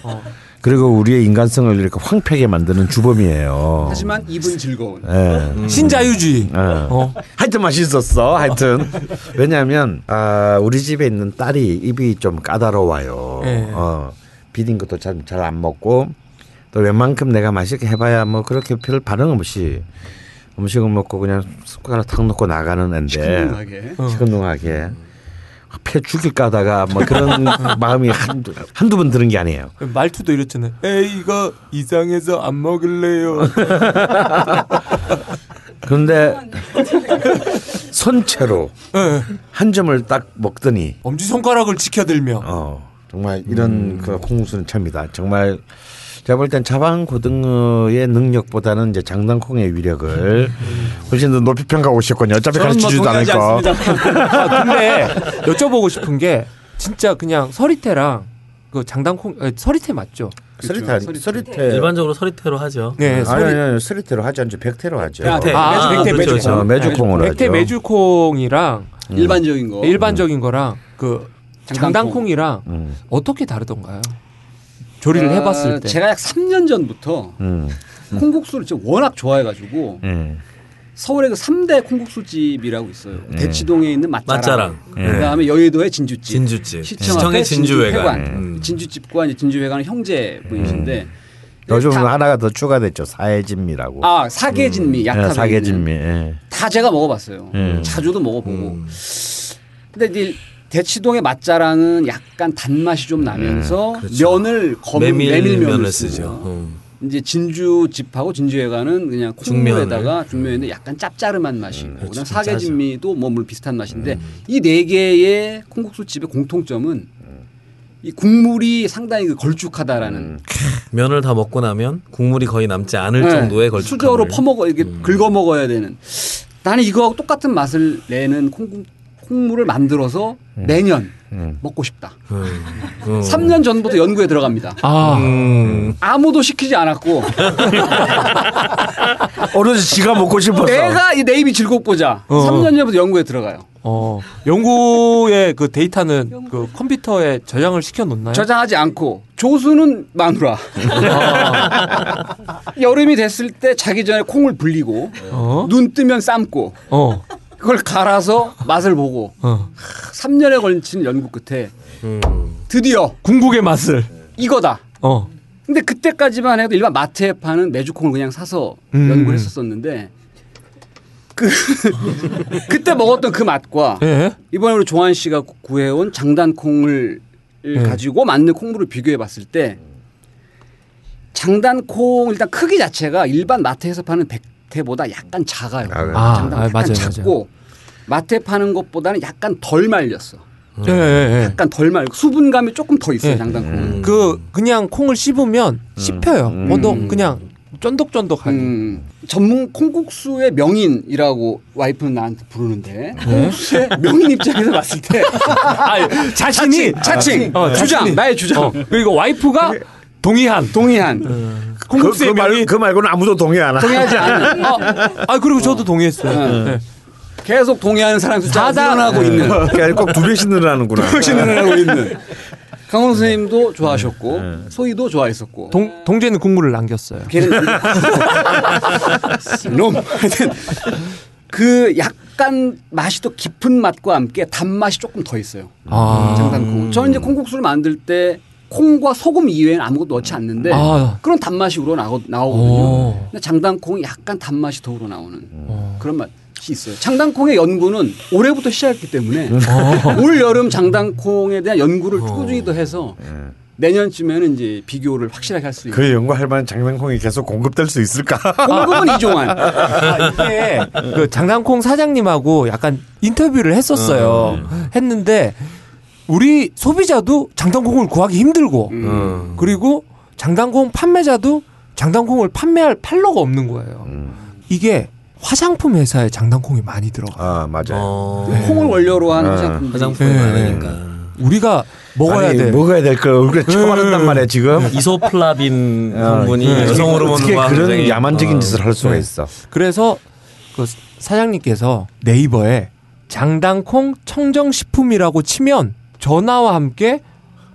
그리고 우리의 인간성을 이렇게 황폐하게 만드는 주범이에요. 하지만 입은 즐거운. 예. 신자유주의. 어. 어. 하여튼 맛있었어. 하여튼 왜냐하면 아, 우리 집에 있는 딸이 입이 좀 까다로워요. 예. 어, 비린 것도 잘 잘 안 먹고 또 웬만큼 내가 맛있게 해봐야 뭐 그렇게 별 반응 없이 음식을 먹고 그냥 숟가락 탁 넣고 나가는 앤데 시큰둥하게. 시큰둥하게 패 죽일까 하다가 뭐 그런 마음이 한두, 한두 번 드는 게 아니에요. 말투도 이렇잖아요. 에이 이거 이상해서 안 먹을래요. 그런데 선체로 예. 한 점을 딱 먹더니 엄지 손가락을 지켜들며. 어, 정말 이런 그 콩국수는 참이다. 정말 제가 볼 땐 자방 고등어의 능력보다는 이제 장단콩의 위력을 훨씬 더 높이 평가하고 싶거든요. 어차피 가르치지도 않을 거. 아, 근데 여쭤보고 싶은 게 진짜 그냥 서리태랑 그 장단콩 에, 서리태 맞죠? 서리태 서리태 일반적으로 서리태로 하죠. 네, 아니 서리. 아니 아니 서리태로 하지 않죠. 백태로 하죠. 백태. 아, 매주, 아, 백태, 그렇죠, 매주. 그렇죠. 어, 매주콩으로 백태. 메주콩이랑 일반적인 거. 일반적인 거랑 그 장단콩. 장단콩이랑 음. 어떻게 다르던가요? 조리를 해봤을 아, 때. 제가 약 3년 전부터 음. 콩국수를 진짜 워낙 좋아해가지고 음. 서울에 그 3대 콩국수 집이라고 있어요. 대치동에 있는 맛자랑, 맛자랑. 그다음에 여의도의 진주집, 진주집. 시청 앞에 진주회관. 진주회관. 음. 진주집과 이제 진주회관은 형제 분이신데 요즘 다- 하나가 더 추가됐죠. 사해진미라고. 아 사계진미 예, 약탑에 사계진미. 있는. 예. 다 제가 먹어봤어요. 음. 자주도 먹어보고. 음. 근데 이제 대치동의 맛자랑은 약간 단맛이 좀 나면서 그렇죠. 면을 검은 메밀 면을 쓰죠. 음. 이제 진주 집하고 진주회관은 그냥 중면을. 콩물에다가 중면인데 약간 짭짜름한 맛이고 음, 그렇죠. 사계진미도 뭐 물 비슷한 맛인데 이 네 개의 콩국수 집의 공통점은 이 국물이 상당히 그 걸쭉하다라는 면을 다 먹고 나면 국물이 거의 남지 않을 네, 정도의 걸쭉함을. 수저로 퍼먹어 이게 음. 긁어 먹어야 되는 나는 이거하고 똑같은 맛을 내는 콩, 콩물을 만들어서 내년 음. 먹고 싶다. 음. 음. 3년 전부터 연구에 들어갑니다. 아, 음. 아무도 시키지 않았고 어느새 지가 먹고 싶어서. 내가 이내 입이 즐겁고자 어. 3년 전부터 연구에 들어가요. 어, 연구의 그 데이터는 그 컴퓨터에 저장을 시켜 놓나요? 저장하지 않고 조수는 마누라. 여름이 됐을 때 자기 전에 콩을 불리고 어? 눈 뜨면 삶고 어, 그걸 갈아서 맛을 보고 어. 3년에 걸친 연구 끝에 음. 드디어 궁극의 맛을. 이거다. 어. 근데 그때까지만 해도 일반 마트에 파는 메주콩을 그냥 사서 음. 연구를 했었었는데 그 그때 먹었던 그 맛과 예. 이번에 우리 조한 씨가 구- 구해온 장단콩을 네. 가지고 만든 콩물을 비교해 봤을 때 장단콩 일단 크기 자체가 일반 마트에서 파는 백태보다 약간 작아요. 아, 장단 아, 약간 맞아요, 작고 마트에 파는 것보다는 약간 덜 말렸어. 예, 예, 예. 약간 덜 말. 수분감이 조금 더 있어요. 예. 장단콩은. 그 그냥 콩을 씹으면 씹혀요. 음. 뭐도 그냥 쫀득쫀득하게. 음, 전문 콩국수의 명인이라고 와이프는 나한테 부르는데 네? 콩국수의 명인 입장에서 봤을 때 아, 자신이 자칭, 어, 주장 자신이. 나의 주장 어, 그리고 와이프가 동의한 동의한 그, 콩국수의 그, 말. 그 말고는 아무도 동의 안 하고. 동의하지 않는 아, 아 그리고 저도 동의했어요. 어. 네. 계속 동의하는 사람 숫자가 늘어나고 있는 꼭두 배씩 늘어나는구나. 늘어나고 있는 강원 선생님도 좋아하셨고 소희도 좋아했었고 동 동재는 국물을 남겼어요. 걔는 놈 하여튼 그 약간 맛이 또 깊은 맛과 함께 단맛이 조금 더 있어요. 아. 장단콩. 저는 이제 콩국수를 만들 때 콩과 소금 이외에는 아무것도 넣지 않는데 아. 그런 단맛이 우러 나오, 나오거든요. 오. 근데 장단콩이 약간 단맛이 더 우러 나오는 그런 맛이 있어요. 장단콩의 연구는 올해부터 시작했기 때문에 올 여름 장단콩에 대한 연구를 꾸준히 더 해서 내년쯤에는 이제 비교를 확실하게 할 수 있는. 그 연구할 만한 장난콩이 계속 공급될 수 있을까? 공급은 이종환. 아, 이게 그 장단콩 사장님하고 약간 인터뷰를 했었어요. 했는데 우리 소비자도 장단콩을 구하기 힘들고 음. 그리고 장단콩 판매자도 장단콩을 판매할 팔로가 없는 거예요. 이게 화장품 회사에 장단콩이 많이 들어가. 아 맞아요. 어. 콩을 원료로 한 아, 화장품. 화장품이 네. 많으니까. 우리가 먹어야 아니, 돼. 먹어야 될걸 얼굴에 쳐바른단 말이야 지금. 이소플라빈 어, 성분이 네. 여성 어떻게 호르몬과 그런 굉장히- 야만적인 어. 짓을 할 수가 네. 있어. 그래서 그 사장님께서 네이버에 장당콩 청정식품이라고 치면 전화와 함께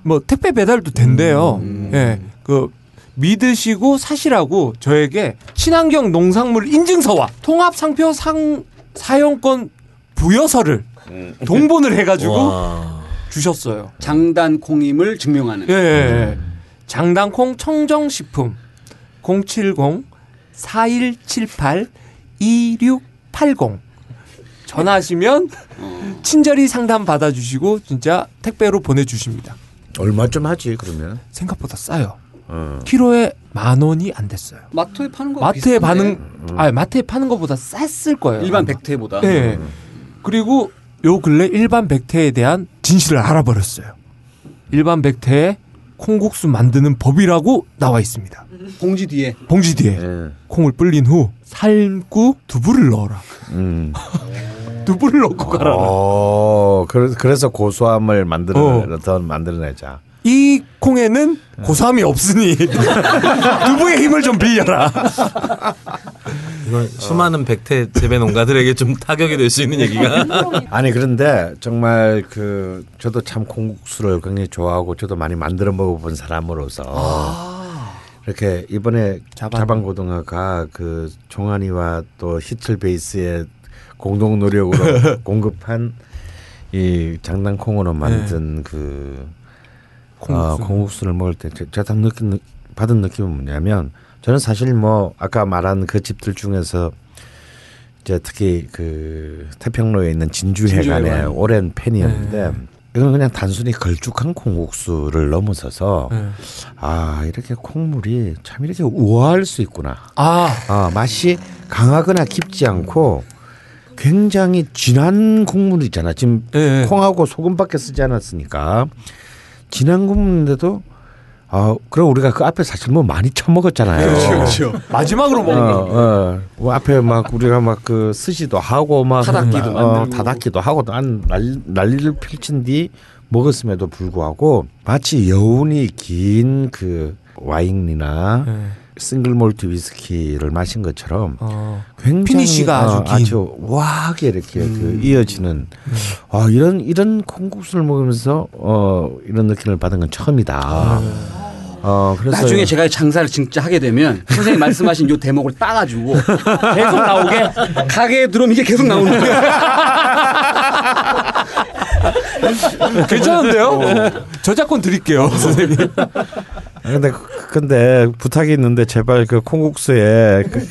뭐 택배 배달도 된대요. 예. 그 믿으시고 사시라고 저에게 친환경 농산물 인증서와 통합 상표 상 사용권 부여서를 동본을 해가지고 와. 주셨어요. 장단콩임을 증명하는. 예, 예, 예. 장당콩 청정식품 070 4178 2680 전화하시면 친절히 상담 받아주시고 진짜 택배로 보내주십니다. 얼마쯤 하지 그러면? 생각보다 싸요. 어. 키로에 만 원이 안 됐어요. 마트에 파는 거 마트에 비슷한데? 파는 아 마트에 파는 것보다 쌌을 거예요. 일반 아마. 백태보다. 네. 그리고 요 근래 일반 백태에 대한 진실을 알아버렸어요. 일반 백태에 콩국수 만드는 법이라고 나와 있습니다. 봉지 뒤에 봉지 뒤에 예. 콩을 불린 후 삶고 두부를 넣어라. 음. 두부를 넣고 가라. 어, 그래- 그래서 고소함을 만들어 어. 더 만들어내자. 이 콩에는 고소함이 없으니 두부의 힘을 좀 빌려라. 이건 수많은 백태 재배 농가들에게 좀 타격이 될 수 있는 얘기가 아니 그런데 정말 그 저도 참 콩국수를 굉장히 좋아하고 저도 많이 만들어 먹어본 사람으로서 이렇게 이번에 자반. 자반고등어가 그 종환이와 또 히틀 베이스의 공동 노력으로 공급한 이 장난콩으로 만든 그 어, 콩국수. 콩국수를 먹을 때 제- 제가 딱 느낀 받은 느낌은 뭐냐면 저는 사실 뭐 아까 말한 그 집들 중에서 이제 특히 그 태평로에 있는 진주회관의 진주회관. 오랜 팬이었는데 이건 그냥 단순히 걸쭉한 콩국수를 넘어서서 네. 아 이렇게 콩물이 참 이렇게 우아할 수 있구나. 아, 아 맛이 강하거나 깊지 않고 굉장히 진한 국물이잖아. 지금 예, 예. 콩하고 소금밖에 쓰지 않았으니까 진한 국물인데도 아 그럼 우리가 그 앞에 사실 뭐 많이 처먹었잖아요. 그렇죠. 마지막으로 먹는 거. 어, 어. 뭐 앞에 막 우리가 막 그 스시도 하고 막 타닥기도 어. 타닥기도 하고 난 난리, 난리를 펼친 뒤 먹었음에도 불구하고 마치 여운이 긴 그 와인이나 네. 싱글 몰트 위스키를 마신 것처럼 어. 굉장히 피니쉬가 아주 어, 긴. 아주 와하게 이렇게 그 이어지는 아 이런 이런 콩국수를 먹으면서 어 이런 느낌을 받은 건 처음이다. 어 그래서 나중에 제가 장사를 진짜 하게 되면 선생님 말씀하신 요 대목을 따가지고 계속 나오게 가게에 들어오면 이게 계속 나오는 거예요. 괜찮은데요? 저작권 드릴게요, 선생님. 아, 근데 근데 부탁이 있는데 제발 그 콩국수에 그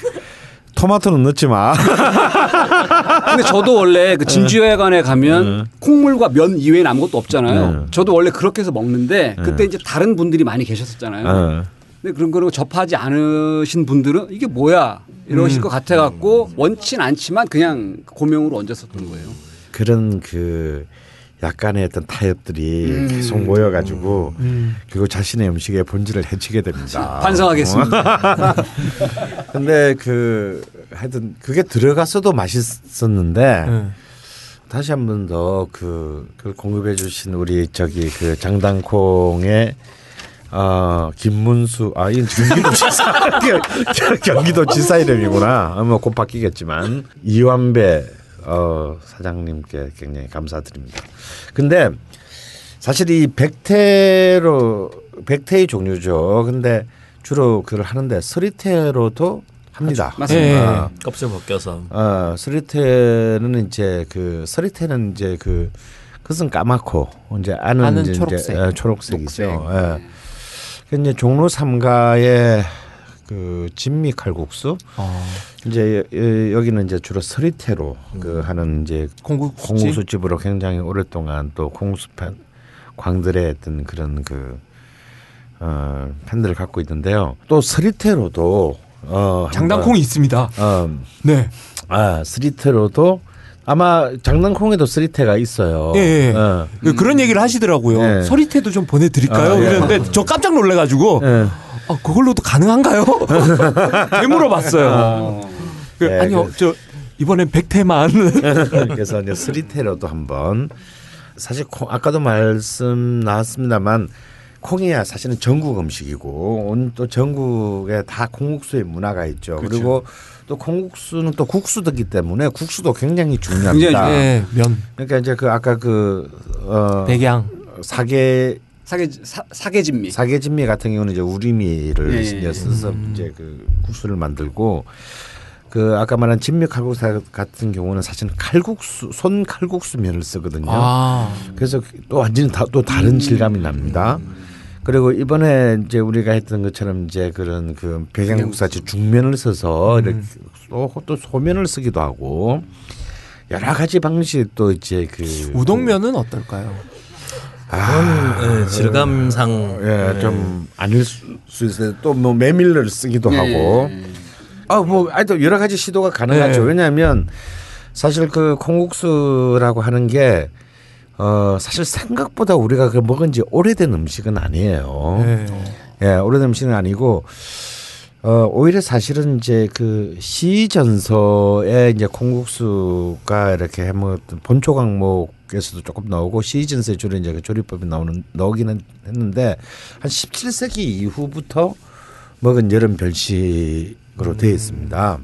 토마토는 넣지 마. 근데 저도 원래 그 진주회관에 가면 콩물과 면 이외에는 아무것도 없잖아요. 네. 저도 원래 그렇게 해서 먹는데 그때 이제 다른 분들이 많이 계셨었잖아요. 어. 근데 그런 거를 접하지 않으신 분들은 이게 뭐야 이러실 것 같아 갖고 원치는 않지만 그냥 고명으로 얹었었던 거예요. 그런 그 약간의 어떤 타협들이 음. 계속 모여가지고 결국 자신의 음식의 본질을 해치게 됩니다. 반성하겠습니다. 근데 그 하여튼 그게 들어갔어도 맛있었는데 네. 다시 한 번더그 공급해 주신 우리 저기 그 장당콩의 어 김문수 아 이건 경기도 지사 경기도 지사 이름이구나 아마 곧 바뀌겠지만 이완배 어 사장님께 굉장히 감사드립니다. 근데 사실 이 백태로 백태의 종류죠. 근데 주로 그걸 하는데 서리태로도 합니다. 맞습니다. 어, 껍질 벗겨서 어, 서리태는 이제 그 서리태는 이제 그 그것은 까맣고 이제 안은, 안은 이제 초록색. 예, 초록색이죠. 예. 그 이제 종로 삼가의 그 진미 칼국수 어. 이제 여- 여기는 이제 주로 서리태로 그 하는 이제 콩국수집? 콩국수집으로 굉장히 오랫동안 또 콩국수 팬 광들의 어떤 그런 그 어, 팬들을 갖고 있는데요. 또 서리태로도 어, 장당콩이 있습니다. 한번, 네. 어, 아 서리태로도 아마 장난콩에도 서리태가 있어요. 예, 예. 어. 그- 그런 얘기를 하시더라고요. 네. 서리태도 좀 보내드릴까요? 아, 예. 이랬는데 저 깜짝 놀래가지고 예. 아, 그걸로도 가능한가요? 되물어봤어요. 그, 네, 아니요, 그- 저 이번엔 백태만. 그래서 이제 서리태로도 한번 사실 콩, 아까도 말씀 나왔습니다만 콩이야 사실은 전국 음식이고 온또 전국에 다 콩국수의 문화가 있죠. 그리고또 콩국수는 또 국수이기 때문에 국수도 굉장히 중요합니다. 예, 면, 그러니까 이제 그 아까 그 어, 백양. 사계 사계 사, 사계진미. 사계진미 같은 경우는 이제 우리미를 예, 이제 예. 써서 이제 그 국수를 만들고 그 아까 말한 진미 칼국수 같은 경우는 사실은 칼국수 손 칼국수 면을 쓰거든요. 아, 그래서 또 완전히 다, 또 다른 질감이 납니다. 그리고 이번에 이제 우리가 했던 것처럼 이제 그런 그 백양국수같이 중면을 써서 이렇게 또, 또 소면을 쓰기도 하고 여러 가지 방식 또 이제 그 우동면은 어떨까요? 그건 예, 질감상 예, 좀 아닐 수, 수 있어요. 또 뭐 메밀을 쓰기도 하고. 아, 뭐, 아또 여러 가지 시도가 가능하죠. 네. 왜냐하면 사실 그 콩국수라고 하는 게 어, 사실 생각보다 우리가 그 먹은 지 오래된 음식은 아니에요. 네. 예, 오래된 음식은 아니고 어, 오히려 사실은 이제 그 시전서에 이제 콩국수가 이렇게 뭐 본초 강목에서도 조금 나오고 시전서에 주로 이제 그 조리법이 나오는 나오기는 했는데 한 17세기 이후부터 먹은 여름 별식 으로 되어 있습니다.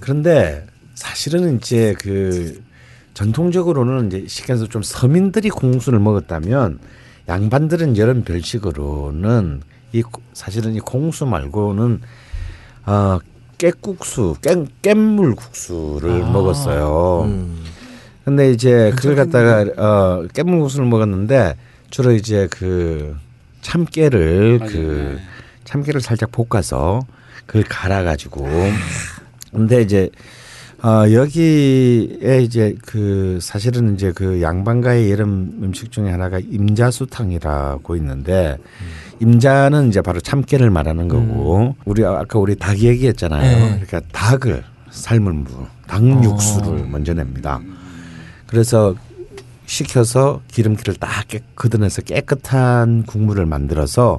그런데 사실은 이제 그 전통적으로는 이제 시켜서 좀 서민들이 콩국수를 먹었다면 양반들은 여름 별식으로는 이 고- 사실은 이 콩국수 말고는 어 깨국수, 깻 깻물 국수를 먹었어요. 음. 근데 이제 그걸 갖다가 어 깻물 국수를 먹었는데 주로 이제 그 참깨를 그 참깨를 살짝 볶아서 그걸 갈아 가지고 근데 이제 어 여기에 이제 그 사실은 이제 그 양반가의 여름 음식 중에 하나가 임자수탕이라고 있는데 임자는 이제 바로 참깨를 말하는 거고 우리 아까 우리 닭 얘기했잖아요. 네. 그러니까 닭을 삶은 무, 닭 육수를 먼저 냅니다. 그래서 식혀서 기름기를 딱 깨, 걷어내서 깨끗한 국물을 만들어서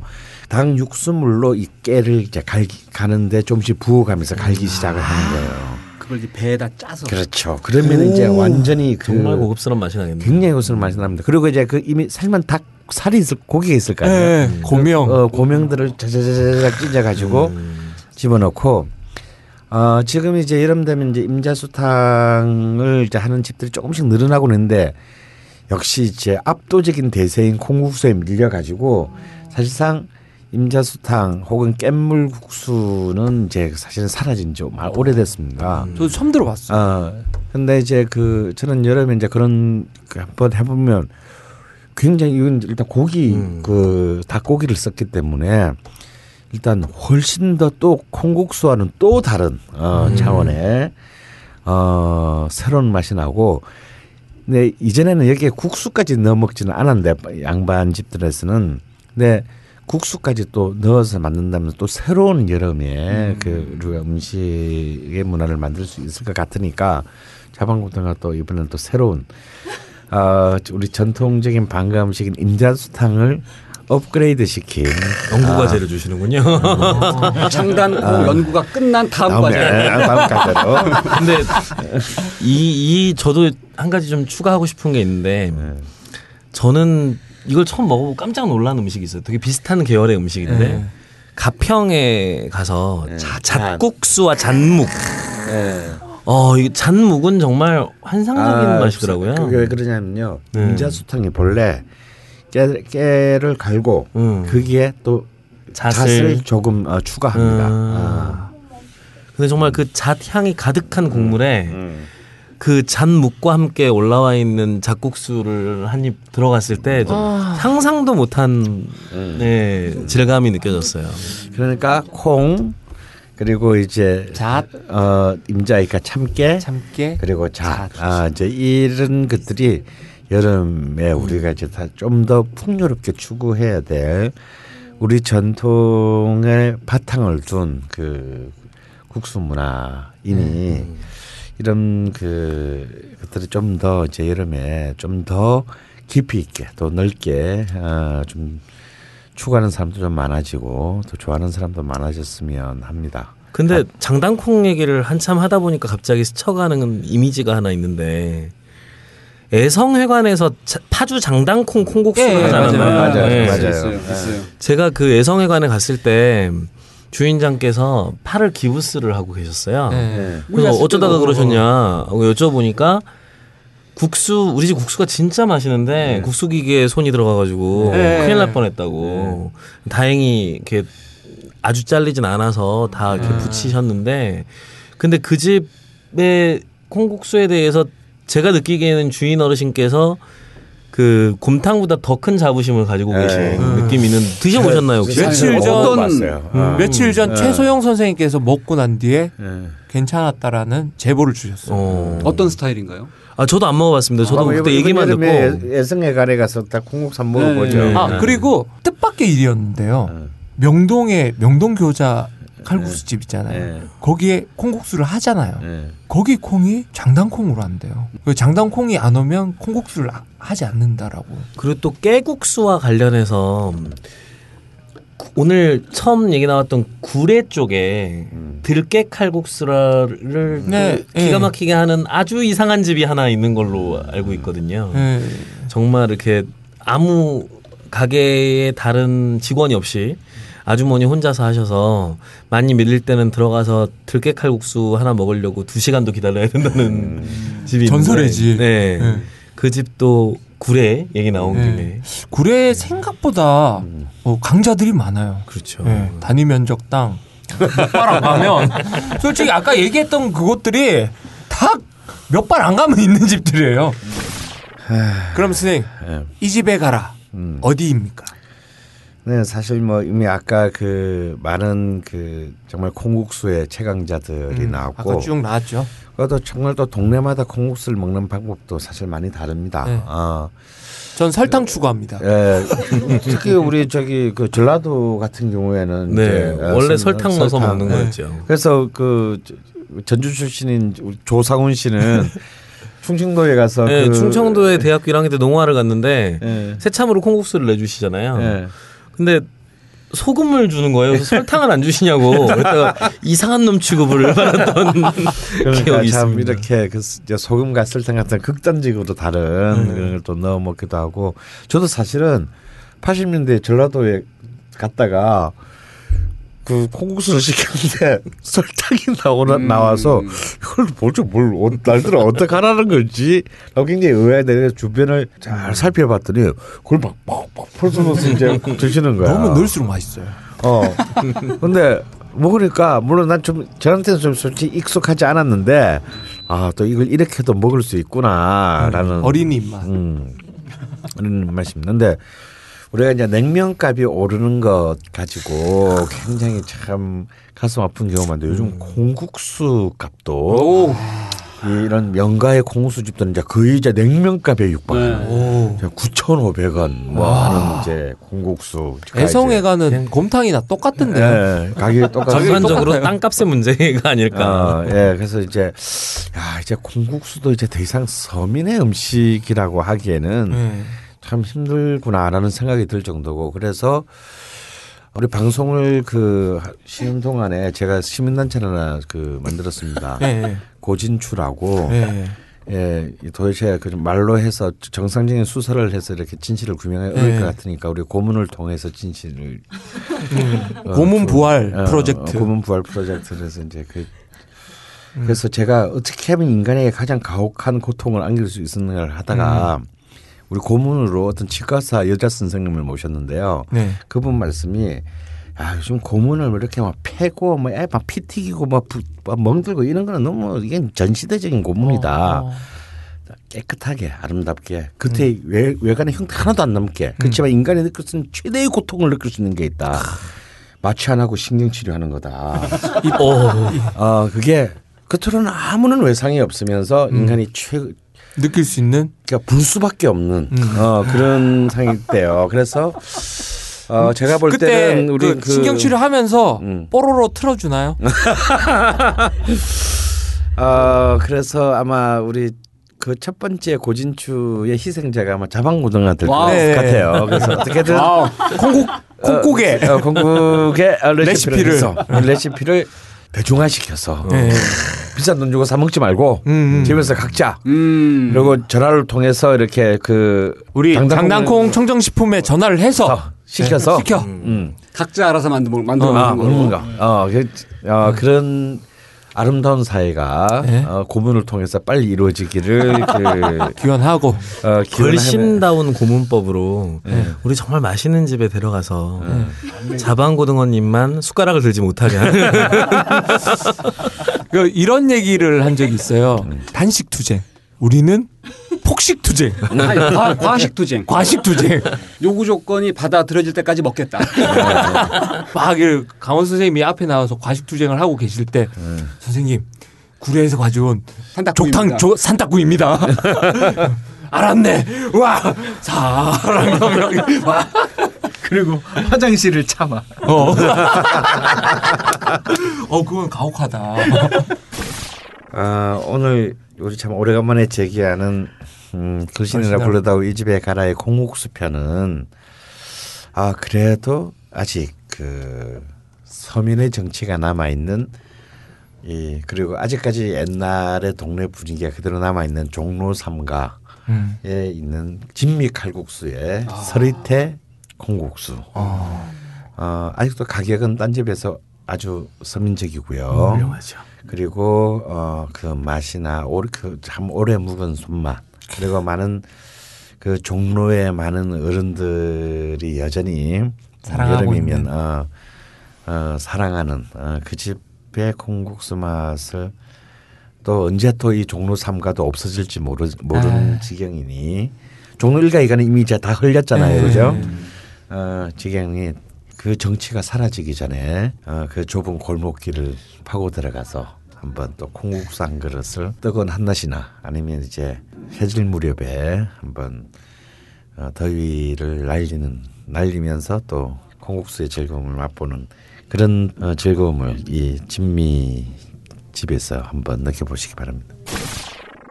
닭 육수물로 이 깨를 이제 갈기 가는데 조금씩 부어가면서 갈기 시작을 하는 거예요. 그걸 이제 배에다 짜서. 그렇죠. 그러면 이제 완전히 그 정말 고급스러운 맛이 나겠네요. 굉장히 고스란 맛이 납니다. 그리고 이제 그 이미 삶은 닭 살이 있을 고기가 있을 거 아니에요. 네, 고명. 어, 고명들을 자자자자자 찢어 가지고 집어넣고 어, 지금 이제 여름 되면 이제 임자수탕을 이제 하는 집들이 조금씩 늘어나고 있는데 역시 이제 압도적인 대세인 콩국수에 밀려 가지고 사실상 임자수탕 혹은 깻물 국수는 이제 사실은 사라진 지말 오래됐습니다. 저도 처음 들어봤어요. 어, 근데 이제 그 저는 여름에 이제 그런 그 한번 해보면 굉장히 이건 일단 고기 그 닭고기를 썼기 때문에 일단 훨씬 더 또 콩국수와는 또 다른 어, 차원의 어, 새로운 맛이 나고. 근데 이전에는 여기에 국수까지 넣어 먹지는 않았는데 양반 집들에서는. 근데 국수까지 또 넣어서 만든다면 또 새로운 여름에 그 우리가 음식의 문화를 만들 수 있을 것 같으니까 자방고등가 또 이번엔 또 새로운 어, 우리 전통적인 방가 음식인 임자수탕을 업그레이드 시킨 연구 아. 과제를 주시는군요. 창단 콩 연구가 끝난 다음 과제. 다음 과제로 근데 이, 이 저도 한 가지 좀 추가하고 싶은 게 있는데 네. 저는 이걸 처음 먹어보고 깜짝 놀란 음식이 있어요. 되게 비슷한 계열의 음식인데 네. 가평에 가서 네. 자, 잣국수와 잣묵. 네. 어, 이 잣묵은 정말 환상적인 아, 맛이더라고요. 그게 왜 그러냐면요. 네. 임자수탕이 본래 깨, 깨를 갈고 음. 거기에 또 잣을. 잣을, 조금 어, 추가합니다. 음. 아. 근데 정말 그 잣 향이 가득한 국물에 음. 그 잣묵과 함께 올라와 있는 잣국수를 한 입 들어갔을 때 좀 상상도 못한 음. 네, 질감이 느껴졌어요. 그러니까 콩 그리고 이제 잣. 어 임자이가 참깨 참깨. 그리고 잣. 아 이제 이런 것들이 여름에 우리가 이제 다 좀 더 풍요롭게 추구해야 될 우리 전통의 바탕을 둔 그 국수 문화이니 이런 그 것들이 좀 더 이제 여름에 좀 더 깊이 있게 또 넓게 어, 좀 추구하는 사람도 좀 많아지고 또 좋아하는 사람도 많아졌으면 합니다. 근데 장단콩 얘기를 한참 하다 보니까 갑자기 스쳐가는 이미지가 하나 있는데 애성회관에서 자- 파주 장당콩 콩국수를 예, 하잖아요. 맞아요. 맞아요. 예. 맞아요. 있어요. 제가 그 애성회관에 갔을 때 주인장께서 팔을 기부스를 하고 계셨어요. 네. 그래서 갔을 어쩌다가 그러셨냐 하고 여쭤보니까 국수 우리 집 국수가 진짜 맛있는데 국수 기계에 손이 들어가가지고 네. 큰일 날 뻔했다고. 다행히 이렇게 아주 잘리진 않아서 다 이렇게 붙이셨는데 근데 그 집의 콩국수에 대해서 제가 느끼기에는 주인 어르신께서 그 곰탕보다 더 큰 자부심을 가지고 네. 계신 음. 느낌이 있는 드셔보셨나요 혹시? 며칠 전- 어떤 봤어요. 어. 며칠 전 네. 최소영 선생님께서 먹고 난 뒤에 예. 괜찮았다라는 제보를 주셨어요. 어. 어떤 스타일인가요? 아 저도 안 먹어봤습니다. 저도 아, 그때 이번 얘기만 듣고 여름에 애성에 가래 가서 딱 콩국수 한번 먹어보죠. 네. 아 그리고 뜻밖의 일이었는데요. 네. 명동에 명동 교자 칼국수 집 있잖아요. 네. 거기에 콩국수를 하잖아요. 예. 거기 콩이 장단콩으로 한대요. 그 장단콩이 안 오면 콩국수를 하- 하지 않는다라고. 그리고 또 깨국수와 관련해서 구- 오늘 처음 얘기 나왔던 구례 쪽에 들깨 칼국수를 네, 또 기가 예. 막히게 하는 아주 이상한 집이 하나 있는 걸로 알고 있거든요. 예. 정말 이렇게 아무 가게에 다른 직원이 없이 아주머니 혼자서 하셔서 많이 밀릴 때는 들어가서 들깨 칼국수 하나 먹으려고 두 시간도 기다려야 된다는 집이 전설의 집. 네. 네. 그 집도 구례 얘기 나온 네. 김에 구례 생각보다 어, 강자들이 많아요. 그렇죠. 예, 단위 면적당 몇발안 가면 솔직히 아까 얘기했던 그곳들이 다 몇 발 안 가면 있는 집들이에요. 그럼 선생님 예. 이 집에 가라 음. 어디입니까? 네, 사실 뭐 이미 아까 그 많은 그 정말 콩국수의 최강자들이 음, 나왔고 아까 쭉 나왔죠. 그것도 정말 또 동네마다 콩국수를 먹는 방법도 사실 많이 다릅니다. 네. 어, 전 설탕 추가합니다. 예, 특히 우리 저기 그 전라도 같은 경우에는 네. 이제 어, 원래 설- 설탕 넣어서 설탕. 먹는 네. 거였죠. 그래서 그 저- 전주 출신인 조상훈 씨는 충청도에 가서 네, 그 충청도에 대학교 1학년 때 농화를 갔는데 예. 새참으로 콩국수를 내주시잖아요. 예. 근데 소금을 주는 거예요. 그래서 설탕을 안 주시냐고. 그랬다가 이상한 놈 취급을 받았던 그러니까 기억이 참 있습니다. 이렇게 그 소금과 설탕 같은 극단적으로 다른 그런 걸 또 넣어 먹기도 하고 저도 사실은 80년대 전라도에 갔다가 그 콩국수를 시켰는데 설탕이 나오나 나와서 이걸 뭐죠 뭘 어- 날들은 어떻게 하라는 건지 라고 굉장히 의아해서 주변을 잘 살펴봤더니 그걸 막막막 풀어서 이제 드시는 거야. 넣으면 넣을수록 맛있어요. 어. 근데 먹으니까 물론 난 좀 저한테는 좀 솔직히 익숙하지 않았는데 아 또 이걸 이렇게도 먹을 수 있구나라는 어린이 입맛. 음, 그런 말씀이 있는데 우리가 이제 냉면값이 오르는 것 가지고 굉장히 참 가슴 아픈 경우가 많은데 요즘 콩국수 값도 이런 명가의 콩국수 집들은 이제 거의 이제 냉면값에 육박하는 네. 9,500원 뭐 하는 이제 콩국수 애성에 가는 곰탕이나 똑같은데요. 예, 가격이 똑같아요. 전반적으로. 땅값의 문제가 아닐까. 어, 예, 그래서 이제 야 이제 콩국수도 이제 더 이상 서민의 음식이라고 하기에는 네. 참 힘들구나라는 생각이 들 정도고 그래서 우리 방송을 그 쉬는 동안에 제가 시민단체를 하나 그 만들었습니다. 네. 고진추라고 네. 예, 이 도대체 그 말로 해서 정상적인 수사를 해서 이렇게 진실을 규명해 네. 것 같으니까 우리 고문을 통해서 진실을 어, 고문 부활 어, 프로젝트. 어, 고문 부활 프로젝트에서 이제 그 그래서 제가 어떻게 하면 인간에게 가장 가혹한 고통을 안길 수 있었는가를 하다가 우리 고문으로 어떤 치과사 여자 선생님을 모셨는데요. 네. 그분 말씀이 야 요즘 고문을 뭐 이렇게 막 패고 뭐막 피 튀기고 막, 부- 막 멍들고 이런 거는 너무 이게 전시대적인 고문이다. 어. 깨끗하게 아름답게 겉에 외, 외관의 형태 하나도 안 남게 그렇지만 인간이 느낄 수 있는 최대의 고통을 느낄 수 있는 게 있다. 마취 안 하고 신경 치료하는 거다. 어 그게 겉으로는 아무런 외상이 없으면서 인간이 최 느낄 수 있는 그러니까 불 수밖에 없는 어, 그런 상황일 때요. 그래서 어, 제가 볼 그때 때는 우리 그 신경 치료 하면서 음. 뽀로로 틀어주나요? 어, 그래서 아마 우리 그 첫 번째 고진추의 희생자가 아마 자방고등어가 될것 wow. 네. 같아요. 그래서 어떻게든 콩국 콩국에 어, 콩국의 어, 레시피를 레시피를. 해서 레시피를 대중화 시켜서 네. 비싼 돈 주고 사 먹지 말고 음, 음. 집에서 각자 음. 그리고 전화를 통해서 이렇게 그 우리 당당콩을 장단콩 청정식품에 전화를 해서 어, 시켜서 시켜. 음. 각자 알아서 만들어 만들어 아, 먹는 거. 먹는 거. 어, 그, 어, 그런 아름다운 사회가 네. 어, 고문을 통해서 빨리 이루어지기를 그, 기원하고 어, 걸신다운 고문법으로 우리 정말 맛있는 집에 데려가서 자방고등어님만 숟가락을 들지 못하게 하는 그 이런 얘기를 한 적이 있어요. 단식 투쟁. 우리는 폭식 투쟁. 아니, 과, 과식 투쟁. 과식 투쟁. 요구 조건이 받아들여질 때까지 먹겠다. 막 이렇게 강원 선생님이 앞에 나와서 과식 투쟁을 하고 계실 때 선생님 구례에서 가져온 조, 산닭구이입니다. 알았네. 와 사랑. 와. 그리고 화장실을 참아. 어. 어 그건 가혹하다. 아, 오늘 우리 참 오래간만에 제기하는 음, 글신이라 글신이라. 불러다오 이 집의 가라의 공국수 편은 아 그래도 아직 그 서민의 정치가 남아 있는 이 그리고 아직까지 옛날의 동네 분위기가 그대로 남아 있는 종로 삼가에 음. 있는 진미 칼국수의 서리태 콩국수. 어, 아직도 가격은 딴 집에서 아주 서민적이고요. 훌륭하죠. 그리고 어 그 맛이나 오래 그참 오래 묵은 손맛 그리고 많은 그 종로의 많은 어른들이 여전히 여름이면 있는. 어, 어 사랑하는 어, 그 집의 콩국수 맛을 또 언제 또 이 종로 삼가도 없어질지 모르 모르는 아. 지경이니 종로 일가 이가는 이미 이제 다 흘렸잖아요, 네. 그죠? 어 지경이 그 정치가 사라지기 전에 어, 그 좁은 골목길을 파고 들어가서 한번 또 콩국수 한 그릇을 뜨거운 한낮이나 아니면 이제 해질 무렵에 한번 어, 더위를 날리는 날리면서 또 콩국수의 즐거움을 맛보는 그런 어, 즐거움을 이 진미 집에서 한번 느껴보시기 바랍니다.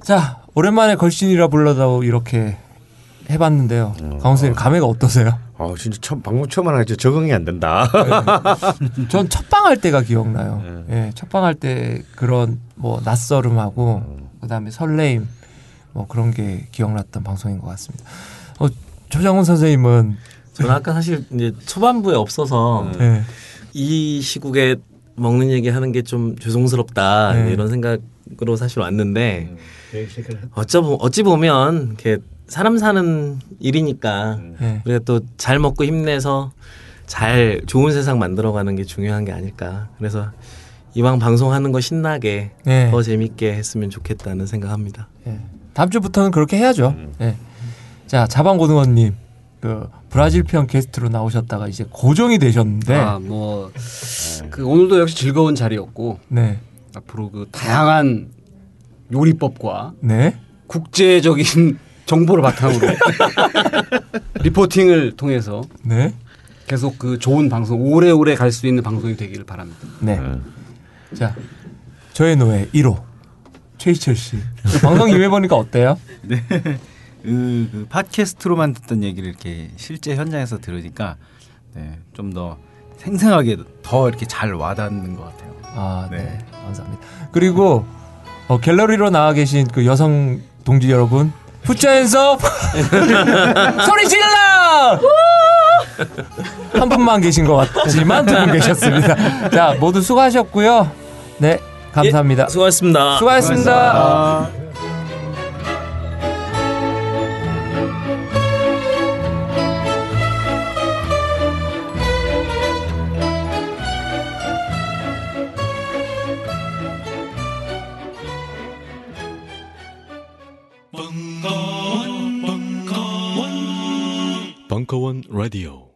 자 오랜만에 걸신이라 불러다오 이렇게 해봤는데요. 강원 선생님 감회가 어떠세요? 어 진짜 처음 방금 처음 하니까 적응이 안 된다. 전 첫 방 할 때가 기억나요. 예, 첫방 할 때 그런 뭐 낯설음하고 그다음에 설레임 뭐 그런 게 기억났던 방송인 것 같습니다. 어, 조장훈 선생님은 저는 아까 사실 이제 초반부에 없어서 예, 이 시국에 먹는 얘기 하는 게 좀 죄송스럽다 네. 이런 생각으로 사실 왔는데 어쩌 어찌 보면 이렇게 사람 사는 일이니까 예. 우리가 또 잘 먹고 힘내서 잘 좋은 세상 만들어가는 게 중요한 게 아닐까. 그래서 이왕 방송하는 거 신나게 네. 더 재밌게 했으면 좋겠다는 생각합니다. 예. 다음 주부터는 그렇게 해야죠. 예. 자 자방고등어님 그 브라질 편 게스트로 나오셨다가 이제 고정이 되셨는데 아, 뭐, 그 오늘도 역시 즐거운 자리였고, 네, 앞으로 그 다양한 요리법과 네, 국제적인 정보를 바탕으로 리포팅을 통해서 네, 계속 그 좋은 방송, 오래오래 갈 수 있는 방송이 되기를 바랍니다. 네. 자 저의 노예 1호 최희철 씨 방송 임해 보니까 어때요? 네. 그, 그 팟캐스트로만 듣던 얘기를 이렇게 실제 현장에서 들으니까 네, 좀 더 생생하게 더 이렇게 잘 와닿는 것 같아요. 아, 네. 네. 감사합니다. 그리고 어, 갤러리로 나와 계신 그 여성 동지 여러분, 앤섭 소리 질러! 한 분만 계신 것 같지만 두 분 계셨습니다. 자, 모두 수고하셨고요. 네, 감사합니다. 수고하셨습니다. 수고하셨습니다. 벙커원 라디오